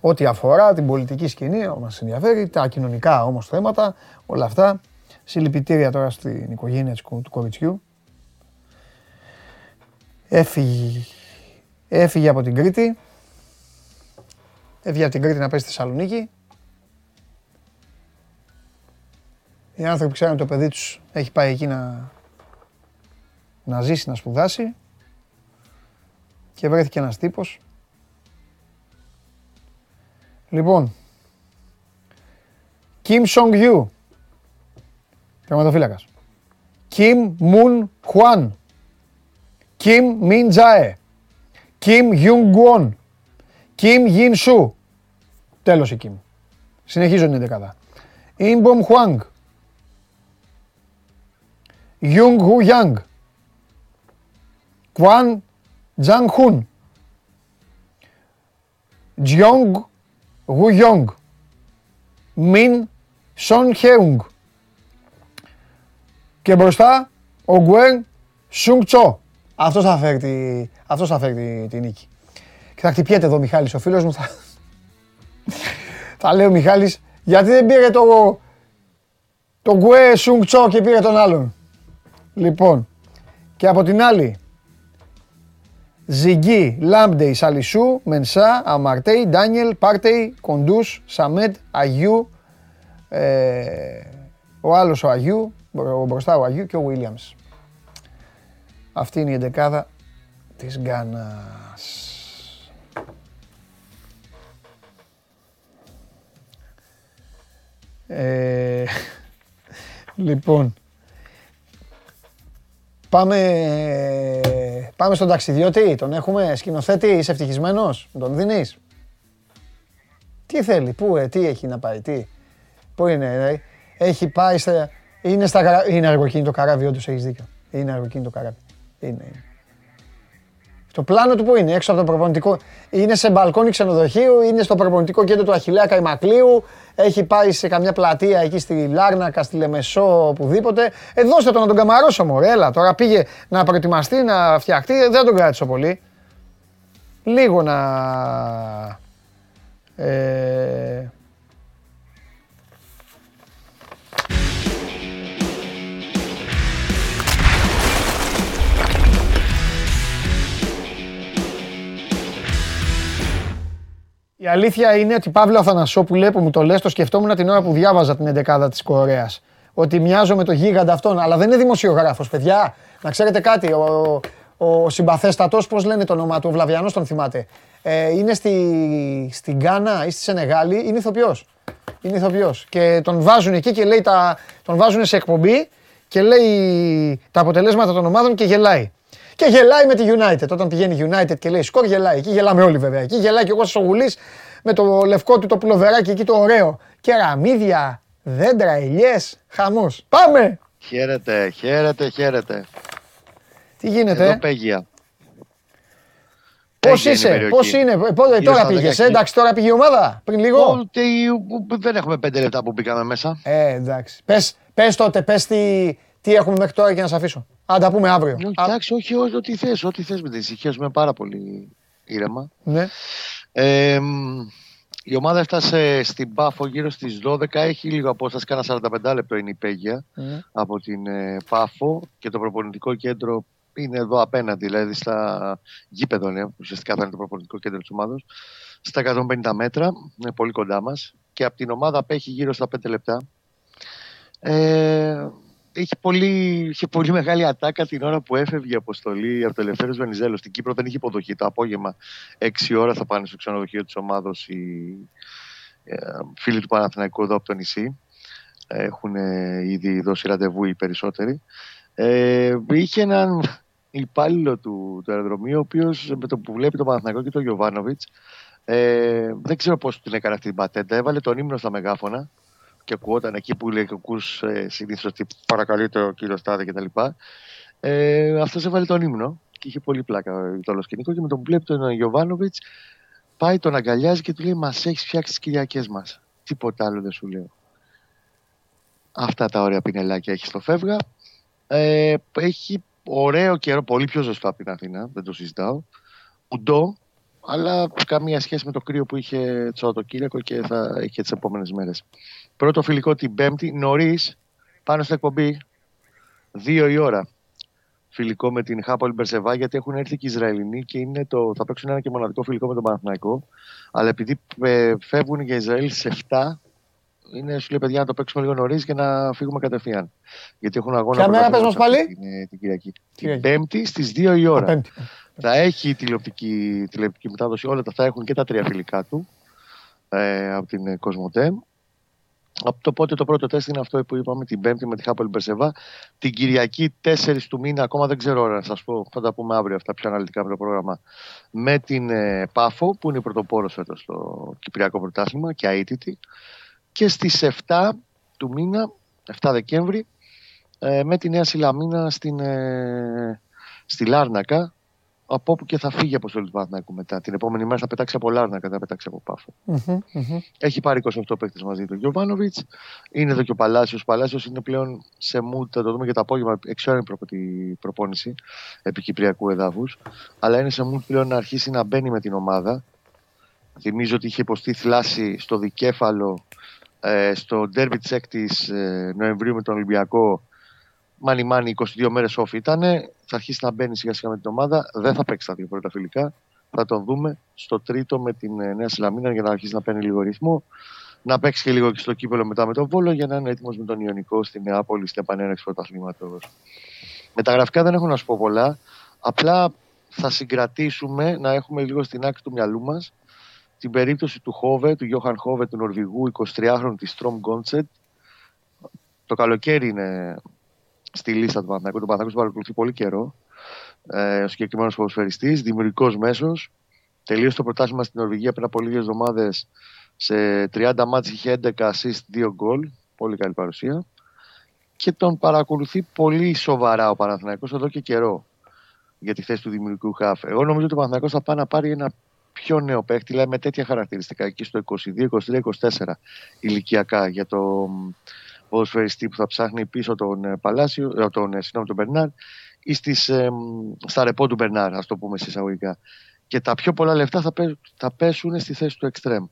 Ό,τι αφορά την πολιτική σκηνή, μας ενδιαφέρει, τα κοινωνικά όμως θέματα, όλα αυτά. Συλληπιτήρια τώρα στην οικογένεια της κο- του κοριτσιού. Έφυγε, έφυγε από την Κρήτη. Έφυγε από την Κρήτη να πάει στη Θεσσαλονίκη. Οι άνθρωποι ξέρουν ότι το παιδί τους έχει πάει εκεί να, να ζήσει, να σπουδάσει. Και βρέθηκε ένας τύπος. Λοιπόν, Kim Song Yu, τερματοφύλακας. Kim Moon Hwan, Kim Min Jae, Kim Young Won, Kim Yin Su. Τέλος η Kim. Συνεχίζω την δεκάδα. Ιμπομ Huang, Young Hu Yang, Kwan Zhang Hun, Jiong Wu Yong, Min Son Heung. Και μπροστά ο Γκουέν Σουνγκ Τσο. Αυτός θα φέρει τη, αυτός θα φέρει τη, τη νίκη. Και θα χτυπιέται εδώ ο Μιχάλης, ο φίλος μου θα... θα λέει ο Μιχάλης, γιατί δεν πήρε το, το Γκουέ Σουνγκ Τσο και πήρε τον άλλον; Λοιπόν, και από την άλλη, Ζιγκί, Λάμπτεϊ, Σαλισού, Μενσά, Αμαρτέι, Ντάνιελ, Πάρτεϊ, Κούντους, Σαμέτ, Αγιού, ε, ο άλλος ο Αγιού, μπρο- μπροστά ο Αγιού και ο Βίλιαμς. Αυτή είναι η εντεκάδα της Γκάνας. Ε, λοιπόν, πάμε, πάμε στον ταξιδιώτη, τον έχουμε σκηνοθέτη, είσαι ευτυχισμένος, τον δίνεις; Τι θέλει, πού, ε, τι έχει να πάει, τι, πού είναι, ε, έχει πάει στα, είναι, στα, καρα- είναι αργοκίνητο καράβι, όντως έχεις δίκιο, είναι αργοκίνητο καράβι, είναι, είναι. Το πλάνο του πού είναι, έξω από το προπονητικό. Είναι σε μπαλκόνι ξενοδοχείου, είναι στο προπονητικό κέντρο του Αχιλέα Καϊμακλείου. Έχει πάει σε καμιά πλατεία εκεί στη Λάρνακα, στη Λεμεσό, οπουδήποτε. Ε, δώστε τον να τον καμαρώσω, μωρέ, έλα. Τώρα πήγε να προετοιμαστεί, να φτιαχτεί, ε, δεν τον κράτησα πολύ. Λίγο να... Ε, Η αλήθεια είναι ότι Παύλο Αθανασόπουλε που μου το λες, το σκεφτόμουν την ώρα που διάβαζα την 11η της Κορέας. Ότι μοιάζω με το γίγαντα αυτόν, αλλά δεν είναι δημοσιογράφος, παιδιά. Να ξέρετε κάτι, ο, ο συμπαθέστατος, πώς λένε το όνομα του, ο Βλαβιανός τον θυμάται. Ε, είναι στη, στην Γκάνα ή στη Σενεγάλη, είναι ηθοποιός. Είναι ηθοποιός. Και τον βάζουν εκεί και λέει τα, τον βάζουν σε εκπομπή και λέει τα αποτελέσματα των ομάδων και γελάει. Και γελάει με τη United. Όταν πηγαίνει United και λέει σκορ, γελάει. Εκεί γελάμε όλοι βέβαια. Εκεί γελάει και εγώ στο γουλή με το λευκό του το πουλοβεράκι εκεί το ωραίο. Και ραμίδια, δέντρα, ελιέ, χαμός. Πάμε!
Χαίρετε, χαίρετε, χαίρετε.
Τι γίνεται,
Εδώ Πέγια.
Πώς
Πέγια είναι η
είσαι,
περιοχή.
πώς είναι, ε, πότε,
Γύρω
τώρα
στα
πήγες,
10
εντάξει, τώρα πήγε η ομάδα, πριν λίγο;
Ω, τι, δεν έχουμε πέντε λεπτά που μπήκαμε μέσα.
Ε, εντάξει. Πες, πες τότε, πες τη, Τι έχουμε μέχρι τώρα και να σε αφήσω. Αν τα πούμε αύριο.
Όχι,
Α,
Εντάξει, όχι, όχι, ό,τι θες, ό,τι θες με την ησυχία σου, είμαι πάρα πολύ ήρεμα.
ναι.
Ε, μ, η ομάδα έφτασε στην Πάφο γύρω στις 12, έχει λίγο απόσταση, κάνα 45 λεπτό είναι η Πέγια
ναι.
από την ε, Πάφο και το προπονητικό κέντρο είναι εδώ απέναντι, δηλαδή στα γήπεδο είναι, ουσιαστικά θα είναι το προπονητικό κέντρο της ομάδας, στα 150 μέτρα, είναι πολύ κοντά μας και από την ομάδα απέχει γύρω στα 5 λεπτά. Ε, είχε, πολύ, είχε πολύ μεγάλη ατάκα την ώρα που έφευγε η αποστολή από το Ελευθέρω Βενιζέλος. Στην Κύπρο δεν είχε υποδοχή. Το απόγευμα 6 ώρα θα πάνε στο ξενοδοχείο της ομάδος οι ε, φίλοι του Παναθηναϊκού εδώ από το νησί. Έχουν ε, ήδη δώσει ραντεβού οι περισσότεροι. Ε, είχε έναν υπάλληλο του, του αεροδρομίου, ο οποίος με το που βλέπει τον Παναθηναϊκό και τον Γιωβάνοβιτς, ε, δεν ξέρω πώς την έκανε αυτή την πατέντα. Έβαλε τον ύμνο στα μεγάφωνα και ακούγονταν εκεί που λέει ακού ε, συνήθως ότι παρακαλείται ο κύριο Τάδε κτλ. Ε, Αυτός έβαλε τον ύμνο και είχε πολύ πλάκα το όλο σκηνικό και με τον που βλέπει τον Γιωβάνοβιτ πάει τον αγκαλιάζει και του λέει Μας έχεις φτιάξει τις Κυριακές μας. Τίποτα άλλο δεν σου λέω. Αυτά τα ωραία πινελάκια έχει στο φεύγα. Ε, έχει ωραίο καιρό, πολύ πιο ζεστό από την Αθήνα, δεν το συζητάω. Ουντό, αλλά καμία σχέση με το κρύο που είχε το Σαββατοκύριακο και θα είχε τις επόμενες μέρες. Πρώτο φιλικό την Πέμπτη, νωρίς, πάνω στην εκπομπή, δύο η ώρα. Φιλικό με την Χάπολ Μπερσεβά, γιατί έχουν έρθει και οι Ισραηλινοί και είναι το, θα παίξουν ένα και μοναδικό φιλικό με τον Παναθηναϊκό. Αλλά επειδή ε, φεύγουν για Ισραήλ σε 7, είναι, σου λέει παιδιά να το παίξουμε λίγο νωρίς και να φύγουμε κατευθείαν. Γιατί έχουν αγώνα.
Ποια μέρα
πρωταθλήματος
πες μας πάλι;
Την, ε, την Κυριακή. Την
Κυριακή.
Πέμπτη στις 2 η ώρα.
Πέμπτη.
Θα έχει τηλεοπτική, τηλεοπτική μετάδοση, όλα τα θα έχουν και τα τρία φιλικά του ε, από την ε, Κοσμοτέ. Από το πότε το πρώτο τεστ είναι αυτό που είπαμε την Πέμπτη με τη Χάπολη Μπερσεβά. Την Κυριακή 4 του μήνα, ακόμα δεν ξέρω ώρα να σας πω, θα τα πούμε αύριο αυτά πιο αναλυτικά με το πρόγραμμα. Με την ε, Πάφο που είναι η πρωτοπόρος φέτος στο Κυπριακό Πρωτάθλημα και αίτητη. Και στις 7 του μήνα, 7 Δεκέμβρη, ε, με τη Νέα Σιλαμίνα στην, ε, στη Λάρνακα. Από όπου και θα φύγει η αποστολή του Παναθηναϊκού μετά. Την επόμενη μέρα θα πετάξει από Λάρνακα, δεν θα πετάξει από Πάφο.
Μμμ, μμμ.
Έχει πάρει 28 παίκτες μαζί του Γιωβάνοβιτς. Είναι εδώ και ο Παλάσιος. Ο Παλάσιος είναι πλέον σε mood, θα το δούμε και το απόγευμα. Εξώρα προ τη προπόνηση επί Κυπριακού εδάφους. Αλλά είναι σε mood πλέον να αρχίσει να μπαίνει με την ομάδα. Θυμίζω ότι είχε υποστεί θλάση στο δικέφαλο ε, στο ντέρμπι της 6η ε, Νοεμβρίου με τον Ολυμπιακό. Μάνι μάνι, 22 μέρες off ήταν. Θα αρχίσει να μπαίνει σιγά σιγά με την ομάδα. Δεν θα παίξει τα δύο πρώτα φιλικά. Θα τον δούμε στο τρίτο με την ε, Νέα Σιλαμίνα για να αρχίσει να παίρνει λίγο ρυθμό. Να παίξει και λίγο και στο κύπελο μετά με τον Βόλο για να είναι έτοιμος με τον Ιωνικό στην Νεάπολη στην επανέναρξη πρωταθλήματος. Με τα γραφικά δεν έχω να σου πω πολλά. Απλά θα συγκρατήσουμε να έχουμε λίγο στην άκρη του μυαλού μας την περίπτωση του Χόβε, του Γιώχαν Χόβε, του Νορβηγού 23χρονου της Στρομ Γκόντσετ. Το καλοκαίρι είναι στη λίστα του Παναθηναϊκού. Το Παναθηναϊκό τον παρακολουθεί πολύ καιρό. Ε, ο συγκεκριμένος ποδοσφαιριστής, δημιουργικός μέσος. Τελείωσε το πρωτάθλημα στην Νορβηγία πριν από λίγες εβδομάδες. Σε 30 μάτς είχε 11 assist, 2 γκολ. Πολύ καλή παρουσία. Και τον παρακολουθεί πολύ σοβαρά ο Παναθηναϊκός εδώ και καιρό για τη θέση του δημιουργικού χάφ. Εγώ νομίζω ότι ο Παναθηναϊκός θα πάει να πάρει ένα πιο νέο παίχτη, δηλαδή με τέτοια χαρακτηριστικά εκεί στο 22, 23, 24 ηλικιακά για το μ, ποδοσφαιριστή που θα ψάχνει πίσω τον ε, Παλάσιο, ε, τον, ε, συγγνώμη, τον Μπερνάρ ή στις, ε, μ, στα ρεπό του Μπερνάρ, ας το πούμε συσσαγωγικά. Και τα πιο πολλά λεφτά θα, πέ- θα πέσουν στη θέση του εξτρέμ.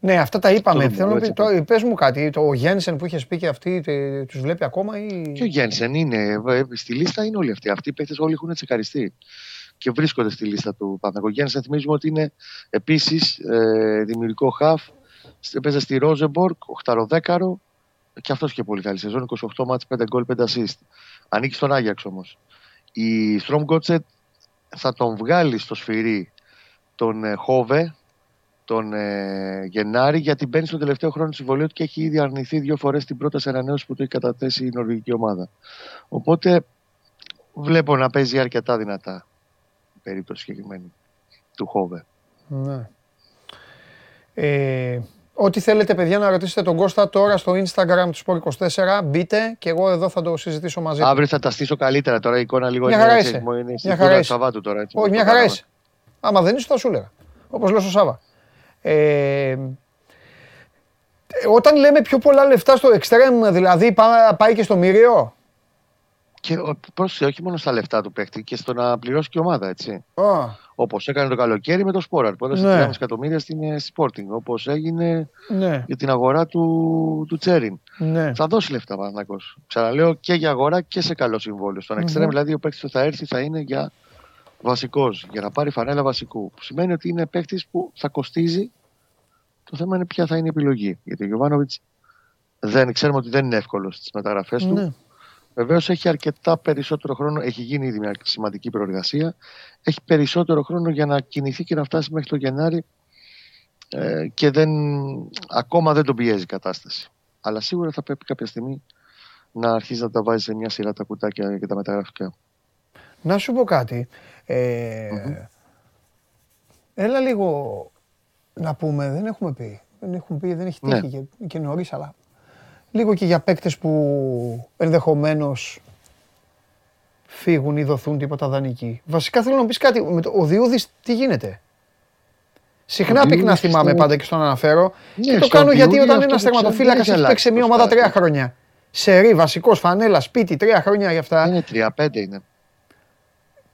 Ναι, αυτά τα είπαμε.
Αυτό
Θέλω να
έτσι
πεις, το, πες μου κάτι, το Γένσεν που είχες πει και αυτή, τε- τους βλέπει ακόμα ή...
Και ο Γένσεν είναι, ε, στη λίστα είναι όλοι αυτοί. Αυτοί οι παίχτε όλοι έχουν τσεκαριστεί και βρίσκονται στη λίστα του Παναθηναϊκού. Γένσεν θυμίζουμε ότι είναι επίσης ε, δημιουργικό χαφ. Έπαιζε στη Ρόζεμπορκ, 8-10 και αυτός και πολύ καλή σεζόν. 28 μάτς, 5 γκολ, 5 assist. Ανήκει στον Άγιαξ όμως. Η Στρομ Γκότσετ θα τον βγάλει στο σφυρί τον ε, Χόβε τον ε, Γενάρη γιατί μπαίνει στο τελευταίο χρόνο του συμβολίου του και έχει ήδη αρνηθεί δύο φορές την πρόταση ανανέωσης που του έχει καταθέσει η νορβηγική ομάδα. Οπότε βλέπω να παίζει αρκετά δυνατά η περίπτωση συγκεκριμένη του Χόβε.
Ναι. Ε, ό,τι θέλετε παιδιά να ρωτήσετε τον Κώστα τώρα στο Instagram του Sport24 μπείτε και εγώ εδώ θα το συζητήσω μαζί του.
Αύριο θα τα στήσω καλύτερα τώρα η εικόνα λίγο
Μια
είναι,
χαρά
έτσι,
είσαι.
είναι
Μια
στην
χαρά
κούρα του
είσαι.
Σαββάτου τώρα. Έτσι,
Όχι,
όπως
μια
το
χαρά
κάναμε.
είσαι. Άμα δεν είσαι θα σου έλεγα. Όπως λέω στο Σάβα. Ε, όταν λέμε πιο πολλά λεφτά στο extreme, δηλαδή πά- πάει και στο μύριο;
Και ο- πρόσεχε, όχι μόνο στα λεφτά του παίχτη και στο να πληρώσει και η ομάδα, έτσι.
Α,
Όπως έκανε το καλοκαίρι με το Σπόραρ που έδωσε
Ναι.
3,5 εκατομμύρια στην ε, Sporting. Όπως έγινε
ναι,
για την αγορά του, του Τσέριν.
ναι.
Θα δώσει λεφτά Παναθυνακό. Ξαναλέω και για αγορά και σε καλό συμβόλαιο. Στον
Μμμ.
εξτρέμ, δηλαδή, ο παίκτης που θα έρθει θα είναι για βασικός, για να πάρει φανέλα βασικού. Που σημαίνει ότι είναι παίκτης που θα κοστίζει. Το θέμα είναι ποια θα είναι η επιλογή. Γιατί ο Γιωβάνοβιτς δεν ξέρουμε ότι δεν είναι εύκολος στις μεταγραφές του.
Ναι.
Βεβαίως έχει αρκετά περισσότερο χρόνο, έχει γίνει ήδη μια σημαντική προεργασία. Έχει περισσότερο χρόνο για να κινηθεί και να φτάσει μέχρι το Γενάρη ε, και δεν, ακόμα δεν τον πιέζει η κατάσταση. Αλλά σίγουρα θα πρέπει κάποια στιγμή να αρχίσει να τα βάζει σε μια σειρά τα κουτάκια και τα μεταγραφικά.
Να σου πω κάτι. Ε, Έλα λίγο να πούμε, δεν έχουμε πει. Δεν έχουμε πει, δεν έχει
Ναι.
τύχει και, και νωρίς, αλλά λίγο και για παίκτες που ενδεχομένως φύγουν ή δοθούν τίποτα δανεικοί. Βασικά θέλω να μου πεις κάτι, με το, ο Διούδης τι γίνεται; Συχνά
Ο
πυκνά
Διούδης
θυμάμαι
στο-
πάντα και στον αναφέρω.
Ναι,
και το
στον
κάνω γιατί
Διούδη
όταν
αυτό
ένας
που ξέρω
τερματοφύλακας
δεν
έχει
έχει
παίξει σε μια
αλλάξει
ομάδα
μπροστά.
τρία χρόνια. Σερή, βασικός, φανέλας, σπίτι, τρία χρόνια για αυτά.
Είναι 3-5 είναι.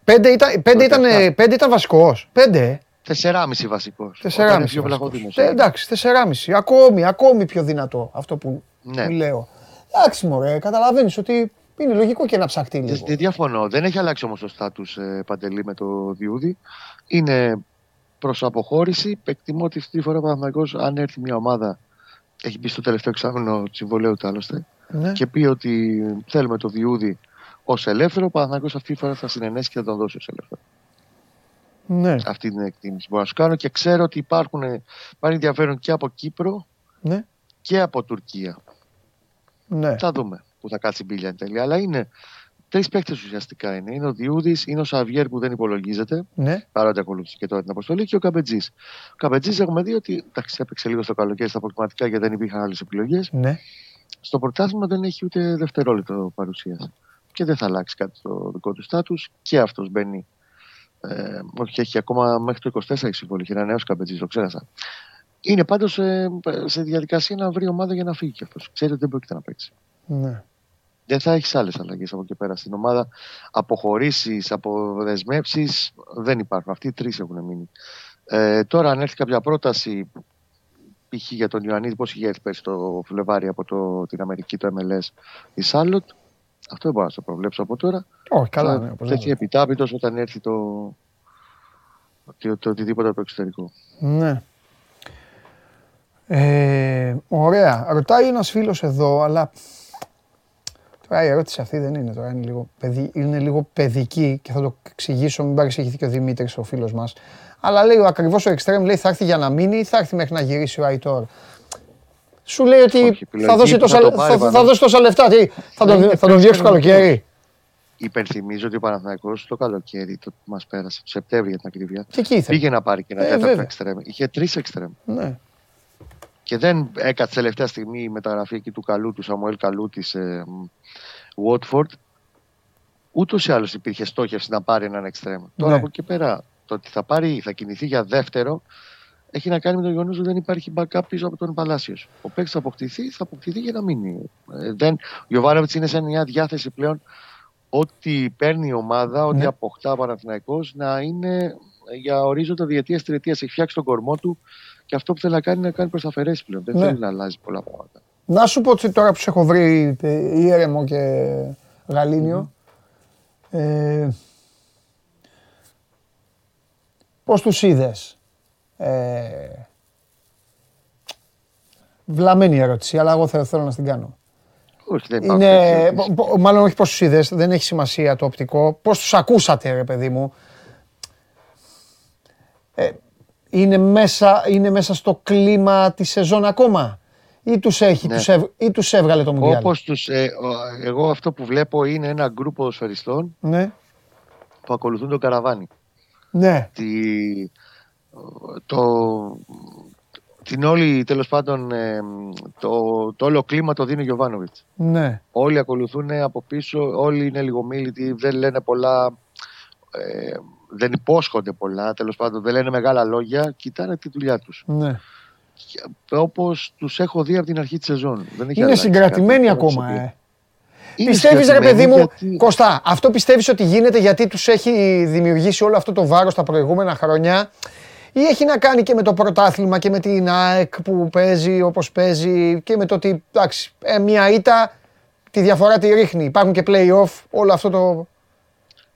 Πέντε ήταν, πέντε ήταν,
Δεκαεφτά.
πέντε ήταν βασικός. Πέντε. ε.
4,5 βασικός.
Τεσσεράμιση.
πιο
βασικός.
βλαχοδήμος.
Ε, εντάξει, τεσσεράμιση. Ακόμη, ακόμη πιο δυνατό αυτό που,
Ναι.
που λέω. Εντάξει, μωρέ, καταλαβαίνεις ότι είναι λογικό και να ψαχτεί
Δεν
λίγο.
δεν διαφωνώ. Δεν έχει αλλάξει όμως το στάτους ε, Παντελή με το Διούδη. Είναι προς αποχώρηση. Εκτιμώ ότι αυτή τη φορά ο Παναθηναϊκός, αν έρθει μια ομάδα, έχει μπει στο τελευταίο εξάμεινο του συμβολέου του άλλωστε,
Ναι.
και πει ότι θέλουμε το Διούδη ως ελεύθερο, ο Παναθηναϊκός αυτή τη φορά θα συνενέσει και θα τον δώσει ως ελεύθερο.
Ναι,
Αυτή είναι η εκτίμηση που μπορώ να σου κάνω και ξέρω ότι υπάρχουν, υπάρχει ενδιαφέρον και από Κύπρο
ναι,
και από Τουρκία.
Ναι.
Θα δούμε που θα κάτσει η μπίλια εν τέλει. Αλλά είναι τρεις παίκτες ουσιαστικά είναι. Είναι ο Διούδης, είναι ο Σαβιέρ που δεν υπολογίζεται,
ναι.
παρότι ακολούθησε και τώρα την αποστολή, και ο Καμπετζής. Ο Καμπετζής έχουμε δει ότι εντάξει, έπαιξε λίγο στο καλοκαίρι στα αποκλειματικά γιατί δεν υπήρχαν άλλες επιλογές.
ναι.
Στο πρωτάθλημα δεν έχει ούτε δευτερόλεπτο παρουσίας. Και δεν θα αλλάξει κάτι στο δικό του στάτους. Και αυτός μπαίνει. Ε, όχι, έχει ακόμα μέχρι το 24 έχει συμβόλαιο. Έχει ένα νέος Καμπετζής, το ξέρασα. Είναι πάντως σε διαδικασία να βρει ομάδα για να φύγει κι αυτός. Ξέρει ότι δεν πρόκειται να παίξει.
ναι.
Δεν θα έχεις άλλες αλλαγές από εκεί πέρα στην ομάδα. Αποχωρήσεις, αποδεσμεύσεις δεν υπάρχουν. Αυτοί οι τρεις έχουν μείνει. Ε, τώρα, αν έρθει κάποια πρόταση, π.χ. για τον Ιωαννίδη, πώς είχε έρθει πέρσι το Φλεβάρι από το, την Αμερική, το MLS, η Σάλοτ, αυτό δεν μπορώ να το προβλέψω από τώρα.
Όχι, καλά,
θα
ναι,
τεθεί
οπωσδήποτε.
επιτάπητος όταν έρθει το, το, το οτιδήποτε από το εξωτερικό.
Ναι. Ε, ωραία. Ρωτάει ένας φίλος εδώ, αλλά τώρα η ερώτηση αυτή δεν είναι. Τώρα είναι λίγο, παιδι... είναι λίγο παιδική και θα το εξηγήσω. Μην παρεξηγηθεί και ο Δημήτρης, ο φίλος μας. Αλλά λέει ακριβώς ο Extreme λέει θα έρθει για να μείνει ή θα έρθει μέχρι να γυρίσει ο Αϊτόρ; Σου λέει ότι
Όχι, επιλογή
θα δώσει,
που
τόσα,
θα το
θα,
πάρει,
θα, θα
Παναγιώτη.
δώσει τόσα λεφτά. Τι, θα, τον,
είναι
θα τον διώξει το
πέρσι
καλοκαίρι.
Υπενθυμίζω ότι ο Παναθηναϊκός το καλοκαίρι, το που μας πέρασε, το Σεπτέμβριο για την ακρίβεια,
Και εκεί ήθελε.
πήγε να πάρει και ένα
Ε,
τέταρτο
βέβαια.
εξτρέμ. Είχε τρεις εξτρέμ.
Ναι.
Και δεν έκατσε τελευταία στιγμή η μεταγραφή εκεί του καλού του Σαμουέλ Καλού της ε, Watford. Ούτως ή άλλως υπήρχε στόχευση να πάρει έναν εξτρέμ. Τώρα
Ναι.
από εκεί πέρα το ότι θα πάρει, θα κινηθεί για δεύτερο έχει να κάνει με το γεγονός ότι δεν υπάρχει backup πίσω από τον Παλάσιο. Ο παίκτης θα αποκτηθεί, θα αποκτηθεί για να μείνει. Ε, δεν, ο Γιωβάνοβιτς είναι σε μια διάθεση πλέον ότι παίρνει η ομάδα, ότι
Ναι.
αποκτά ο Παναθηναϊκός να είναι για ορίζοντα διετίας τριετίας. Έχει φτιάξει τον κορμό του και αυτό που θέλει να κάνει είναι να κάνει προς τα αφαιρέσεις πλέον. Δεν
Ναι.
θέλει να αλλάζει πολλά πράγματα.
Να σου πω ότι τώρα που σε έχω βρει ε, ήρεμο και γαλήνιο, ε, πώς τους είδες; Ε, βλαμμένη ερώτηση, αλλά εγώ θέλω, θέλω να την κάνω.
Όχι, δεν υπάρχουν
Είναι,
τέτοιες ερωτήσεις.
πο- πο- μάλλον όχι πώς τους είδες, δεν έχει σημασία το οπτικό. Πώς τους ακούσατε ρε παιδί μου; Ε, είναι, μέσα, είναι μέσα στο κλίμα της σεζόν ακόμα; Ή τους, έχει,
Ναι.
τους, έβ, ή τους έβγαλε το Μουντιάλ;
Όπως τους, ε, ο- εγώ αυτό που βλέπω είναι ένα γκρουπ ποδοσφαιριστών
Ναι,
που ακολουθούν το καραβάνι.
ναι,
Τη, το, την όλη, τέλος πάντων, ε, το, το όλο κλίμα το δίνει ο Γιωβάνοβιτς.
ναι.
Όλοι ακολουθούν από πίσω, όλοι είναι λιγομίλητοι, δεν λένε πολλά, ε, δεν υπόσχονται πολλά, τέλος πάντων, δεν λένε μεγάλα λόγια, κοιτάνε τη δουλειά τους.
ναι.
Και Όπως τους έχω δει από την αρχή της σεζόν. Δεν έχει
Είναι
αλλάξει
συγκρατημένοι
κάτι.
ακόμα, ε.
Είναι
Πιστεύεις, ρε
συγκρατημένοι
παιδί μου,
γιατί-
Κωστά, αυτό πιστεύεις ότι γίνεται γιατί τους έχει δημιουργήσει όλο αυτό το βάρος τα προηγούμενα χρόνια, ή έχει να κάνει και με το πρωτάθλημα και με την ΑΕΚ που παίζει όπως παίζει και με το ότι εντάξει, ε, μια ήττα τη διαφορά τη ρίχνει. Υπάρχουν και play-off, όλο αυτό το.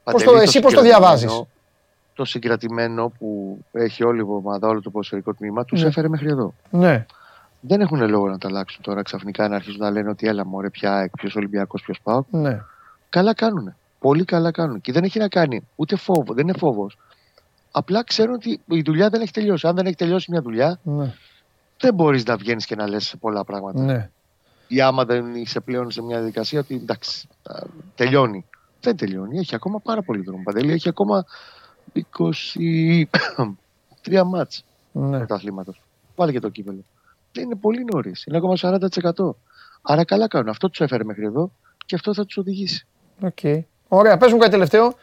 Πώς το-
Παντελή,
εσύ πώς το
συγκρατημένο-
διαβάζεις;
Το συγκρατημένο που έχει όλη η ομάδα, όλο το ποδοσφαιρικό τμήμα, τους
Ναι.
έφερε μέχρι εδώ.
Ναι.
Δεν έχουν λόγο να τα αλλάξουν τώρα ξαφνικά να αρχίσουν να λένε ότι έλα μωρέ πια ποιος Ολυμπιακός, ποιος πάω.
Ναι.
Καλά κάνουν. Πολύ καλά κάνουν. Και δεν έχει να κάνει ούτε φόβο, δεν είναι φόβος. Απλά ξέρουν ότι η δουλειά δεν έχει τελειώσει. Αν δεν έχει τελειώσει μια δουλειά,
Ναι.
δεν μπορείς να βγαίνεις και να λες πολλά πράγματα.
ναι.
Ή άμα δεν είσαι πλέον σε μια διαδικασία ότι εντάξει, α, τελειώνει. Δεν τελειώνει. Έχει ακόμα πάρα πολύ δρόμο. Παντελή έχει ακόμα 23 μάτς
ναι.
πρωταθλήματος. Βάλε και το κύπελο. Δεν είναι πολύ νωρίς. Είναι ακόμα 40%. Άρα καλά κάνουν. Αυτό τους έφερε μέχρι εδώ και αυτό θα τους οδηγήσει.
Οκ. Ωραία, πες μου κάτι τελευταίο.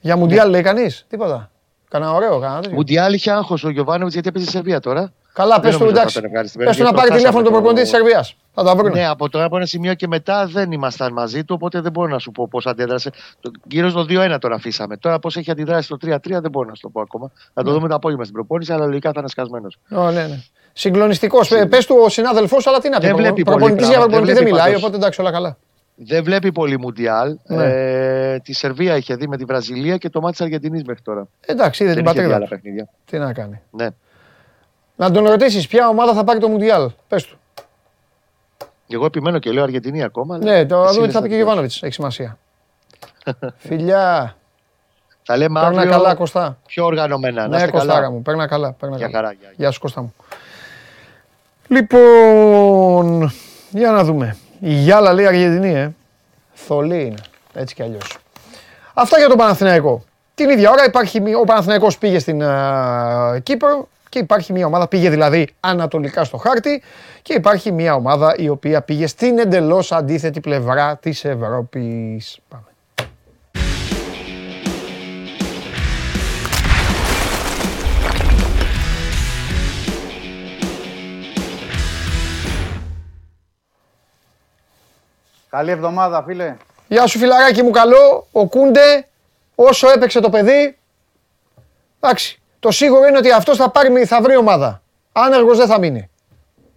Για Μουντιάλ λέει κανείς; Τίποτα. Κανένα ωραίο, κανένα τέτοιο.
Μουντιάλ είχε άγχος ο Γιωβάνοβιτς γιατί έπαιζε σε Σερβία τώρα.
Καλά, πες
Δεν
του
νομίζω
εντάξει.
θα τον ευχαριστεί.
Πες του να
Γιατί
πάρει
το
τηλέφωνο τον
χάσαμε
προπονητή
το-
της Σερβίας. Θα τα βρούνε.
Ναι, από, το, από ένα σημείο και μετά δεν ήμασταν μαζί του, οπότε δεν μπορώ να σου πω πώς αντέδρασε. Το, γύρω στο 2-1 τώρα αφήσαμε. Τώρα πώς έχει αντιδράσει στο 3-3 δεν μπορώ να σου το πω ακόμα. Θα
Ναι.
το δούμε το απόγευμα στην προπόνηση, αλλά λογικά θα είναι σκασμένος.
Ω, ναι, ναι. Συγκλονιστικός. Πες του ο συνάδελφός, αλλά τι να πει.
Δεν βλέπει πολύ
Προπονητή για
πράγμα,
προπονητή
δεν
δεν
βλέπει
μιλάει,
πάντως.
οπότε εντάξει, όλα καλά.
Δεν βλέπει πολύ Μουντιάλ.
Ναι.
Ε, τη Σερβία είχε δει με τη Βραζιλία και το μάτι της Αργεντινής μέχρι τώρα.
Εντάξει, είδε
δεν
την
είχε δει
πατρίδα.
άλλα
του.
παιχνίδια.
Τι να κάνει.
Ναι.
Να τον ρωτήσεις ποια ομάδα θα πάρει το Μουντιάλ. Πες του.
Εγώ επιμένω και λέω Αργεντινή ακόμα. αλλά
Ναι, το
εσύ
δούμε τι
λες
θα
να
πει και ο
τελειώσει.
Γιωβάνοβιτς. Έχει σημασία. Φιλιά.
Θα λέμε
Παίρνα
αύριο
καλά, Κωστά.
πιο οργανωμένα. να
Ναι,
είστε
Κωστάρα
καλά.
μου. Παίρνα καλά. Παίρνα
Γεια
καλά.
χαρά. γεια.
Γεια σου Κώστα μου. Λοιπόν, για να δούμε. Η Γιάλα λέει Αργεντινή, ε. Θολή είναι. Έτσι κι αλλιώς. Αυτά για τον Παναθηναϊκό. Την ίδια ώρα υπάρχει, μία- ο Παναθηναϊκός πήγε στην α, Κύπρο και υπάρχει μια ομάδα, πήγε δηλαδή ανατολικά στο χάρτη και υπάρχει μια ομάδα η οποία πήγε στην εντελώς αντίθετη πλευρά της Ευρώπης. Πάμε.
Καλή εβδομάδα, φίλε.
Γεια σου φιλαράκι μου καλό, ο Κούντε, όσο έπαιξε το παιδί, εντάξει, το σίγουρο είναι ότι αυτός θα, πάρει, θα βρει ομάδα. Άνεργος δεν θα μείνει.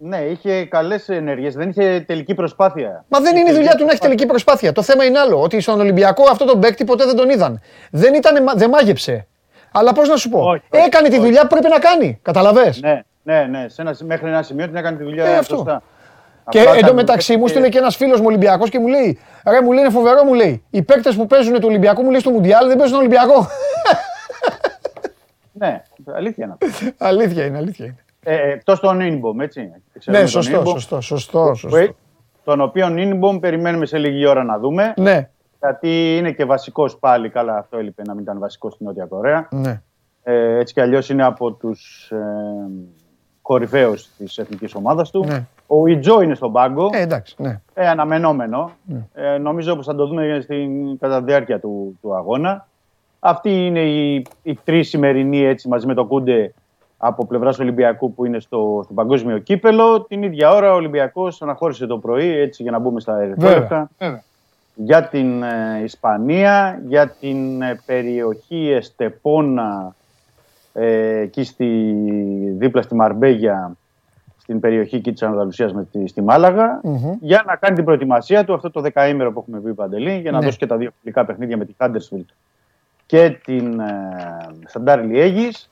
Ναι, είχε καλές ενέργειες, δεν είχε τελική προσπάθεια.
Μα δεν είναι η δουλειά του να έχει τελική προσπάθεια. Το θέμα είναι άλλο. Ότι στον Ολυμπιακό αυτό τον παίκτη ποτέ δεν τον είδαν. Δεν, ήταν, δεν μάγεψε. Αλλά πώς να σου πω.
Όχι, όχι,
έκανε τη
όχι.
δουλειά που πρέπει να κάνει. Καταλαβέ.
Ναι, ναι, ναι. Σε ένα, μέχρι ένα σημείο την έκανε τη δουλειά
Ε, αυτό.
σωστά.
Και
Απλά ήταν-
εντωμεταξύ μου στείλε και ένας φίλος μου Ολυμπιακός και μου λέει: Ρε, μου λέει είναι φοβερό, μου λέει. Οι παίκτες που παίζουν του Ολυμπιακού μου λέει στο Μουντιάλ δεν παίζουν στον Ολυμπιακό.
Ναι, αλήθεια είναι αυτό.
αλήθεια είναι, αλήθεια είναι.
Ε, Εκτό των Ινμπομ, έτσι.
Ναι,
Ξέρουμε τον
σωστό,
Inbom,
σωστό, σωστό,
που-
σωστό.
Τον οποίον Ινμπομ περιμένουμε σε λίγη ώρα να δούμε.
Ναι,
Γιατί είναι και βασικός πάλι. Καλά, αυτό έλειπε να μην ήταν βασικός στην Νότια Κορέα.
ναι.
Ε, έτσι κι αλλιώς είναι από τους ε, κορυφαίους της εθνικής ομάδας του.
Ναι.
Ο Ιτζό είναι στον πάγκο.
Ε, εντάξει, ναι.
Ε, αναμενόμενο.
Ναι.
Ε, νομίζω πως θα το δούμε στην, κατά τη διάρκεια του, του αγώνα. Αυτοί είναι οι, οι τρεις σημερινοί έτσι, μαζί με το Κούντε από πλευράς Ολυμπιακού που είναι στο, στο παγκόσμιο κύπελο. Την ίδια ώρα ο Ολυμπιακός αναχώρησε το πρωί έτσι για να μπούμε στα ερυθρόλευκα για την ε, Ισπανία, για την ε, περιοχή Εστεπόνα ε, εκεί στη, δίπλα στη Μαρμπέγια στην περιοχή εκεί της Ανδαλουσίας με τη, στη Μάλαγα
Μμμ.
για να κάνει την προετοιμασία του αυτό το δεκαήμερο που έχουμε πει Παντελή για να
Ναι.
δώσει και τα δύο φιλικά παιχνίδια με τη Χάντερσφιλτ και την ε, Σαντάρ Λιέγης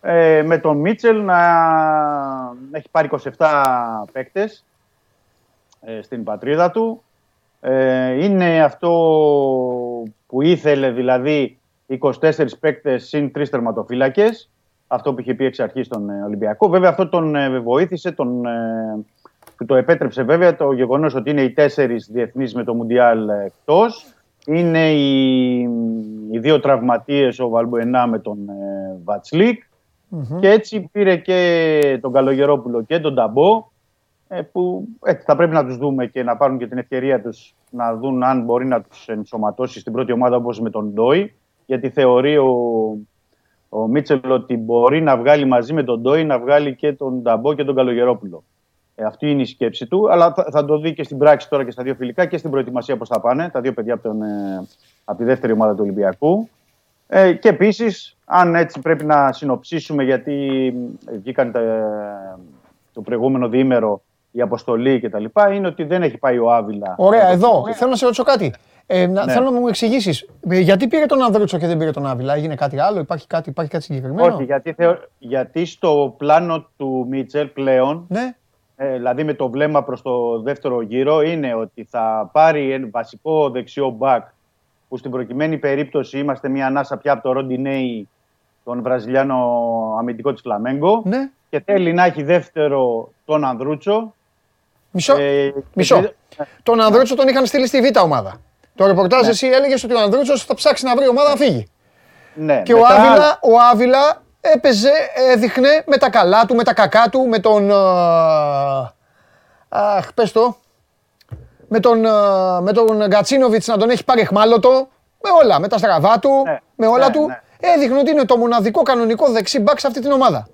ε, με τον Μίτσελ να έχει πάρει 27 παίκτες ε, στην πατρίδα του. Ε, είναι αυτό που ήθελε δηλαδή 24 παίκτες συν 3 τερματοφύλακες. Αυτό που είχε πει εξ αρχής στον ε, Ολυμπιακό. Βέβαια αυτό τον ε, βοήθησε τον, ε, που το επέτρεψε βέβαια το γεγονός ότι είναι οι τέσσερις διεθνείς με το Μουντιάλ εκτός είναι οι, οι δύο τραυματίες ο Βαλμπουενά με τον ε, Βατσλίκ
Μμμ.
και έτσι πήρε και τον Καλογερόπουλο και τον Ταμπό ε, που έτσι, θα πρέπει να τους δούμε και να πάρουν και την ευκαιρία τους να δουν αν μπορεί να τους ενσωματώσει στην πρώτη ομάδα όπως με τον Ντόι γιατί θεωρεί ο, ο Μίτσελ ότι μπορεί να βγάλει μαζί με τον Ντόι να βγάλει και τον Ταμπό και τον Καλογερόπουλο. Ε, αυτή είναι η σκέψη του, αλλά θα, θα το δει και στην πράξη τώρα και στα δύο φιλικά και στην προετοιμασία πώς θα πάνε. Τα δύο παιδιά από, τον, ε, από τη δεύτερη ομάδα του Ολυμπιακού. Ε, και επίσης, αν έτσι πρέπει να συνοψίσουμε, γιατί ε, βγήκαν τα- το προηγούμενο διήμερο η αποστολή κτλ., είναι ότι δεν έχει πάει ο Άβυλα.
Ωραία, εδώ θέλω να σε ρωτήσω κάτι. Ε, να,
Ναι.
Θέλω να μου εξηγήσεις. Γιατί πήρε τον Ανδρούτσο και δεν πήρε τον Άβυλα, έγινε κάτι άλλο, υπάρχει κάτι, υπάρχει κάτι συγκεκριμένο;
Όχι, γιατί, θεω... γιατί στο πλάνο του Μίτσελ πλέον,
Ναι.
Ε, δηλαδή με το βλέμμα προς το δεύτερο γύρο, είναι ότι θα πάρει ένα βασικό δεξιό μπακ, που στην προκειμένη περίπτωση είμαστε μια ανάσα πια από το Ροντινέη, τον Βραζιλιάνο αμυντικό της Φλαμέγκο,
ναι.
και θέλει να έχει δεύτερο τον Ανδρούτσο.
Μισό.
Ε,
Μισό.
και-
Τον Ανδρούτσο τον είχαν στείλει στη Β' ομάδα. Το ρεπορτάζ
Ναι.
εσύ έλεγες ότι ο Ανδρούτσος θα ψάξει να βρει ομάδα να φύγει.
Ναι,
Και ο
μετά-
Άβυλα, ο Άβυλα έπαιζε, έδειχνε με τα καλά του, με τα κακά του, με τον. ε, Αχ, πες το. Με τον, ε, με τον Γκατσίνοβιτς να τον έχει πάρει εχμάλωτο. Με όλα, με τα στραβά του,
Ναι,
με όλα
ναι,
του.
ναι.
Έδειχνε ότι είναι το μοναδικό κανονικό δεξί μπακ σε αυτή την ομάδα.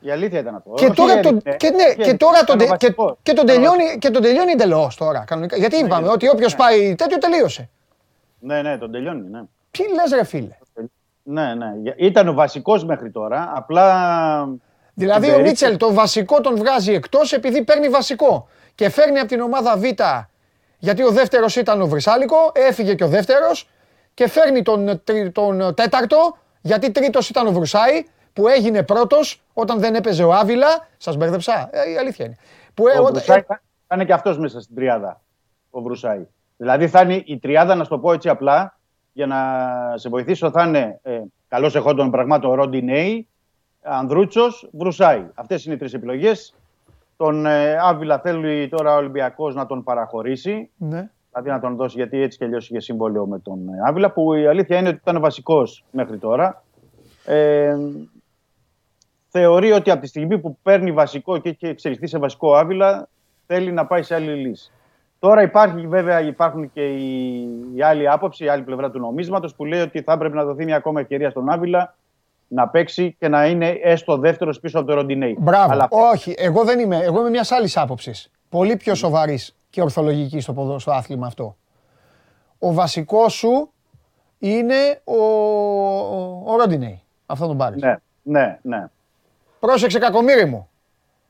Η αλήθεια ήταν αυτό.
Και
Όχι
τώρα, τον,
έδειχνε,
και, ναι, και
έδειχνε.
τώρα τον,
Ήταν ο
τε- και,
βασικός.
και τον
Ήταν ο
τελειώνει, και τον τελειώνει εντελώς τώρα. Κανονικά. Γιατί είπαμε ότι όποιος πάει τέτοιο τελείωσε.
Ναι, ναι, τον τελειώνει. Ναι.
Τι λες ρε φίλε.
Ναι, ναι. Για- Ήταν ο βασικός μέχρι τώρα. Απλά.
Δηλαδή
στην
ο
περίπτωση-
Μίτσελ το βασικό τον βγάζει εκτός επειδή παίρνει βασικό. Και φέρνει από την ομάδα Β, γιατί ο δεύτερος ήταν ο Βρυσάλικο, έφυγε και ο δεύτερος. Και φέρνει τον, τρι- τον τέταρτο, γιατί τρίτος ήταν ο Βρουσάη, που έγινε πρώτος όταν δεν έπαιζε ο Άβυλα. Σας μπέρδεψα. Ε, η αλήθεια είναι. Που, ε,
Ο
όταν-
Βρουσάη θα θα είναι και αυτός μέσα στην τριάδα. Ο Βρουσάη. Δηλαδή θα είναι η τριάδα, να σου το πω έτσι απλά, για να σε βοηθήσω, θα είναι ε, καλώ εχόντων πραγμάτων Ροντινέη, Ανδρούτσος, Βρουσάη. Αυτές είναι οι τρεις επιλογές. Τον ε, Άβυλα θέλει τώρα ο Ολυμπιακός να τον παραχωρήσει.
ναι.
Δηλαδή να τον δώσει, γιατί έτσι κι αλλιώς είχε συμβόλαιο με τον ε, Άβυλα, που η αλήθεια είναι ότι ήταν βασικός μέχρι τώρα. Ε, θεωρεί ότι από τη στιγμή που παίρνει βασικό και έχει εξελιχθεί σε βασικό ο Άβυλα, θέλει να πάει σε άλλη λύση. Τώρα υπάρχει βέβαια υπάρχουν και η, η άλλη άποψη, η άλλη πλευρά του νομίσματος που λέει ότι θα έπρεπε να δοθεί μια ακόμα ευκαιρία στον Άβυλα να παίξει και να είναι έστω δεύτερος πίσω από το Ροντινέη.
Μπράβο.
Αλλά
Όχι, εγώ δεν είμαι. Εγώ είμαι μιας άλλης άποψης. Πολύ πιο σοβαρής και ορθολογική στο, ποδο- στο άθλημα αυτό. Ο βασικός σου είναι ο, ο Ροντινέη. Αυτό τον πάρεις.
ναι, ναι, ναι.
Πρόσεξε κακομύρι μου.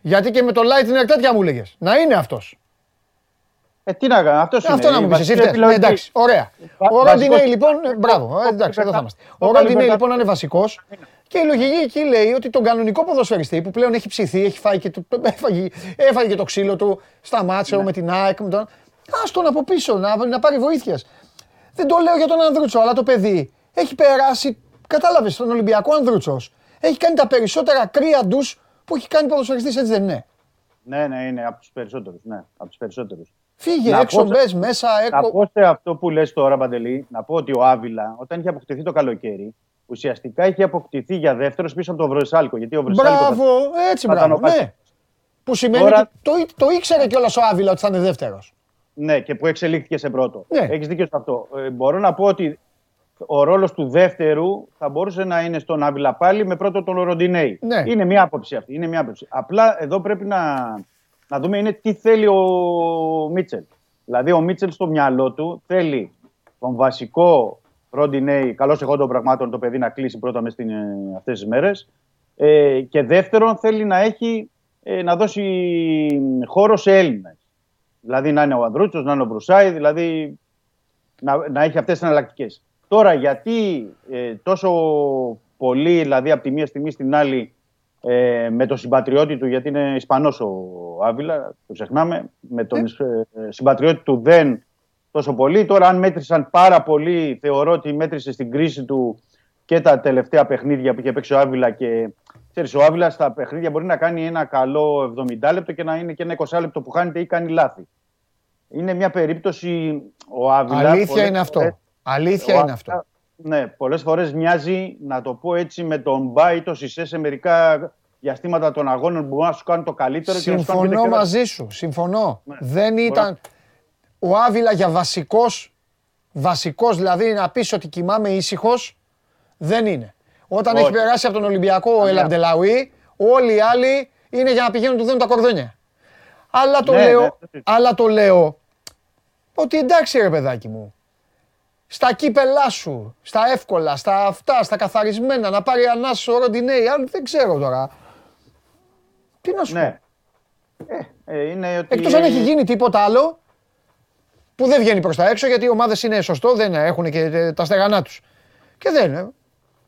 Γιατί και με το Lightning τέτοια μου έλεγε. Να είναι αυτός.
Ε, τι να κάνω, αυτός είναι.
Αυτό να
η
μου πεις. Εσύ
βασική
φταίς.
επιλογή.
Ναι, εντάξει, ωραία.
Βα-
Ο
βασικός-
Ροντινέη λοιπόν. ε, Μπράβο, ε, εντάξει, εδώ θα είμαστε. Ο
Το
Ροντινέη
καλή
λοιπόν να είναι βασικός. Και η λογική εκεί λέει ότι τον κανονικό ποδοσφαιριστή που πλέον έχει ψηθεί, έχει φάει και το, έφαγε, έφαγε και το ξύλο του, σταμάτησε
Ναι.
με την ΑΕΚ. Με τον... Ας τον από πίσω, να, να πάρει βοήθεια. Δεν το λέω για τον Ανδρούτσο, αλλά το παιδί έχει περάσει, κατάλαβες, στον Ολυμπιακό Ανδρούτσος. Έχει κάνει τα περισσότερα κρύα ντους που έχει κάνει ποδοσφαιριστής, έτσι δεν είναι.
Ναι, ναι, είναι από τους περισσότερους. Ναι, από τους περισσότερους.
Φύγε
Να
έξω,
πω σε-
μπες μέσα,
Να
έκο.
πω σε αυτό που λες τώρα, Παντελή, να πω ότι ο Άβυλα, όταν είχε αποκτηθεί το καλοκαίρι, ουσιαστικά είχε αποκτηθεί για δεύτερος πίσω από τον Βρεσάλικο. Γιατί ο Βρεσάλικο.
Μπράβο, έτσι
θα ήταν
μπράβο,
ο Πάσης.
ναι. Που σημαίνει
Τώρα-
ότι το, ή- το ήξερε κιόλας ο Άβυλα ότι θα είναι δεύτερος.
Ναι, και που εξελίχθηκε σε πρώτο.
Ναι.
Έχεις δίκιο σε αυτό. Ε, μπορώ να πω ότι ο ρόλος του δεύτερου θα μπορούσε να είναι στον Άβυλα πάλι με πρώτο τον Ροντινέη.
Ναι.
Είναι μια άποψη αυτή. Είναι μια άποψη. Απλά εδώ πρέπει να, να δούμε είναι τι θέλει ο Μίτσελ. Δηλαδή ο Μίτσελ στο μυαλό του θέλει τον βασικό Ροντινέη, καλώς εγώ των πραγμάτων, το παιδί να κλείσει πρώτα μες στην, ε, αυτές τις μέρες. Ε, και δεύτερον θέλει να έχει ε, να δώσει χώρο σε Έλληνες. Δηλαδή να είναι ο Ανδρούτσος, να είναι ο Βρουσάη, δηλαδή να, να έχει αυτές τις εναλλακτικές. Τώρα, γιατί ε, τόσο πολύ, δηλαδή από τη μία στιγμή στην άλλη, ε, με τον συμπατριώτη του, γιατί είναι Ισπανός ο Άβυλα, το ξεχνάμε, με τον ε, συμπατριώτη του δεν τόσο πολύ. Τώρα, αν μέτρησαν πάρα πολύ, θεωρώ ότι μέτρησε στην κρίση του και τα τελευταία παιχνίδια που είχε παίξει ο Άβυλα και ξέρεις, ο Άβυλα στα παιχνίδια μπορεί να κάνει ένα καλό 70 λεπτό και να είναι και ένα 20 λεπτό που χάνεται ή κάνει λάθη. Είναι μια περίπτωση ο Άβυλα.
Αλήθεια
πολλές
είναι αυτό.
φορές-
Αλήθεια
ο
είναι
Άβυλα,
αυτό.
Ναι, πολλές φορές μοιάζει, να το πω έτσι, με τον Μπά ή το Σισε σε μερικά διαστήματα των αγώνων που μπορούν να σου κάνουν το καλύτερο και να σου κάνουν και
Συμφωνώ
τα
μαζί σου. Συμφωνώ.
Ναι.
Δεν ήταν. Ο Άβυλα για βασικός, βασικός δηλαδή να πεις ότι κοιμάμαι ήσυχος, δεν είναι. Όταν
Όχι.
έχει περάσει από τον Ολυμπιακό ο Ελαμπτελαουί, όλοι οι άλλοι είναι για να πηγαίνουν του δίνουν τα κορδόνια. Αλλά το
Ναι,
λέω,
ναι, ναι.
αλλά το λέω ότι εντάξει ρε παιδάκι μου. Στα κύπελά σου, στα εύκολα, στα αυτά, στα καθαρισμένα, να πάρει ανάσο ο Ροντινέη, αν δεν ξέρω τώρα. Τι να σου πω.
Ναι. Ε, ε, είναι ότι...
Εκτός αν έχει γίνει τίποτα άλλο που δεν βγαίνει προς τα έξω γιατί οι ομάδες είναι σωστό, δεν έχουν και ε, τα στεγανά τους. Και δεν. ε.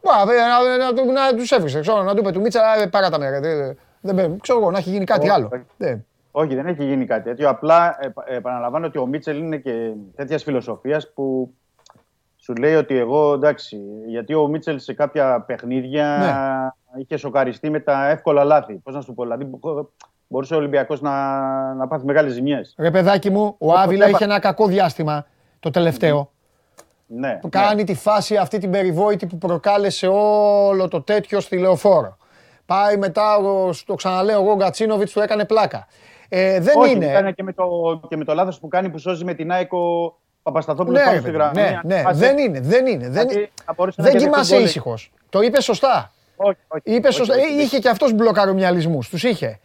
Μπα, ε, Να, να, να, να τους έβρισε, ξέρω, να του είπε του Μίτσα, ε, παρά τα μέρα. Δεν, δεν, δεν- ξέρω εγώ, να έχει γίνει κάτι
Όχι,
άλλο.
όχι.
Δεν.
Όχι, δεν έχει γίνει κάτι τέτοιο. Απλά ε, ε, επαναλαμβάνω ότι ο Μίτσελ είναι και τέτοιας φιλοσοφίας που σου λέει ότι εγώ εντάξει. Γιατί ο Μίτσελ σε κάποια παιχνίδια
Ναι.
είχε σοκαριστεί με τα εύκολα λάθη. Πώς να σου πω, δηλαδή μπο- μπορούσε ο Ολυμπιακός να, να πάθει μεγάλες ζημιές.
Ρε παιδάκι μου, ο Άβυλα είχε ένα κακό διάστημα το τελευταίο.
Ναι,
Που κάνει τη φάση αυτή την περιβόητη που προκάλεσε όλο το τέτοιο στη λεωφόρο. Πάει μετά, ο- το ξαναλέω εγώ, ο Γκατσίνοβιτς του έκανε πλάκα. Ε, δεν
Όχι,
είναι.
ήταν και με το, και με το λάθος που κάνει που σώζει με την ΑΕΚ ο Παπασταθόπουλο
Ναι,
πάνω
ρε
στη
παιδί,
γραμμή.
ναι, ναι,
Αν
δεν είναι, δεν είναι. Δεν,
Δηλαδή, θα μπορούσε να
δεν
κερδίσει
κοιμάσαι
γκολ.
ήσυχο. Το είπε σωστά.
Όχι, όχι,
Είπε
όχι,
σωστά.
όχι,
Ε,
όχι.
Είχε και αυτό μπλοκαρομυαλισμού. Του είχε.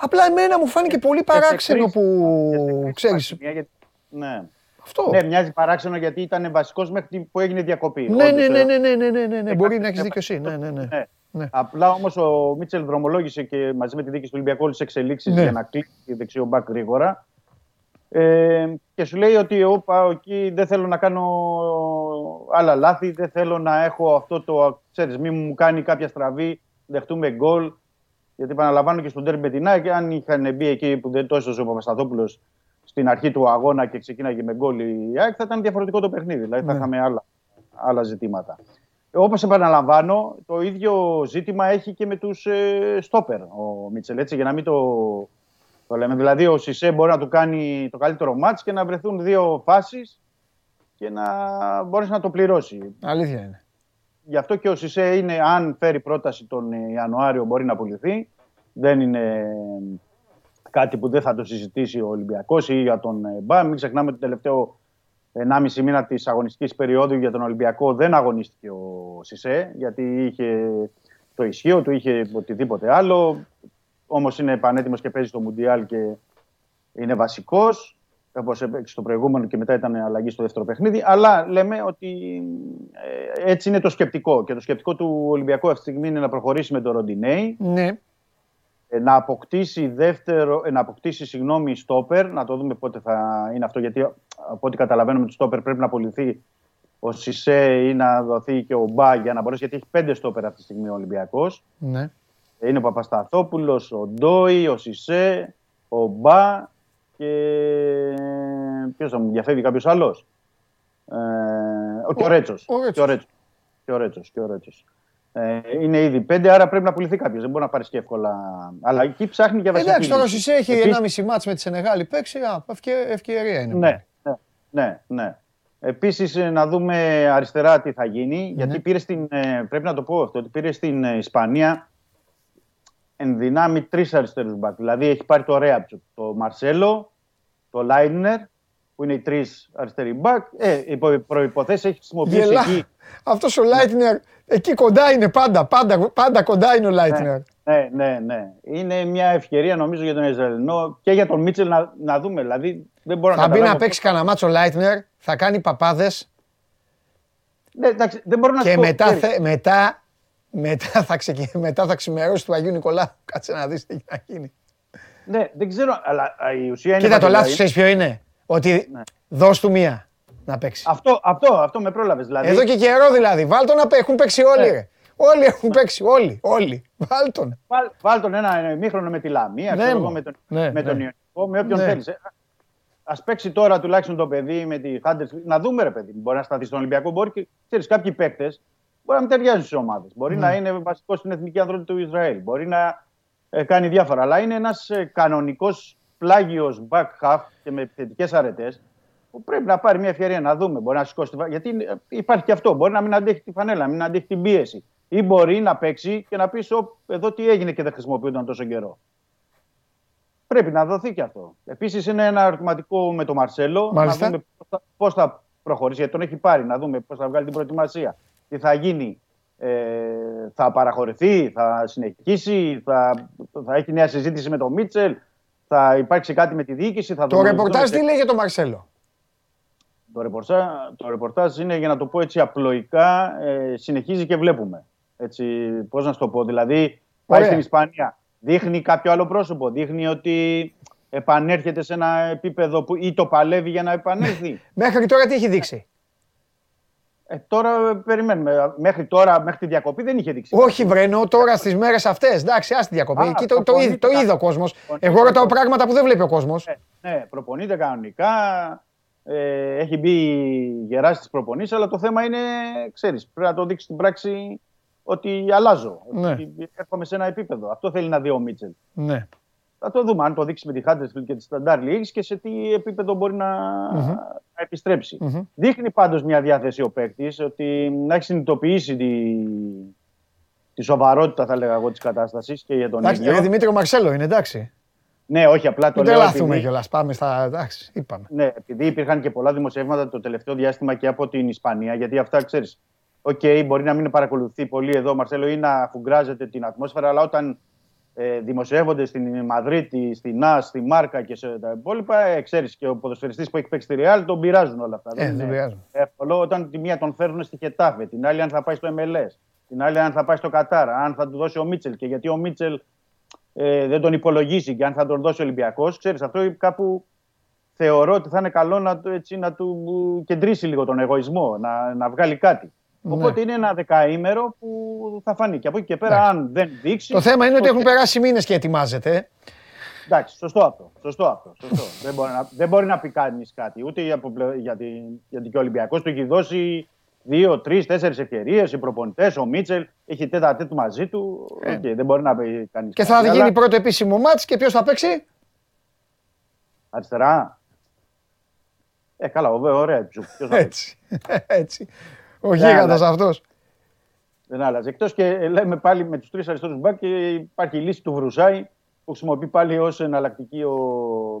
Απλά εμένα μου φάνηκε πολύ
Και σε
παράξενο
κρίση- και σε
που
κρίση
ξέρει.
σημεία, γιατί- Ναι.
Αυτό.
Ναι, μοιάζει παράξενο γιατί ήταν βασικό μέχρι που έγινε διακοπή.
Ναι,
Όντως,
ναι,
ε,
ναι, ναι, ναι, ναι, ναι, ναι, ναι.
ε,
Μπορεί
κάτι-
να έχει
ε,
δίκιο εσύ. Ναι, ναι, ναι.
ναι.
Ναι.
Απλά όμω ο Μίτσελ δρομολόγησε και μαζί με τη δίκη του Ολυμπιακού όλε τι εξελίξει
Ναι.
για να κλείσει τη δεξιό μπακ γρήγορα. Ε, και σου λέει ότι εγώ πάω εκεί, δεν θέλω να κάνω άλλα λάθη, δεν θέλω να έχω αυτό το, ξέρεις, μη μου κάνει κάποια στραβή, δεχτούμε γκολ. Γιατί επαναλαμβάνω και στον τέρμι με την ΑΕΚ, αν είχαν μπει εκεί που δεν το έσωσε ο Παπασταθόπουλος στην αρχή του αγώνα και ξεκίναγε με γκολ η ΑΕΚ, θα ήταν διαφορετικό το παιχνίδι. Δηλαδή θα
Ναι.
είχαμε άλλα, άλλα ζητήματα. Όπως επαναλαμβάνω, το ίδιο ζήτημα έχει και με τους ε, στόπερ ο Μίτσελ. Έτσι, για να μην το, το λέμε. Δηλαδή, ο Σισε μπορεί να του κάνει το καλύτερο μάτς και να βρεθούν δύο φάσεις και να μπορέσει να το πληρώσει.
Αλήθεια είναι.
Γι' αυτό και ο Σισε είναι, αν φέρει πρόταση τον ε, Ιανουάριο, μπορεί να πουληθεί. Δεν είναι ε, κάτι που δεν θα το συζητήσει ο Ολυμπιακός ή για τον ε, Μπα. Μην ξεχνάμε ότι το τελευταίο 1,5 μήνα της αγωνιστικής περίοδου για τον Ολυμπιακό δεν αγωνίστηκε ο Σισε, γιατί είχε το ισχύο του, είχε οτιδήποτε άλλο. Όμως είναι πανέτοιμος και παίζει στο Μουντιάλ και είναι βασικός. Όπως έπαιξε στο προηγούμενο και μετά ήταν αλλαγή στο δεύτερο παιχνίδι. Αλλά λέμε ότι ε, έτσι είναι το σκεπτικό. Και το σκεπτικό του Ολυμπιακού αυτή τη στιγμή είναι να προχωρήσει με τον Ροντινέη,
Ναι.
ε, να αποκτήσει δεύτερο, ε, να αποκτήσει συγγνώμη στόπερ, να το δούμε πότε θα είναι αυτό, γιατί από ό,τι καταλαβαίνουμε το στόπερ πρέπει να απολυθεί ο Σισε ή να δοθεί και ο Μπα για να μπορέσει, γιατί έχει πέντε στόπερ αυτή τη στιγμή ο Ολυμπιακός.
ναι.
Είναι ο Παπασταθόπουλος, ο Ντόι, ο Σισε, ο Μπα και ποιος θα μου διαφεύγει κάποιος άλλος; Ε, ο, και ο Ρέτσος.
ο Ρέτσος.
Και ο Ρέτσος. Και ο Ρέτσος. Και ο Ρέτσος. Ε, είναι ήδη πέντε, άρα πρέπει να πουληθεί κάποιος. Δεν μπορεί να πάρει και εύκολα. Αλλά εκεί ψάχνει για βασική.
Εντάξει, τώρα ο
λύση.
Σισε έχει
Επίσης-
ένα μισή μάτς με τη Σενεγάλη παίξει. Α, ευκαι- ευκαιρία είναι.
Ναι, ναι, ναι. ναι. Επίσης, να δούμε αριστερά τι θα γίνει. Γιατί πήρε στην. ε, πρέπει να το πω αυτό, ότι πήρε στην ε, Ισπανία εν δυνάμει τρεις αριστερούς μπακ. Δηλαδή έχει πάρει το Ρέαμπτσιουκ, το Μαρσέλο, το Λάιντνερ, που είναι οι τρεις αριστεροί μπακ. Ε, υπό προϋποθέσεις έχει χρησιμοποιήσει
Γελά.
εκεί.
Αυτός ο Λάιντνερ εκεί κοντά είναι πάντα. Πάντα, πάντα κοντά είναι ο Λάιντνερ.
Ναι, ναι, ναι. Είναι μια ευκαιρία νομίζω για τον Ισραηλινό και για τον Μίτσελ να, να δούμε. Δηλαδή δεν μπορώ να
Θα μπει να
καταλάβω
παίξει κανένα ματς ο Λάιντνερ, θα κάνει παπάδες
Ναι, εντάξει, δεν μπορώ να
και
σου πω,
μετά,
ξέρεις.
θε- μετά, μετά, θα ξεκι... μετά θα ξημερώσει του Αγίου Νικολάου. Κάτσε να δεις τι θα γίνει.
Ναι, δεν ξέρω, αλλά α, η ουσία είναι.
Κοίτα το
Παντελά,
λάθος ξέρεις ποιο είναι; Ότι
Ναι.
δώσ' του μία να παίξει.
Αυτό, αυτό, αυτό με πρόλαβες. Δηλαδή,
Εδώ και καιρό δηλαδή. Βάλ τον να παίξει. Έχουν παίξει όλοι.
Ναι.
ρε. Όλοι έχουν παίξει. Όλοι. Όλοι. Βάλ τον.
βάλ, βάλ τον ένα ημίχρονο με τη Λαμία,
Ναι,
ξέρω
μου.
εγώ, με τον,
Ναι,
με τον
ναι.
Ιωνικό, με όποιον
Ναι.
θέλεις. Α παίξει τώρα τουλάχιστον το παιδί με τη Huddersfield. Να δούμε, ρε παιδί. Μπορεί να σταθεί στον Ολυμπιακό. Μπορεί και ξέρεις, κάποιοι παίκτες μπορεί να μην ταιριάζουν στις ομάδες. Μπορεί
Ναι.
να είναι βασικός στην εθνική ανθρώπινη του Ισραήλ. Μπορεί να ε, κάνει διάφορα. Αλλά είναι ένας ε, κανονικός πλάγιος back half και με θετικέ αρετές που πρέπει να πάρει μια ευκαιρία να δούμε. Μπορεί να σηκώσει τη φα- Γιατί ε, υπάρχει και αυτό. Μπορεί να μην αντέχει τη φανέλα, να μην αντέχει την πίεση. Ή μπορεί να παίξει και να πεις: Εδώ τι έγινε και δεν χρησιμοποιούνταν τόσο καιρό. Πρέπει να δοθεί και αυτό. Επίσης είναι ένα ερωτηματικό με τον Μαρσέλο.
Μάλιστα.
Να δούμε πώς θα, θα προχωρήσει. Γιατί τον έχει πάρει. Να δούμε πώς θα βγάλει την προετοιμασία. Τι θα γίνει. Ε, θα παραχωρηθεί, θα συνεχίσει, θα, θα έχει νέα συζήτηση με τον Μίτσελ. θα υπάρξει κάτι με τη διοίκηση. Θα
Το
δούμε-
ρεπορτάζ
δούμε-
τι λέει για τον Μαρσέλο;
Το ρεπορτάζ, το ρεπορτάζ είναι, για να το πω έτσι απλοϊκά, ε, συνεχίζει και βλέπουμε. Έτσι, πώς να σου το πω, δηλαδή πάει
Ωραία.
στην Ισπανία, δείχνει κάποιο άλλο πρόσωπο, δείχνει ότι επανέρχεται σε ένα επίπεδο που ή το παλεύει για να επανέλθει.
Μέχρι τώρα τι έχει δείξει;
Ε, τώρα ε, περιμένουμε. Μέχρι τώρα, μέχρι τη διακοπή δεν είχε δείξει.
Όχι, βρενώ τώρα στις μέρες αυτές. Εντάξει, ας τη διακοπή.
Α,
Εκεί το, το,
προπονείται
είδε- το
κα-
είδε ο κόσμος.
προπονείται
Εγώ ρωτάω
κα-
πράγματα που δεν βλέπει ο κόσμος.
Ναι, ναι, προπονείται κανονικά. Ε, έχει μπει γερά στι προπονήσεις, αλλά το θέμα είναι, ξέρεις, πρέπει να το δείξει στην πράξη ότι αλλάζω.
Ναι.
Ότι έρχομαι σε ένα επίπεδο. Αυτό θέλει να δει ο Μίτσελ.
Ναι.
Θα το δούμε αν το δείξει με τη Huddersfield και τη Σταντάρ Λιέγης και σε τι επίπεδο μπορεί να, να επιστρέψει.
Μμμ.
Δείχνει πάντως μια διάθεση ο παίκτης ότι να έχει συνειδητοποιήσει τη, τη σοβαρότητα, θα 'λεγα εγώ, της κατάστασης και για τον
Εντάξει,
ίδιο.
ρε, Δημήτρη ο Μαρσέλο είναι εντάξει.
Ναι, όχι, απλά το
Μην
λέω.
τρελαθούμε
επειδή-
κιόλας. Πάμε στα. Εντάξει, είπαμε.
Ναι, επειδή υπήρχαν και πολλά δημοσιεύματα το τελευταίο διάστημα και από την Ισπανία, γιατί αυτά ξέρεις. Οκ, μπορεί να μην παρακολουθεί πολύ εδώ ο Μαρσέλο ή να αφουγκράζεται την ατμόσφαιρα, αλλά όταν ε, δημοσιεύονται στην Μαδρίτη, στην ΝΑΣ, στη Μάρκα και σε τα υπόλοιπα, ε, ξέρεις και ο ποδοσφαιριστής που έχει παίξει στη Ρεάλ τον πειράζουν όλα αυτά.
Ε, δεν
είναι
πειράζουν.
εύκολο όταν τη μία τον φέρνουν στη Χετάφε, την άλλη αν θα πάει στο MLS, την άλλη αν θα πάει στο Κατάρ, αν θα του δώσει ο Μίτσελ και γιατί ο Μίτσελ ε, δεν τον υπολογίσει και αν θα τον δώσει ο Ολυμπιακός. Ξέρεις, αυτό κάπου θεωρώ ότι θα είναι καλό να, του- έτσι, να του κεντρήσει λίγο τον εγωισμό, να, να βγάλει κάτι.
Ναι.
Οπότε είναι ένα δεκαήμερο που θα φανεί. Και από εκεί και πέρα,
Εντάξει.
αν δεν δείξει.
Το θέμα είναι ότι
οκ.
έχουν περάσει μήνες και ετοιμάζεται.
Εντάξει, σωστό αυτό. Σωστό αυτό. Σωστό. δεν, μπορεί να, δεν μπορεί να πει κανείς κάτι. Ούτε για, από πλε- γιατί, γιατί και ο Ολυμπιακός του έχει δώσει δύο, τρεις, τέσσερις ευκαιρίες. Οι προπονητές, ο Μίτσελ έχει τετ α τετ μαζί του.
Ε.
Οκ, δεν μπορεί να πει κανείς.
Και θα γίνει πρώτο επίσημο μάτς και ποιος θα παίξει;
Αριστερά. Ε, καλά, ω- ωραία. Ποιος θα παίξει.
Έτσι. Έτσι. Ο
Ναι,
γίγαντας
αλλά-
αυτός.
Δεν άλλαζε. Εκτός και ε, λέμε πάλι με τους τρεις αριστερού μπακ και υπάρχει η λύση του Βρουσάη που χρησιμοποιεί πάλι ως εναλλακτική ο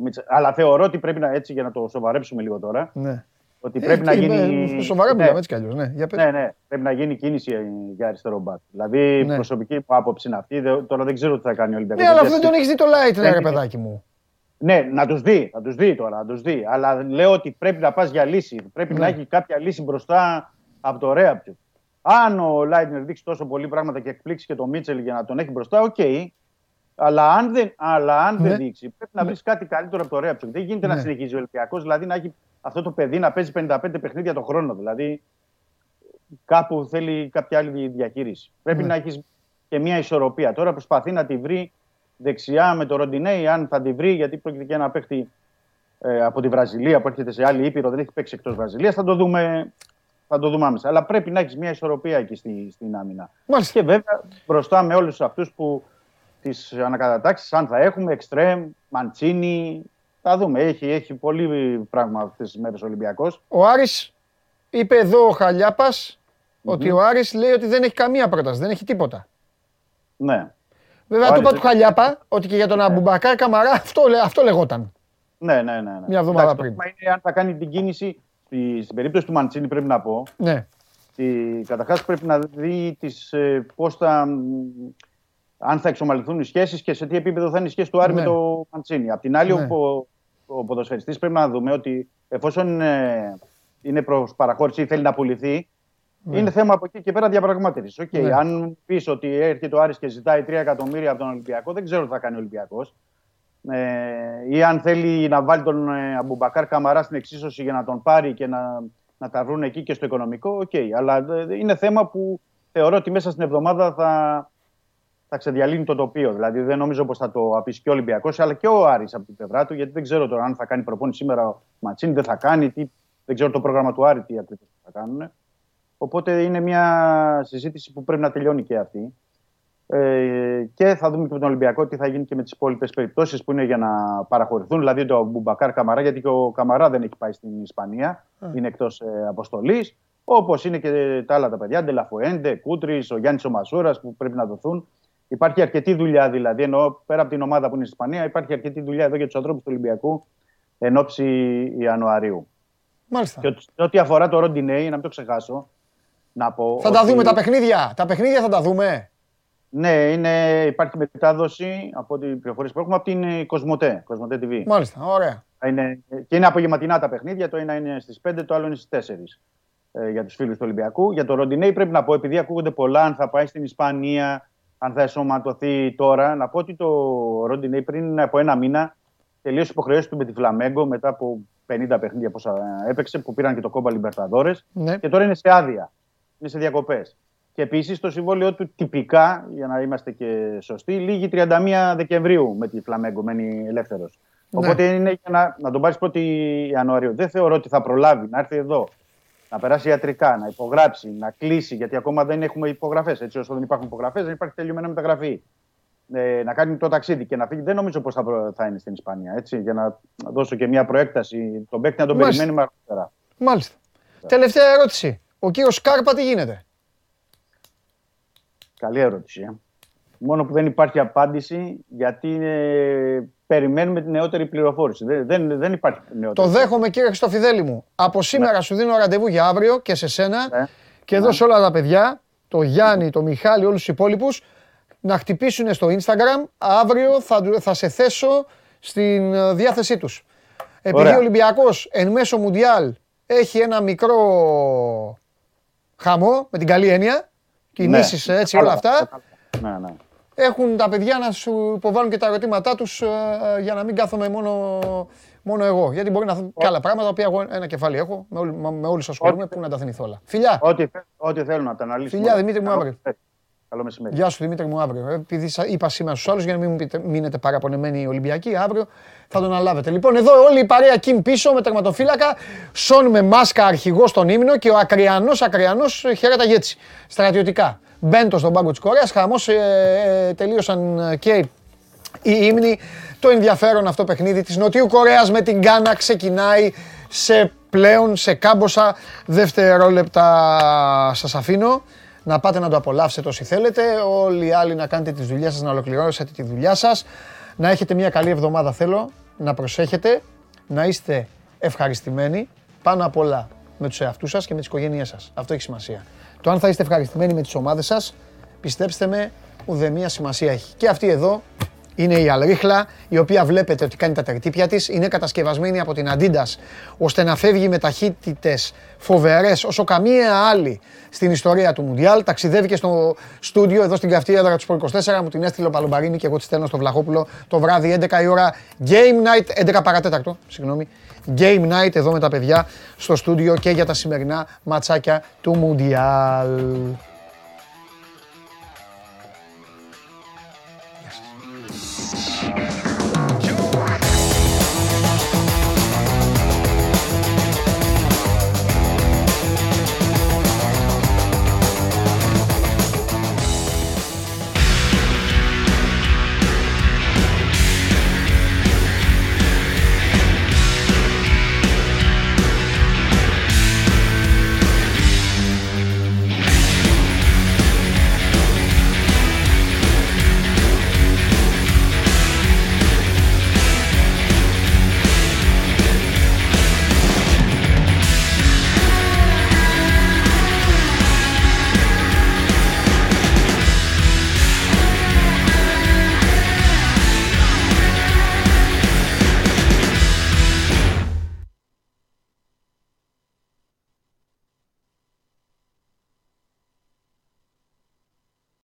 Μίτσελ. Αλλά θεωρώ ότι πρέπει να έτσι για να το σοβαρέψουμε λίγο τώρα.
Ναι.
Ότι
Ε,
πρέπει να
εκεί,
γίνει.
ε, Σοβαρά
Ναι,
μιλάμε έτσι κι αλλιώς. Ναι, για πες.
ναι, ναι, πρέπει να γίνει κίνηση για αριστερό μπακ. Δηλαδή,
Ναι.
προσωπική μου άποψη είναι αυτή. Δε- Τώρα δεν ξέρω τι θα κάνει ο Ολυμπιακός.
Ναι, αλλά αφού δεν τον έχεις δει το light, ναι,
Δεν
ρε
είναι.
παιδάκι μου.
Ναι, να τους δει, να τους δει τώρα, να τους δει. Αλλά λέω ότι πρέπει να πας για λύση. Πρέπει
Ναι.
να έχει κάποια λύση μπροστά από το Ρέαμπτσιουκ. Αν ο Λάιντνερ δείξει τόσο πολλοί πράγματα και εκπλήξει και τον Μίτσελ για να τον έχει μπροστά, οκ. Αλλά αν δεν, αλλά αν
Ναι.
δεν δείξει, πρέπει να βρεις κάτι καλύτερο από το Ρέαμπτσιουκ. Δεν γίνεται
Ναι.
να συνεχίζει ο Ολυμπιακός, δηλαδή να έχει αυτό το παιδί να παίζει 55 παιχνίδια το χρόνο. Δηλαδή κάπου θέλει κάποια άλλη διαχείριση. Πρέπει
Ναι.
να έχεις και μια ισορροπία. Τώρα προσπαθεί να τη βρει δεξιά με το Ροντινέι, αν θα τη βρει, γιατί πρόκειται και ένα παίχτη ε, από τη Βραζιλία που έρχεται σε άλλη ήπειρο, δεν έχει παίξει εκτός Βραζιλίας. Θα το δούμε. Θα το δούμε άμεσα. Αλλά πρέπει να έχεις μια ισορροπία εκεί στη, στην άμυνα.
Μάλιστα.
Και βέβαια μπροστά με όλους αυτούς που τις ανακατατάξεις, αν θα έχουμε, Εκστρέμ, Μαντσίνη. Θα δούμε. Έχει, έχει πολύ πράγμα αυτές τις μέρες ο Ολυμπιακός.
Ο Άρης είπε εδώ ο χαλιαπας ότι ο Άρης λέει ότι δεν έχει καμία πρόταση, δεν έχει τίποτα.
Ναι.
Βέβαια,
Ο
του είπα
Άρης
του Χαλιάπα ότι και για τον Αμπουμπακάρ Καμαρά αυτό, λέ- αυτό λεγόταν.
Ναι, ναι, ναι. ναι.
Μια εβδομάδα
Εντάξει,
πριν.
Το θέμα είναι αν θα κάνει την κίνηση. Στη, στην περίπτωση του Μαντσίνη, πρέπει να πω.
Ναι.
Καταρχάς πρέπει να δει τις, ε, πώς θα, μ, αν θα εξομαλυνθούν οι σχέσεις και σε τι επίπεδο θα είναι η σχέση του Άρη
Ναι.
με το Μαντσίνη. Απ' την άλλη,
Ναι.
ο, ο ποδοσφαιριστής πρέπει να δούμε ότι εφόσον ε, είναι προς παραχώρηση ή θέλει να πουληθεί, είναι θέμα από εκεί και πέρα διαπραγμάτευσης. Οκ,
Ναι.
Αν πεις ότι έρχεται ο Άρης και ζητάει 3 εκατομμύρια από τον Ολυμπιακό, δεν ξέρω τι θα κάνει ο Ολυμπιακός. Ε, ή αν θέλει να βάλει τον ε, Αμπουμπακάρ Καμαρά στην εξίσωση για να τον πάρει και να, να τα βρουν εκεί και στο οικονομικό, οκ. Αλλά ε, είναι θέμα που θεωρώ ότι μέσα στην εβδομάδα θα, θα ξεδιαλύνει το τοπίο. Δηλαδή δεν νομίζω πως θα το αφήσει και ο Ολυμπιακός, αλλά και ο Άρης από την πλευρά του, γιατί δεν ξέρω τώρα αν θα κάνει προπόνηση σήμερα ο Ματσίνη, δεν θα κάνει, τι, δεν ξέρω το πρόγραμμα του Άρη τι ακριβώς θα κάνουν. Οπότε είναι μια συζήτηση που πρέπει να τελειώνει και αυτή. Ε, και θα δούμε και με τον Ολυμπιακό τι θα γίνει και με τις υπόλοιπες περιπτώσεις που είναι για να παραχωρηθούν. Δηλαδή το Μπουμπακάρ Καμαρά, γιατί και ο Καμαρά δεν έχει πάει στην Ισπανία, είναι εκτός ε, αποστολής. Όπως είναι και τα άλλα τα παιδιά, Ντελαφουέντε, Κούτρις, ο Γιάννης ο Μασούρας που πρέπει να δοθούν. Υπάρχει αρκετή δουλειά δηλαδή, ενώ πέρα από την ομάδα που είναι στην Ισπανία, υπάρχει αρκετή δουλειά εδώ για τους ανθρώπους του Ολυμπιακού εν ώψη Ιανουαρίου.
Μάλιστα.
Και ότι- σε ό,τι αφορά το Ροντινέι, να μην το ξεχάσω, να πω.
Θα τα
ότι-
δούμε τα παιχνίδια. Τα παιχνίδια θα τα δούμε.
Ναι, είναι, υπάρχει μετάδοση από ό,τι πληροφορίες που έχουμε από την ε, Κοσμοτέ, Κοσμοτέ TV.
Μάλιστα, ωραία.
Είναι, και είναι απογευματινά τα παιχνίδια. Το ένα είναι στις 5, το άλλο είναι στις 4. Ε, για τους φίλους του Ολυμπιακού. Για το Ροντινέη πρέπει να πω, επειδή ακούγονται πολλά, αν θα πάει στην Ισπανία, αν θα εσωματωθεί τώρα, να πω ότι το Ροντινέη πριν από ένα μήνα τελείωσε υποχρεώσεις του με τη Φλαμέγκο μετά από 50 παιχνίδια πόσα έπαιξε, που πήραν και το κόμπα Λιμπερταδόρες.
Ναι.
Και τώρα είναι σε άδεια. Είναι σε διακοπές. Και επίσης το συμβόλαιο του τυπικά, για να είμαστε και σωστοί, λήγει 31 Δεκεμβρίου με τη Φλαμέγκο, μένει ελεύθερος.
Ναι.
Οπότε είναι για να, να τον πάρεις 1η Ιανουαρίου. Δεν θεωρώ ότι θα προλάβει να έρθει εδώ, να περάσει ιατρικά, να υπογράψει, να κλείσει, γιατί ακόμα δεν έχουμε υπογραφές. Έτσι, όσο δεν υπάρχουν υπογραφές, δεν υπάρχει τελειωμένη μεταγραφή. Ε, να κάνει το ταξίδι και να φύγει. Δεν νομίζω πως θα, προ- θα είναι στην Ισπανία. Έτσι, για να δώσω και μια προέκταση. Τον παίκτη να τον
Μάλιστα.
περιμένουμε αργότερα.
Μάλιστα. Τελευταία ερώτηση. Ο κύριος Σκάρπα τι γίνεται;
Καλή ερώτηση. Ε. Μόνο που δεν υπάρχει απάντηση γιατί ε, περιμένουμε την νεότερη πληροφόρηση. Δεν, δεν, δεν υπάρχει νεότερη.
Το δέχομαι κύριε Χριστοφιδέλη μου. Από σήμερα σου δίνω ραντεβού για αύριο και σε σένα
Ναι.
και εδώ σε όλα τα παιδιά, το Γιάννη, το Μιχάλη, όλους τους υπόλοιπους, να χτυπήσουν στο Instagram. Αύριο θα, θα σε θέσω στην ε, διάθεσή τους. Επειδή
Ωραία.
ο Ολυμπιακός εν μέσω Μουντιάλ έχει ένα μικρό χαμό, με την καλή έννοια, κινήσεις
Ναι.
έτσι
Καλά,
όλα αυτά,
Ναι, ναι.
έχουν τα παιδιά να σου υποβάλουν και τα ερωτήματά τους ε, για να μην κάθομαι μόνο, μόνο εγώ. Γιατί μπορεί να δουν και άλλα πράγματα, τα οποία εγώ ένα κεφάλι έχω, με, όλη, με όλους ασχολούμαι, που να τα θυμηθώ όλα. Φιλιά,
Ό,τι, θε- ό,τι θέλουν να τα αναλύσουμε.
Φιλιά, Δημήτρη μου,
Καλό
αύριο.
Μεσημέρι. Καλό μεσημέρι.
γεια σου Δημήτρη μου αύριο. Ε, Επειδή σα- είπα σήμερα στους άλλους για να μην μου πείτε, μείνετε παραπονεμένοι οι Ολυμπιακοί, αύριο θα τον αλάβετε. Λοιπόν, εδώ όλη η παρέα Κιμ πίσω με τερματοφύλακα, Σον με μάσκα αρχηγός στον ύμνο και ο Ακριανός, Ακριανός ε, χαίρετα έτσι, στρατιωτικά. Μπέντο στον πάγκο της Κορέας, χαμός, ε, ε, τελείωσαν ε, και οι ύμνοι. Το ενδιαφέρον αυτό παιχνίδι της Νοτιού Κορέας με την Γκάνα ξεκινάει σε πλέον σε κάμποσα δευτερόλεπτα σας αφήνω. Να πάτε να το απολαύσετε όσοι θέλετε. Όλοι οι άλλοι να κάνετε τις δουλειές σας, να ολοκληρώσετε τη δουλειά σας. Να έχετε μια καλή εβδομάδα θέλω. Να προσέχετε. Να είστε ευχαριστημένοι. Πάνω απ' όλα με τους εαυτούς σας και με τις οικογένειές σας. Αυτό έχει σημασία. Το αν θα είστε ευχαριστημένοι με τις ομάδες σας, πιστέψτε με, ουδέμια σημασία έχει. Και αυτή εδώ είναι η Αλρίχλα, η οποία βλέπετε ότι κάνει τα τερτύπια της. Είναι κατασκευασμένη από την Adidas, ώστε να φεύγει με ταχύτητες φοβερές όσο καμία άλλη στην ιστορία του Μουντιάλ. Ταξιδεύει και στο στούντιο εδώ στην καυτή έδρα του Σπορ 24. Μου την έστειλε ο Παλομπαρίνη και εγώ τη στέλνω στο Βλαχόπουλο το βράδυ 11 η ώρα. Game night, 11 παρατέταρτο, συγγνώμη. Game night εδώ με τα παιδιά στο στούντιο και για τα σημερινά ματσάκια του Μουντιάλ.